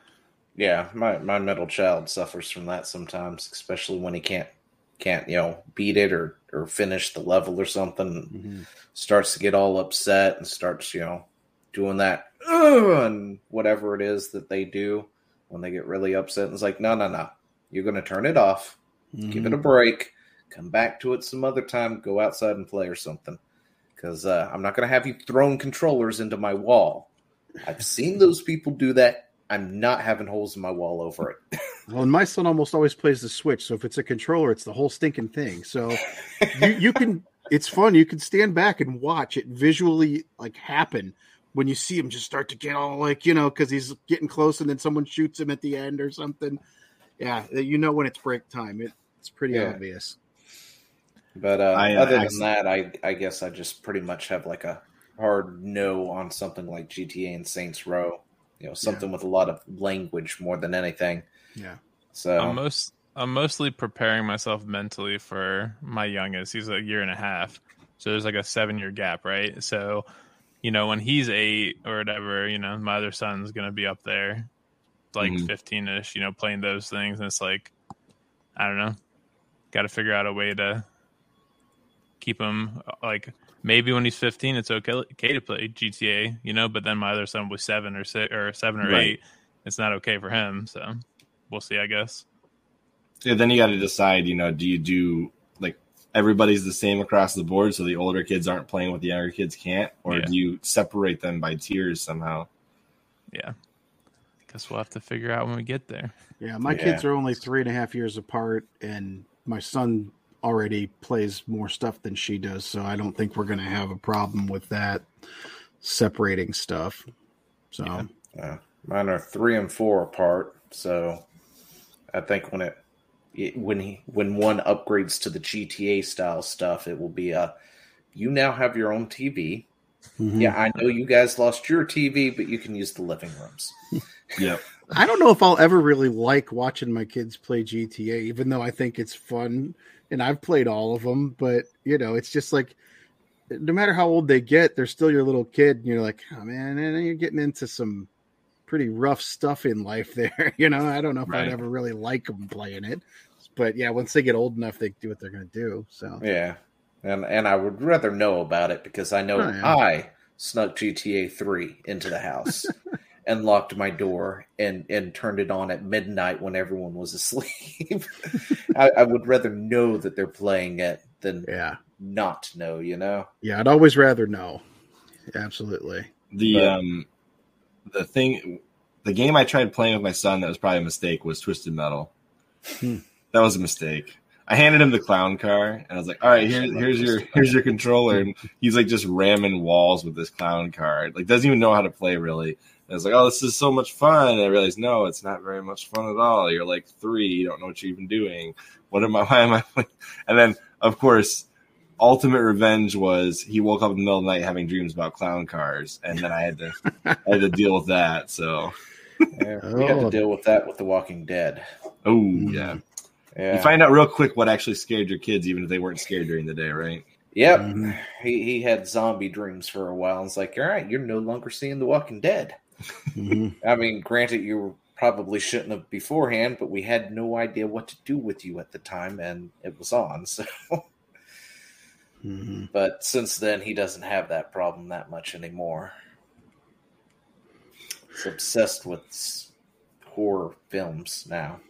Yeah, my, my middle child suffers from that sometimes, especially when he can't can't you know beat it or or finish the level or something. Mm-hmm. Starts to get all upset and starts you know doing that and whatever it is that they do when they get really upset. And it's like, no, no, no, you're going to turn it off, give it a break, come back to it some other time, go outside and play or something. Because uh, I'm not going to have you throwing controllers into my wall. I've seen those people do that. I'm not having holes in my wall over it. Well, and my son almost always plays the Switch, so if it's a controller, it's the whole stinking thing. So you, you can, it's fun. You can stand back and watch it visually like happen when you see him just start to get all like you know because he's getting close, and then someone shoots him at the end or something. Yeah, you know when it's break time. It, it's pretty Yeah. obvious. But uh, I, uh, other than acc- that, I I guess I just pretty much have like a hard no on something like GTA and Saints Row. You know, something with a lot of language more than anything. Yeah. So I'm most I'm mostly preparing myself mentally for my youngest. He's a year and a half, so there's like a seven year gap, right? So, you know, when he's eight or whatever, you know, my other son's gonna be up there, like Mhm. 15 ish, you know, playing those things, and it's like, I don't know, got to figure out a way to keep him like maybe when he's 15 it's okay, okay to play gta you know but then my other son was seven or six or seven or Right. eight it's not okay for him so we'll see i guess Yeah, then you got to decide. You know, do you do everybody's the same across the board, so the older kids aren't playing what the younger kids can't, or Yeah. do you separate them by tiers somehow? yeah i guess we'll have to figure out when we get there Yeah, my Yeah. kids are only three and a half years apart, and my son already plays more stuff than she does, so I don't think we're going to have a problem with that separating stuff. So, Yeah. uh, mine are three and four apart. So I think when it, it when he when one upgrades to the GTA style stuff, it will be a you now have your own TV. mhm. Yeah, I know you guys lost your TV, but you can use the living rooms. Yep. I don't know if I'll ever really like watching my kids play GTA, even though I think it's fun and I've played all of them. But you know, it's just like no matter how old they get, they're still your little kid, and you're like, oh man, and you're getting into some pretty rough stuff in life there. you know, I don't know if Right. I'd ever really like them playing it, but yeah, once they get old enough, they do what they're going to do. So Yeah, and and I would rather know about it because I know Oh, yeah. I snuck GTA three into the house and locked my door and and turned it on at midnight when everyone was asleep. I, I would rather know that they're playing it than yeah, not know. You know. yeah, I'd always rather know. Absolutely. The But- um, the thing, the game I tried playing with my son that was probably a mistake was Twisted Metal. Hmm. That was a mistake. I handed him the clown car, and I was like, "All right, here's here's your here's your controller." And he's like just ramming walls with this clown car. Like doesn't even know how to play really. And I was like, oh, this is so much fun. And I realized, no, it's not very much fun at all. You're like three, you don't know what you're even doing. What am I? Why am I? Playing? And then, of course, ultimate revenge was he woke up in the middle of the night having dreams about clown cars, and then I had to I had to deal with that. So, Yeah, we had to Oh. deal with that with The Walking Dead. oh yeah. Yeah. You find out real quick what actually scared your kids, even if they weren't scared during the day, right? Yep. Mhm. He he had zombie dreams for a while. And it's like, all right, you're no longer seeing The Walking Dead. Mhm. I mean, granted, you probably shouldn't have beforehand, but we had no idea what to do with you at the time, and it was on. So, Mhm. but since then, he doesn't have that problem that much anymore. He's obsessed with horror films now.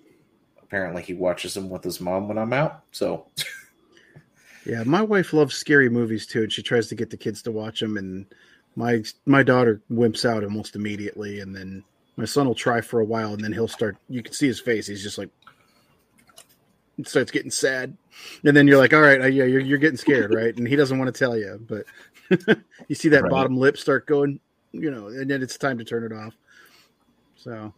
Apparently, he watches them with his mom when I'm out. So, Yeah, my wife loves scary movies too, and she tries to get the kids to watch them. And my my daughter wimps out almost immediately, and then my son will try for a while, and then he'll start. You can see his face; he's just like starts getting sad, and then you're like, "All right, uh, yeah, you're you're getting scared, right?" And he doesn't want to tell you, but you see that Right. bottom lip start going, you know, and then it's time to turn it off. So,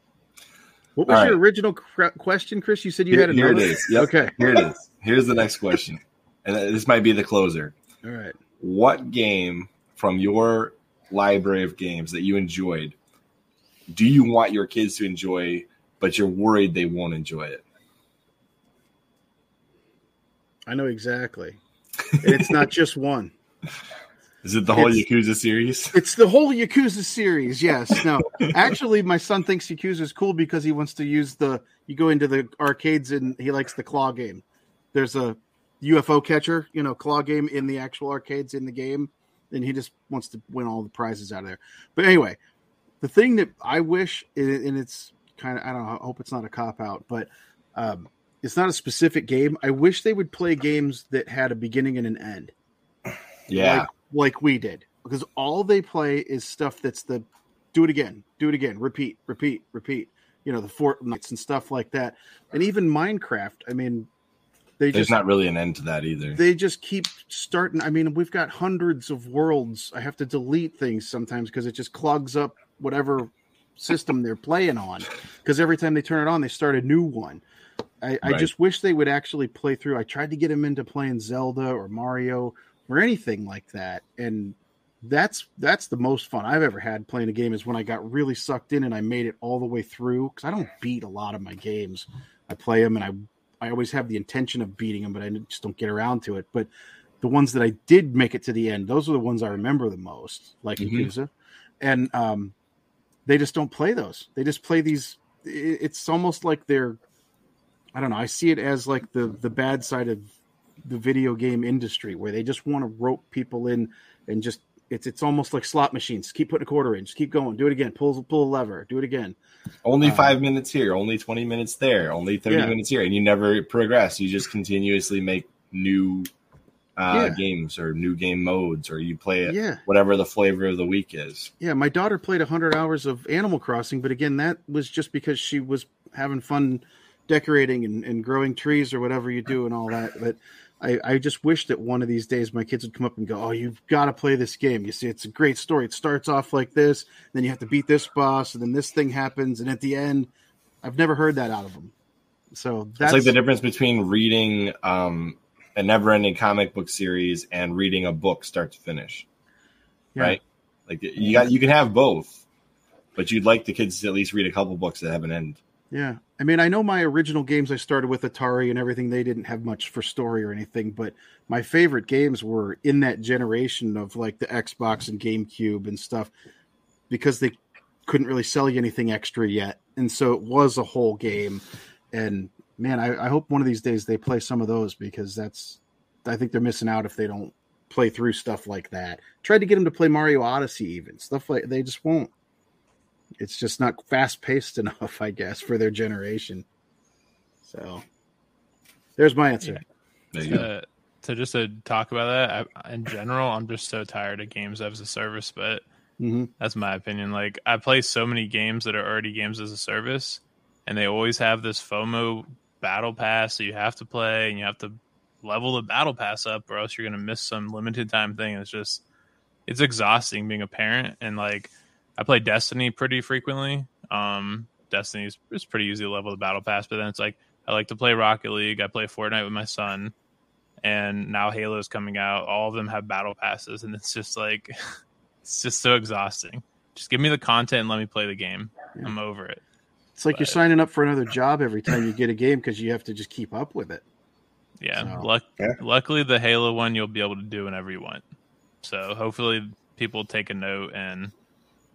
what was All your right. original cr- question, Chris? You said you Here, had here another. it is. Yep. Okay, Here it is. Here's the next question, and uh, this might be the closer. all right. What game from your library of games that you enjoyed do you want your kids to enjoy, but you're worried they won't enjoy it? I know exactly. And it's not just one. Is it the whole It's- Yakuza series? It's the whole Yakuza series. Yes. No. Actually, my son thinks Yakuza is cool because he wants to use the. You go into the arcades and he likes the claw game. There's a UFO catcher, you know, claw game in the actual arcades in the game, and he just wants to win all the prizes out of there. But anyway, the thing that I wish, and it's kind of, I don't know, I hope it's not a cop out, but um, it's not a specific game. I wish they would play games that had a beginning and an end Yeah. like, like we did because all they play is stuff that's the do it again do it again repeat repeat repeat you know the fortnights and stuff like that. And even minecraft i mean they There's just not really an end to that either. they just keep starting i mean we've got hundreds of worlds. I have to delete things sometimes because it just clogs up whatever system they're playing on. Because every time they turn it on they start a new one. I, I just wish they would actually play through. I tried to get him into playing zelda or mario or anything like that and that's that's the most fun i've ever had playing a game is when i got really sucked in and i made it all the way through because i don't beat a lot of my games i play them and i I always have the intention of beating them, but I just don't get around to it. But the ones that I did make it to the end, those are the ones I remember the most, like Mhm. Yakuza, and um, they just don't play those. They just play these. It's almost like they're, I don't know. I see it as like the the bad side of the video game industry, where they just want to rope people in and just it's it's almost like slot machines. Keep putting a quarter in, just keep going, do it again, pull pull a lever, do it again. Only Uh, five minutes here, only 20 minutes there, only 30 Yeah. minutes here. And you never progress. You just continuously make new uh, Yeah. games or new game modes, or you play it Yeah, whatever the flavor of the week is. Yeah, my daughter played 100 hours of Animal Crossing, but again, that was just because she was having fun decorating and, and growing trees or whatever you do and all that. But I, I just wish that one of these days my kids would come up and go, Oh, you've got to play this game. You see, it's a great story. It starts off like this, then you have to beat this boss, and then this thing happens. And at the end, I've never heard that out of them. So that's It's like the difference between reading um, a never-ending comic book series and reading a book start to finish, Yeah. right? Like you got you can have both, but you'd like the kids to at least read a couple books that have an end. Yeah. I mean, I know my original games I started with Atari and everything, they didn't have much for story or anything, but my favorite games were in that generation of like the Xbox and GameCube and stuff because they couldn't really sell you anything extra yet. And so it was a whole game. And man, I, I hope one of these days they play some of those because that's, I think they're missing out if they don't play through stuff like that. Tried to get them to play Mario Odyssey, even stuff like they just won't it's just not fast paced enough, I guess, for their generation. So there's my answer. There you go. to, to just to talk about that I, in general i'm just so tired of games as a service but hmm that's my opinion like i play so many games that are already games as a service and they always have this fomo battle pass that you have to play and you have to level the battle pass up or else you're going to miss some limited time thing it's just it's exhausting being a parent and like I play Destiny pretty frequently. Um, Destiny's it's pretty easy to level the battle pass, but then it's like I like to play Rocket League. I play Fortnite with my son, and now Halo's coming out. All of them have battle passes, and it's just like it's just so exhausting. Just give me the content and let me play the game. Yeah. I'm over it. It's like you're signing up for another job every time you get a game because you have to just keep up with it. Yeah. So- Luck- Yeah. Luckily, the Halo one you'll be able to do whenever you want. So hopefully, people take a note and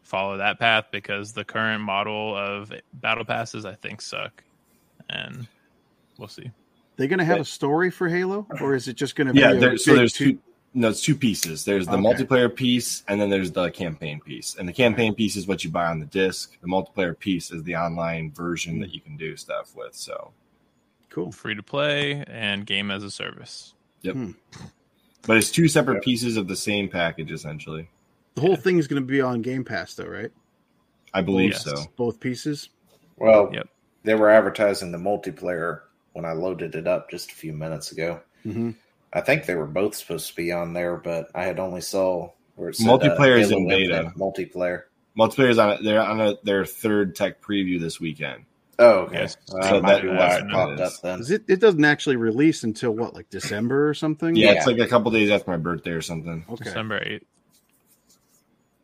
follow that path because the current model of battle passes I think suck, and we'll see. They're going to have Yeah. a story for Halo, or is it just going to be Yeah, a there, so there's two- two. No, it's two pieces. There's the Okay. multiplayer piece, and then there's the campaign piece. And the campaign piece is what you buy on the disc. The multiplayer piece is the online version that you can do stuff with. So, Cool. Free to play and game as a service. Yep. Hmm. But it's two separate pieces of the same package, essentially. The whole thing is going to be on Game Pass, though, right? I believe Yes. so. Both pieces. Well, Yep. they were advertising the multiplayer when I loaded it up just a few minutes ago. Mm-hmm. I think they were both supposed to be on there, but I had only saw where it said Multiplayer is in beta. Infinite Multiplayer. Multiplayer's on it. they're on a, their third tech preview this weekend. Oh, okay. Yes. Uh, So might that- be why that's it popped it up is. then. It, it doesn't actually release until what, like December or something? Yeah, Yeah. it's like a couple days after my birthday or something. Okay. December eighth.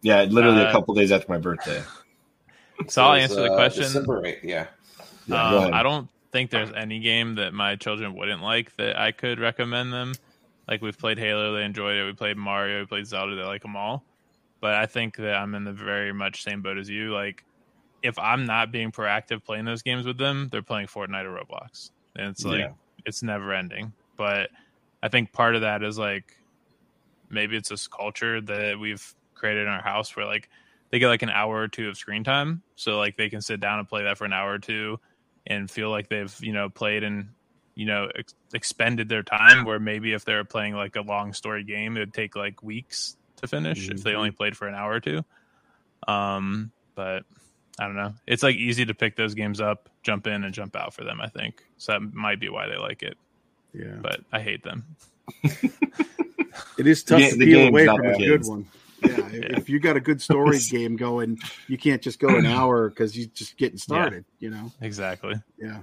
Yeah, literally a Uh, couple days after my birthday. So I'll was, answer the uh, question. December 8th, yeah. Yeah, Um. I don't think there's any game that my children wouldn't like that I could recommend them. Like we've played Halo, they enjoyed it. We played Mario, we played Zelda, they like them all. But I think that I'm in the very much same boat as you. Like if I'm not being proactive playing those games with them, they're playing Fortnite or Roblox, and it's like Yeah. it's never ending. But I think part of that is like maybe it's this culture that we've created in our house where like they get like an hour or two of screen time. So like they can sit down and play that for an hour or two and feel like they've you know played and you know ex- expended their time where maybe if they're playing like a long story game it would take like weeks to finish if they only played for an hour or two. Um but i don't know. It's like easy to pick those games up jump in and jump out for them i think. So that might be why they like it. Yeah. but i hate them. It is tough The to ga- the peel game's away not from for a good one. Yeah, if- if you got a good story game going, you can't just go an hour because you're just getting started. You know, exactly yeah.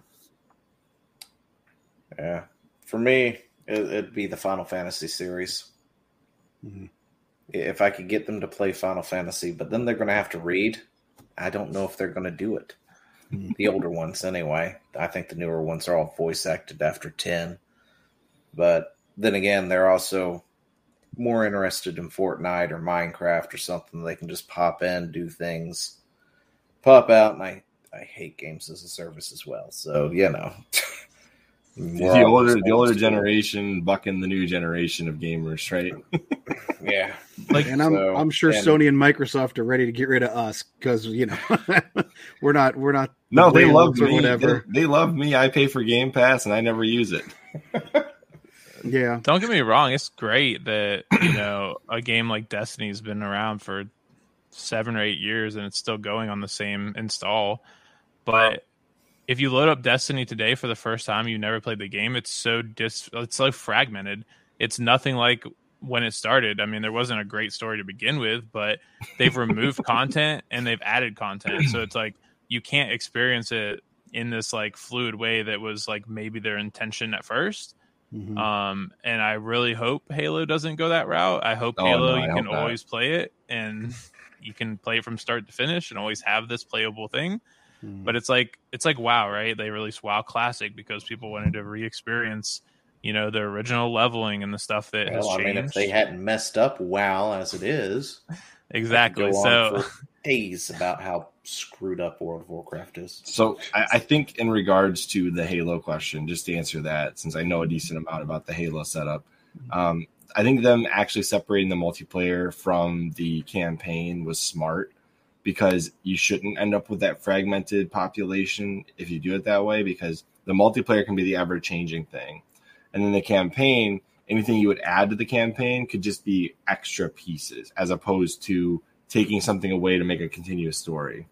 Yeah. For me, it, it'd be the Final Fantasy series. Mhm. If I could get them to play Final Fantasy, but then they're going to have to read. I don't know if they're going to do it. Mhm. The older ones, anyway. I think the newer ones are all voice acted after 10. But then again, they're also more interested in Fortnite or Minecraft or something. They can just pop in, do things, pop out, and I, I hate games as a service as well. So, you know. The older the older old school. generation bucking the new generation of gamers, right? Yeah. like And I'm So, I'm sure and- Sony and Microsoft are ready to get rid of us because you know we're not we're not No, they love me. whatever. They, they love me. I pay for Game Pass and I never use it. Yeah, Don't get me wrong, it's great that you know a game like Destiny's been around for seven or eight years and it's still going on the same install. But if you load up Destiny today for the first time, you never played the game. It's so dis, it's so fragmented. It's nothing like when it started. I mean, there wasn't a great story to begin with, but they've removed content and they've added content. So it's like you can't experience it in this like fluid way that was like maybe their intention at first. Mhm. Um, and I really hope Halo doesn't go that route. I hope Oh, Halo no, I you can always play it and you can play it from start to finish and always have this playable thing. Mhm. But it's like it's like WoW, right? They released WoW Classic because people wanted to re-experience, you know, the original leveling and the stuff that has Well, I changed. mean, if they hadn't messed up WoW as it is, exactly. go on So for days about how screwed up World of Warcraft is. So I, I think in regards to the Halo question, just to answer that, since I know a decent amount about the Halo setup, um, I think them actually separating the multiplayer from the campaign was smart because you shouldn't end up with that fragmented population if you do it that way because the multiplayer can be the ever changing thing. And then the campaign, anything you would add to the campaign could just be extra pieces as opposed to taking something away to make a continuous story.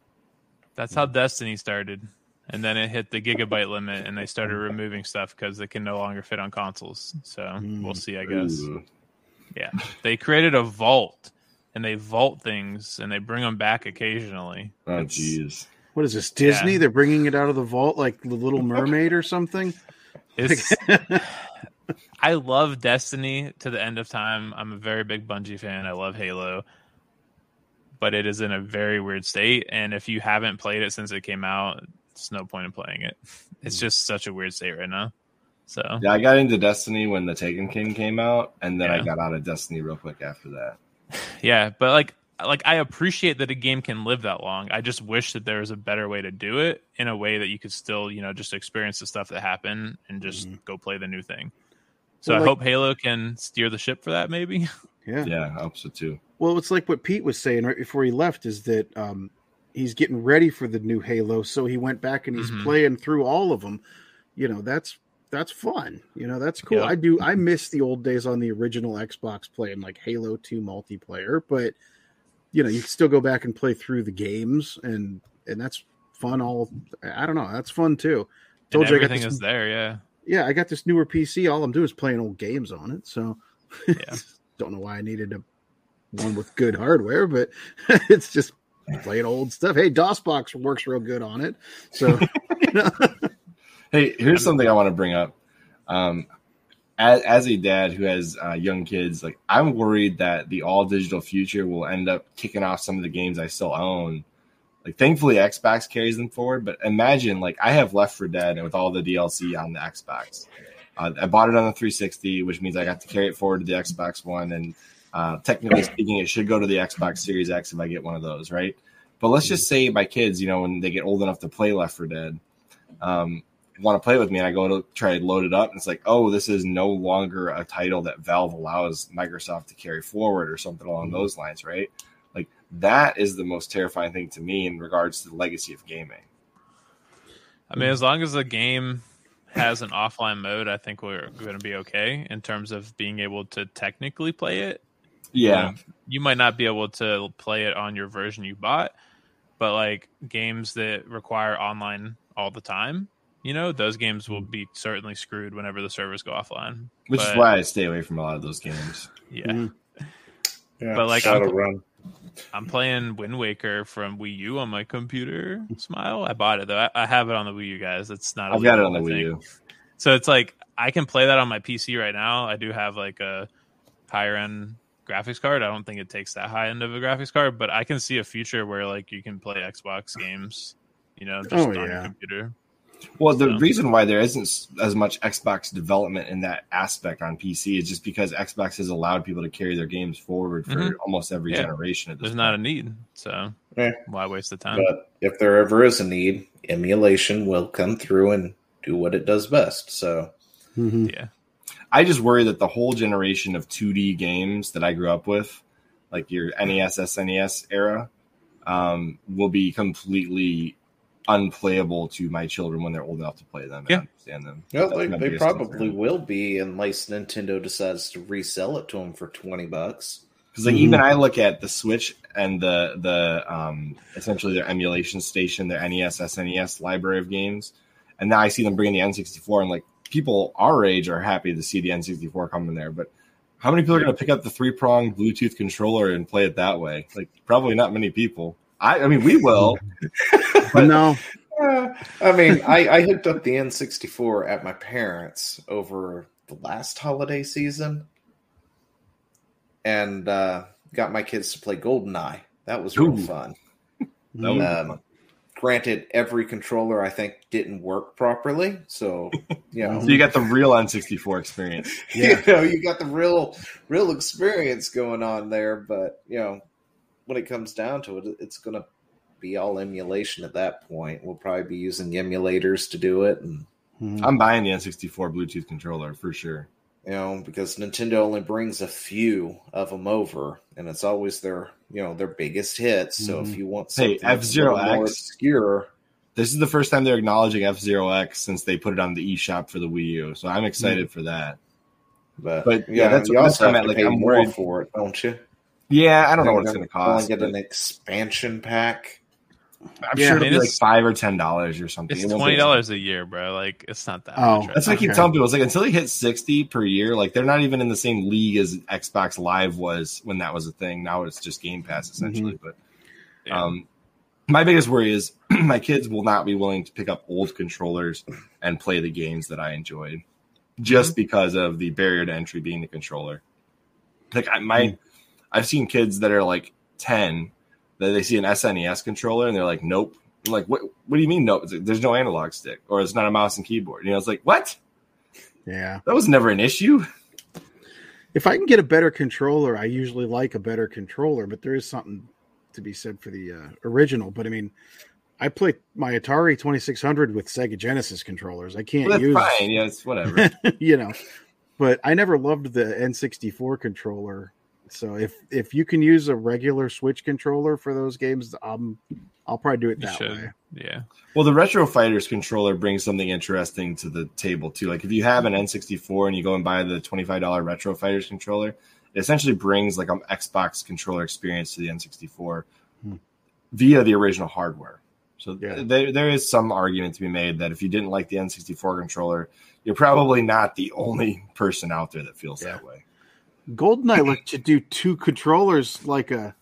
that's how Destiny started. And then it hit the gigabyte limit and they started removing stuff because they can no longer fit on consoles. So Mm. we'll see, I guess. Ooh. Yeah. They created a vault and they vault things and they bring them back occasionally. Oh, jeez. What is this Disney? Yeah. They're bringing it out of the vault like the Little Mermaid or something. It's I love Destiny to the end of time. I'm a very big Bungie fan. I love Halo. But it is in a very weird state. And if you haven't played it since it came out, it's no point in playing it. It's hmm. just such a weird state right now. So Yeah, I got into Destiny when the Taken King came out, and then I got out of Destiny real quick after that. yeah, but like like I appreciate that a game can live that long. I just wish that there was a better way to do it in a way that you could still, you know, just experience the stuff that happened and just go play the new thing. So Well, I like- hope Halo can steer the ship for that maybe. Yeah. Yeah, I hope so too. Well, it's like what Pete was saying right before he left is that um, he's getting ready for the new Halo, so he went back and he's Mhm. playing through all of them. You know, that's that's fun. You know, that's cool. Yep. I do. I miss the old days on the original Xbox playing like Halo Two multiplayer, but you know, you can still go back and play through the games, and and that's fun. All I don't know, that's fun too. And Told you I got everything this, is there, yeah. yeah, I got this newer PC. All I'm doing is playing old games on it. So, Yeah. don't know why I needed a one with good hardware, but it's just playing old stuff. Hey, DOSBox works real good on it. So, you know, Hey, here's something I want to bring up. Um, as, as a dad who has uh, young kids, like I'm worried that the all digital future will end up kicking off some of the games I still own. Like, thankfully, Xbox carries them forward. But imagine, like, I have Left 4 Dead and with all the DLC on the Xbox. Uh, I bought it on the 360, which means I got to carry it forward to the Xbox One, and uh, technically speaking, it should go to the Xbox Series X if I get one of those, right? But let's just say my kids, you know, when they get old enough to play Left 4 Dead, um, want to play with me, and I go to try to load it up, and it's like, oh, this is no longer a title that Valve allows Microsoft to carry forward, or something along those lines, right? Like that is the most terrifying thing to me in regards to the legacy of gaming. I mean, as long as the game has an offline mode, I think we're going to be okay in terms of being able to technically play it. Yeah, Um, you might not be able to play it on your version you bought, but like games that require online all the time, you know, those games will be certainly screwed whenever the servers go offline. which is why I stay away from a lot of those games. Yeah. Mhm. Yeah, But, like, I'm- Shadowrun. I'm playing Wind Waker from Wii U on my computer. Smile. I bought it though. I, I have it on the Wii U, guys. It's not. I've got it on the illegal, Wii. U. So it's like I can play that on my PC right now. I do have like a higher end graphics card. I don't think it takes that high end of a graphics card, but I can see a future where like you can play Xbox games, you know, just Oh, on your computer. Well, the So- reason why there isn't as much Xbox development in that aspect on PC is just because Xbox has allowed people to carry their games forward for Mhm. almost every Yeah. generation. At this There's not a need, so Yeah. why waste the time? But if there ever is a need, emulation will come through and do what it does best. So Mhm. yeah, I just worry that the whole generation of 2D games that I grew up with, like your NES, SNES era, um, will be completely unplayable to my children when they're old enough to play them and Yeah. understand them. yeah, That's they, they probably concern. will be unless Nintendo decides to resell it to them for twenty bucks. Because like Mhm. even I look at the Switch and the the um, essentially their emulation station, their NES, SNES library of games, and now I see them bringing the N64, and like people our age are happy to see the N64 come in there, but how many people are going to pick up the three prong Bluetooth controller and play it that way? Like probably not many people. I, I mean, we will. But no, I mean, I, I hooked up the N64 at my parents over the last holiday season and uh, got my kids to play GoldenEye. That was real Ooh. fun. Um, granted, every controller I think didn't work properly. So, you know, So you got the real N64 experience. Yeah. you know, you got the real, real experience going on there. But, you know, when it comes down to it, it's going to be all emulation at that point. We'll probably be using emulators to do it. And, Mhm. I'm buying the N64 Bluetooth controller for sure. you know, because Nintendo only brings a few of them over, and it's always their, you know, their biggest hits. So if you want Hey, something that's a F-Zero little more X. obscure, This is the first time they're acknowledging F Zero X since they put it on the eShop for the Wii U. So I'm excited for that. but, But, yeah, yeah, that's- you also what I have meant, to like, pay I'm more worried- for it, don't you? Yeah, I don't know what it's They're going to cost. Get but- an expansion pack. I'm Yeah. sure I mean, it'll be like five or ten dollars or something. It's It twenty dollars a year, bro. Like it's not that Oh, much. Right That's what I keep telling people. It's like until they hit sixty per year, like they're not even in the same league as Xbox Live was when that was a thing. Now it's just Game Pass mm-hmm. essentially. But Yeah. um, my biggest worry is my kids will not be willing to pick up old controllers and play the games that I enjoyed, just mm-hmm. because of the barrier to entry being the controller. Like I, my, mm. I've seen kids that are like ten that they see an SNES controller and they're like, "Nope." I'm like, what? What do you mean? Nope? Like, There's no analog stick, or it's not a mouse and keyboard. You know, it's like what? Yeah. That was never an issue. If I can get a better controller, I usually like a better controller, but there is something to be said for the uh, original. But I mean, I play my Atari 2600 with Sega Genesis controllers. I can't Well, that's use, fine. Yeah, it's whatever. you know, but I never loved the N64 controller. So if if you can use a regular Switch controller for those games, um, I'll probably do it that way. Yeah. well, the Retro Fighters controller brings something interesting to the table too. Like if you have an N64 and you go and buy the twenty-five dollar Retro Fighters controller, it essentially brings like an Xbox controller experience to the N64 Hmm. via the original hardware. So Yeah. there, there is some argument to be made that if you didn't like the N64 controller, you're probably not the only person out there that feels Yeah. that way. Goldeneye let you do two controllers like a.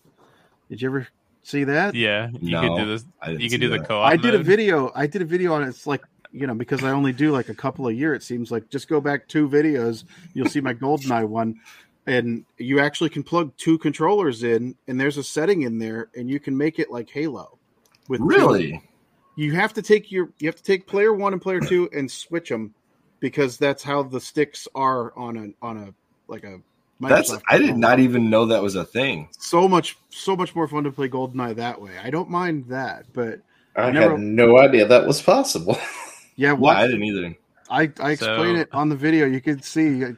Did you ever see that? Yeah. You No, could do this. You could do the co-op. I did a video. I did a video on it. It's like you know because I only do like a couple a year. It seems like just go back two videos. You'll see my Goldeneye one, and you actually can plug two controllers in, and there's a setting in there, and you can make it like Halo. With two. Really? you have to take your you have to take player one and player two and switch them because that's how the sticks are on a on a like a. That's I did not even know that was a thing. So much, so much more fun to play Goldeneye that way. I don't mind that, but I Never- had no idea that was possible. yeah, Well, watch I didn't either. I, I explain So- it on the video. You can see uh,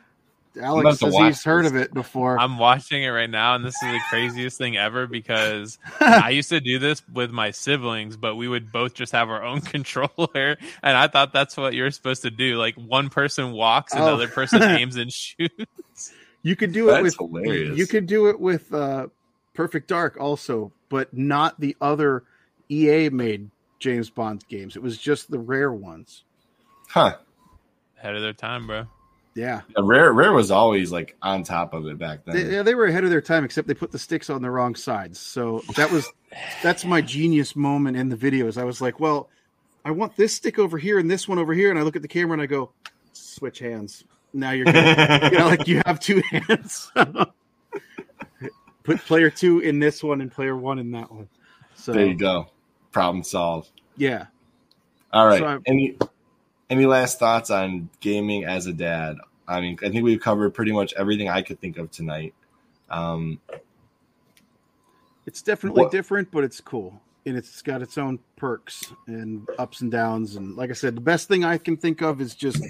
Alex says watch he's heard of it before. I'm watching it right now, and this is the craziest thing ever because I used to do this with my siblings, but we would both just have our own controller, and I thought that's what you're supposed to do. Like one person walks, and the Oh. other person aims and shoots. You could do it That's with hilarious. you could do it with uh, Perfect Dark also, but not the other EA made James Bond games. It was just the rare ones. Huh. Ahead of their time, bro. Yeah, Yeah, Rare Rare was always like on top of it back then. they, yeah, they were ahead of their time, except they put the sticks on the wrong sides. So that was that's my genius moment in the videos. I was like, well, I want this stick over here and this one over here, and I look at the camera and I go, switch hands. Now you're good. you know, like you have two hands. Put player two in this one and player one in that one. So there you go. Problem solved. yeah, All right. So I- any any last thoughts on gaming as a dad? I mean, I think we've covered pretty much everything I could think of tonight. Um, it's definitely What- different, but it's cool. And it's got its own perks and ups and downs. And like I said, the best thing I can think of is just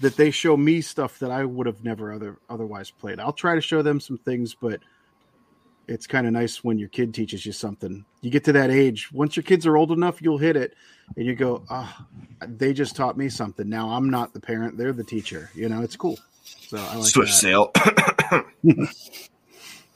that they show me stuff that I would have never other otherwise played. I'll try to show them some things, but it's kind of nice when your kid teaches you something. You get to that age, once your kids are old enough, you'll hit it and you go, "Oh, they just taught me something. Now I'm not the parent, they're the teacher." You know, it's cool. So I like switch that. sale.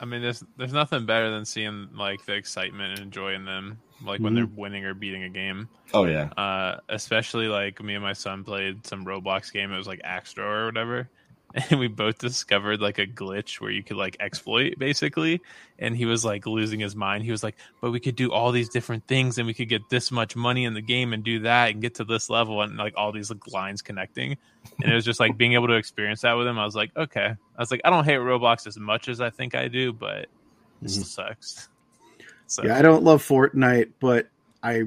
I mean, there's there's nothing better than seeing like the excitement and enjoying them, like when they're winning or beating a game. oh yeah. Uh, especially like me and my son played some Roblox game. It was like Axe or whatever, and we both discovered like a glitch where you could like exploit basically. And he was like losing his mind. He was like, "But we could do all these different things, and we could get this much money in the game and do that and get to this level and like all these like lines connecting." And it was just like being able to experience that with him. I was like, "Okay." I was like, "I don't hate Roblox as much as I think I do, but it still sucks." So Yeah, I don't love Fortnite, but I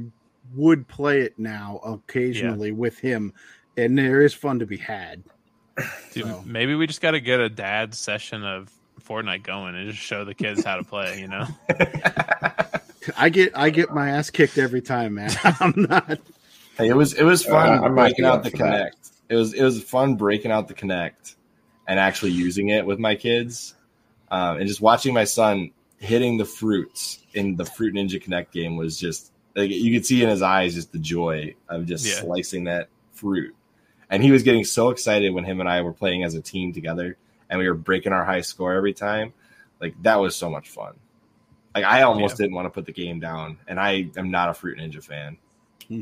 would play it now occasionally with him, and there is fun to be had. Dude, So- maybe we just got to get a dad session of Fortnite going and just show the kids how to play. You know, I get I get my ass kicked every time, man. I'm not. Hey, it was it was fun Uh, I might breaking out the for that. Kinect. It was it was fun breaking out the Kinect and actually using it with my kids, um, and just watching my son hitting the fruits in the Fruit Ninja Kinect game was just like you could see in his eyes just the joy of just Yeah. slicing that fruit, and he was getting so excited when him and I were playing as a team together, and we were breaking our high score every time. Like that was so much fun. Like I almost didn't want to put the game down, and I am not a Fruit Ninja fan. Hmm.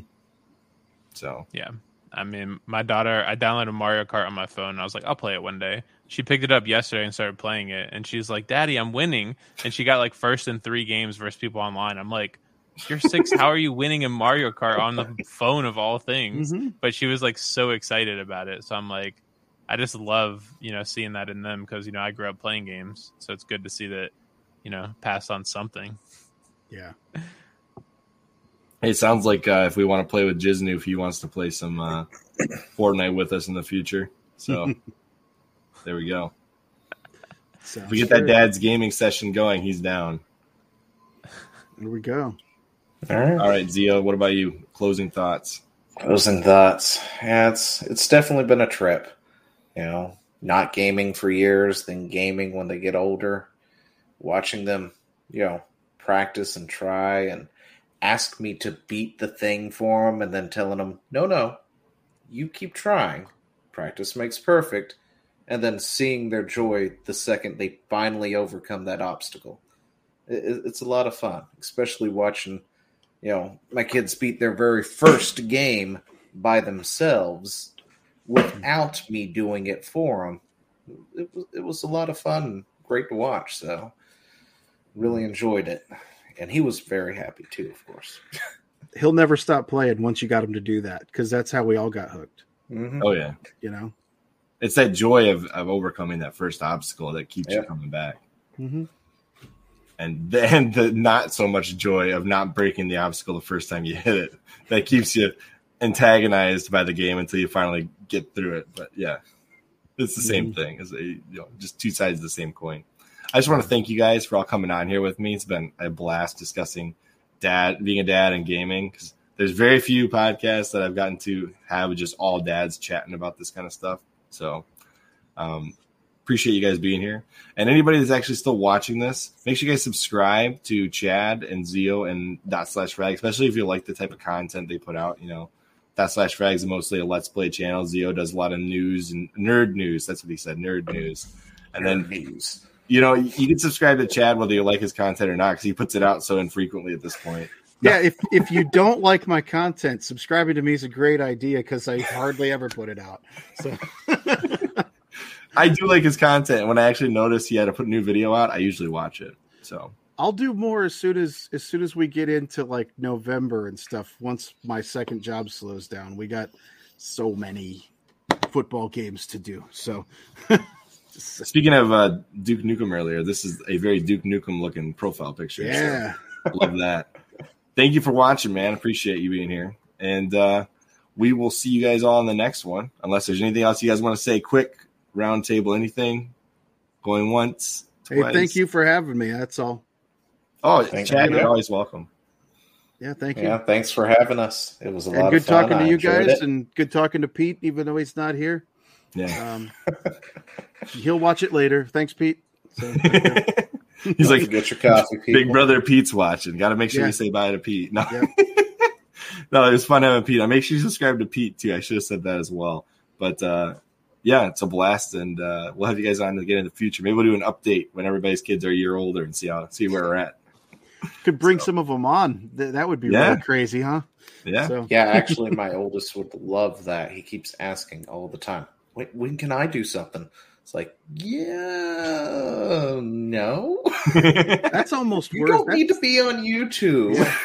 So Yeah. I mean, my daughter, I downloaded Mario Kart on my phone. And I was like, I'll play it one day. She picked it up yesterday and started playing it. And she's like, Daddy, I'm winning. And she got like first in three games versus people online. I'm like, You're six. How are you winning in Mario Kart on the phone of all things? Mhm. But she was like so excited about it. So I'm like, I just love, you know, seeing that in them because, you know, I grew up playing games. So it's good to see that, you know, pass on something. Yeah. Hey, it sounds like uh, if we want to play with Jiznu, if he wants to play some uh, Fortnite with us in the future. So there we go. If we get that dad's gaming session going, he's down. There we go. All right. All right, Zeo, what about you? Closing thoughts. Closing thoughts. Yeah, it's it's definitely been a trip. You know, not gaming for years, then gaming when they get older, watching them, you know, practice and try and ask me to beat the thing for them, and then telling them, no, no, you keep trying. Practice makes perfect. And then seeing their joy the second they finally overcome that obstacle. It, it- it's a lot of fun, especially watching you know, my kids beat their very first game by themselves without me doing it for them. It was it was a lot of fun, great to watch. So, really enjoyed it, and he was very happy too, of course. He'll never stop playing once you got him to do that because that's how we all got hooked. Mhm. Oh yeah, You know. it's that joy of, of overcoming that first obstacle that keeps you coming back, Mm-hmm. And then the not so much joy of not breaking the obstacle the first time you hit it that keeps you antagonized by the game until you finally get through it. But yeah, it's the same thing. It's a, you know, just two sides of the same coin. I just want to thank you guys for all coming on here with me. It's been a blast discussing dad, being a dad, and gaming. Because there's very few podcasts that I've gotten to have just all dads chatting about this kind of stuff. So, um, appreciate you guys being here. And anybody that's actually still watching this, make sure you guys subscribe to Chad and Zeo and DotSlashFrag, especially if you like the type of content they put out. You know, DotSlashFrag is mostly a Let's Play channel. Zeo does a lot of news and nerd news. That's what he said, nerd news. And then news. you know, you can subscribe to Chad whether you like his content or not because he puts it out so infrequently at this point. Yeah, if if you don't like my content, subscribing to me is a great idea because I hardly ever put it out. So I do like his content. When I actually notice he had to put a new video out, I usually watch it. So I'll do more as soon as as soon as we get into like November and stuff. Once my second job slows down, we got so many football games to do. So speaking of uh, Duke Nukem earlier, this is a very Duke Nukem looking profile picture. so yeah, love that. Thank you for watching, man. Appreciate you being here. And uh, we will see you guys all in the next one. Unless there's anything else you guys want to say, quick round table, anything going once. hey, twice. thank you for having me. That's all. Oh, Thank Chad, you. you're always welcome. Yeah, thank you. Yeah, thanks for having us. It was a and lot good of fun. talking to I you guys, it. and good talking to Pete, even though he's not here. Yeah. Um, he'll watch it later. Thanks, Pete. So, He's like, get your coffee, people. Big brother Pete's watching. Got to make sure Yeah. you say bye to Pete. No, Yeah. no, it was fun having Pete. I make sure you subscribe to Pete too. I should have said that as well. But uh, yeah, it's a blast, and uh, we'll have you guys on again in the future. Maybe we'll do an update when everybody's kids are a year older and see how see where we're at. could bring some of them on. Th- that would be Yeah. really crazy, huh? Yeah, So Yeah, actually, my oldest would love that. He keeps asking all the time, when, when can I do something? It's like, yeah, no. that's almost You worse. You don't That's- need to be on YouTube. Yeah.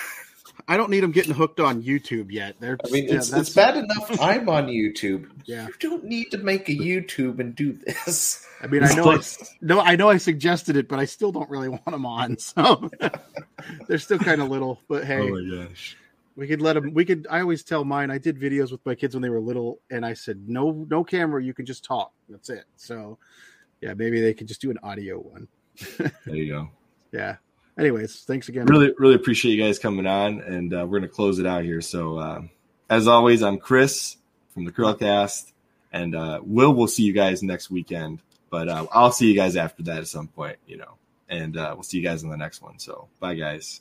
I don't need them getting hooked on YouTube yet. They're, I mean, yeah, it's, that's- it's bad enough I'm on YouTube. Yeah. You don't need to make a YouTube and do this. I mean, I know, I, no, I know, I suggested it, but I still don't really want them on. So they're still kind of little. But hey, Oh my gosh. we could let them. We could. I always tell mine. I did videos with my kids when they were little, and I said, no, no camera. You can just talk. That's it. So yeah, maybe they could just do an audio one. There you go. Yeah. Anyways, thanks again. Really, really appreciate you guys coming on, and uh, we're gonna close it out here. So, uh, as always, I'm Chris from the Chrillcast, and uh, Will will see you guys next weekend. But uh, I'll see you guys after that at some point, you know. And uh, we'll see you guys in the next one. So, bye, guys.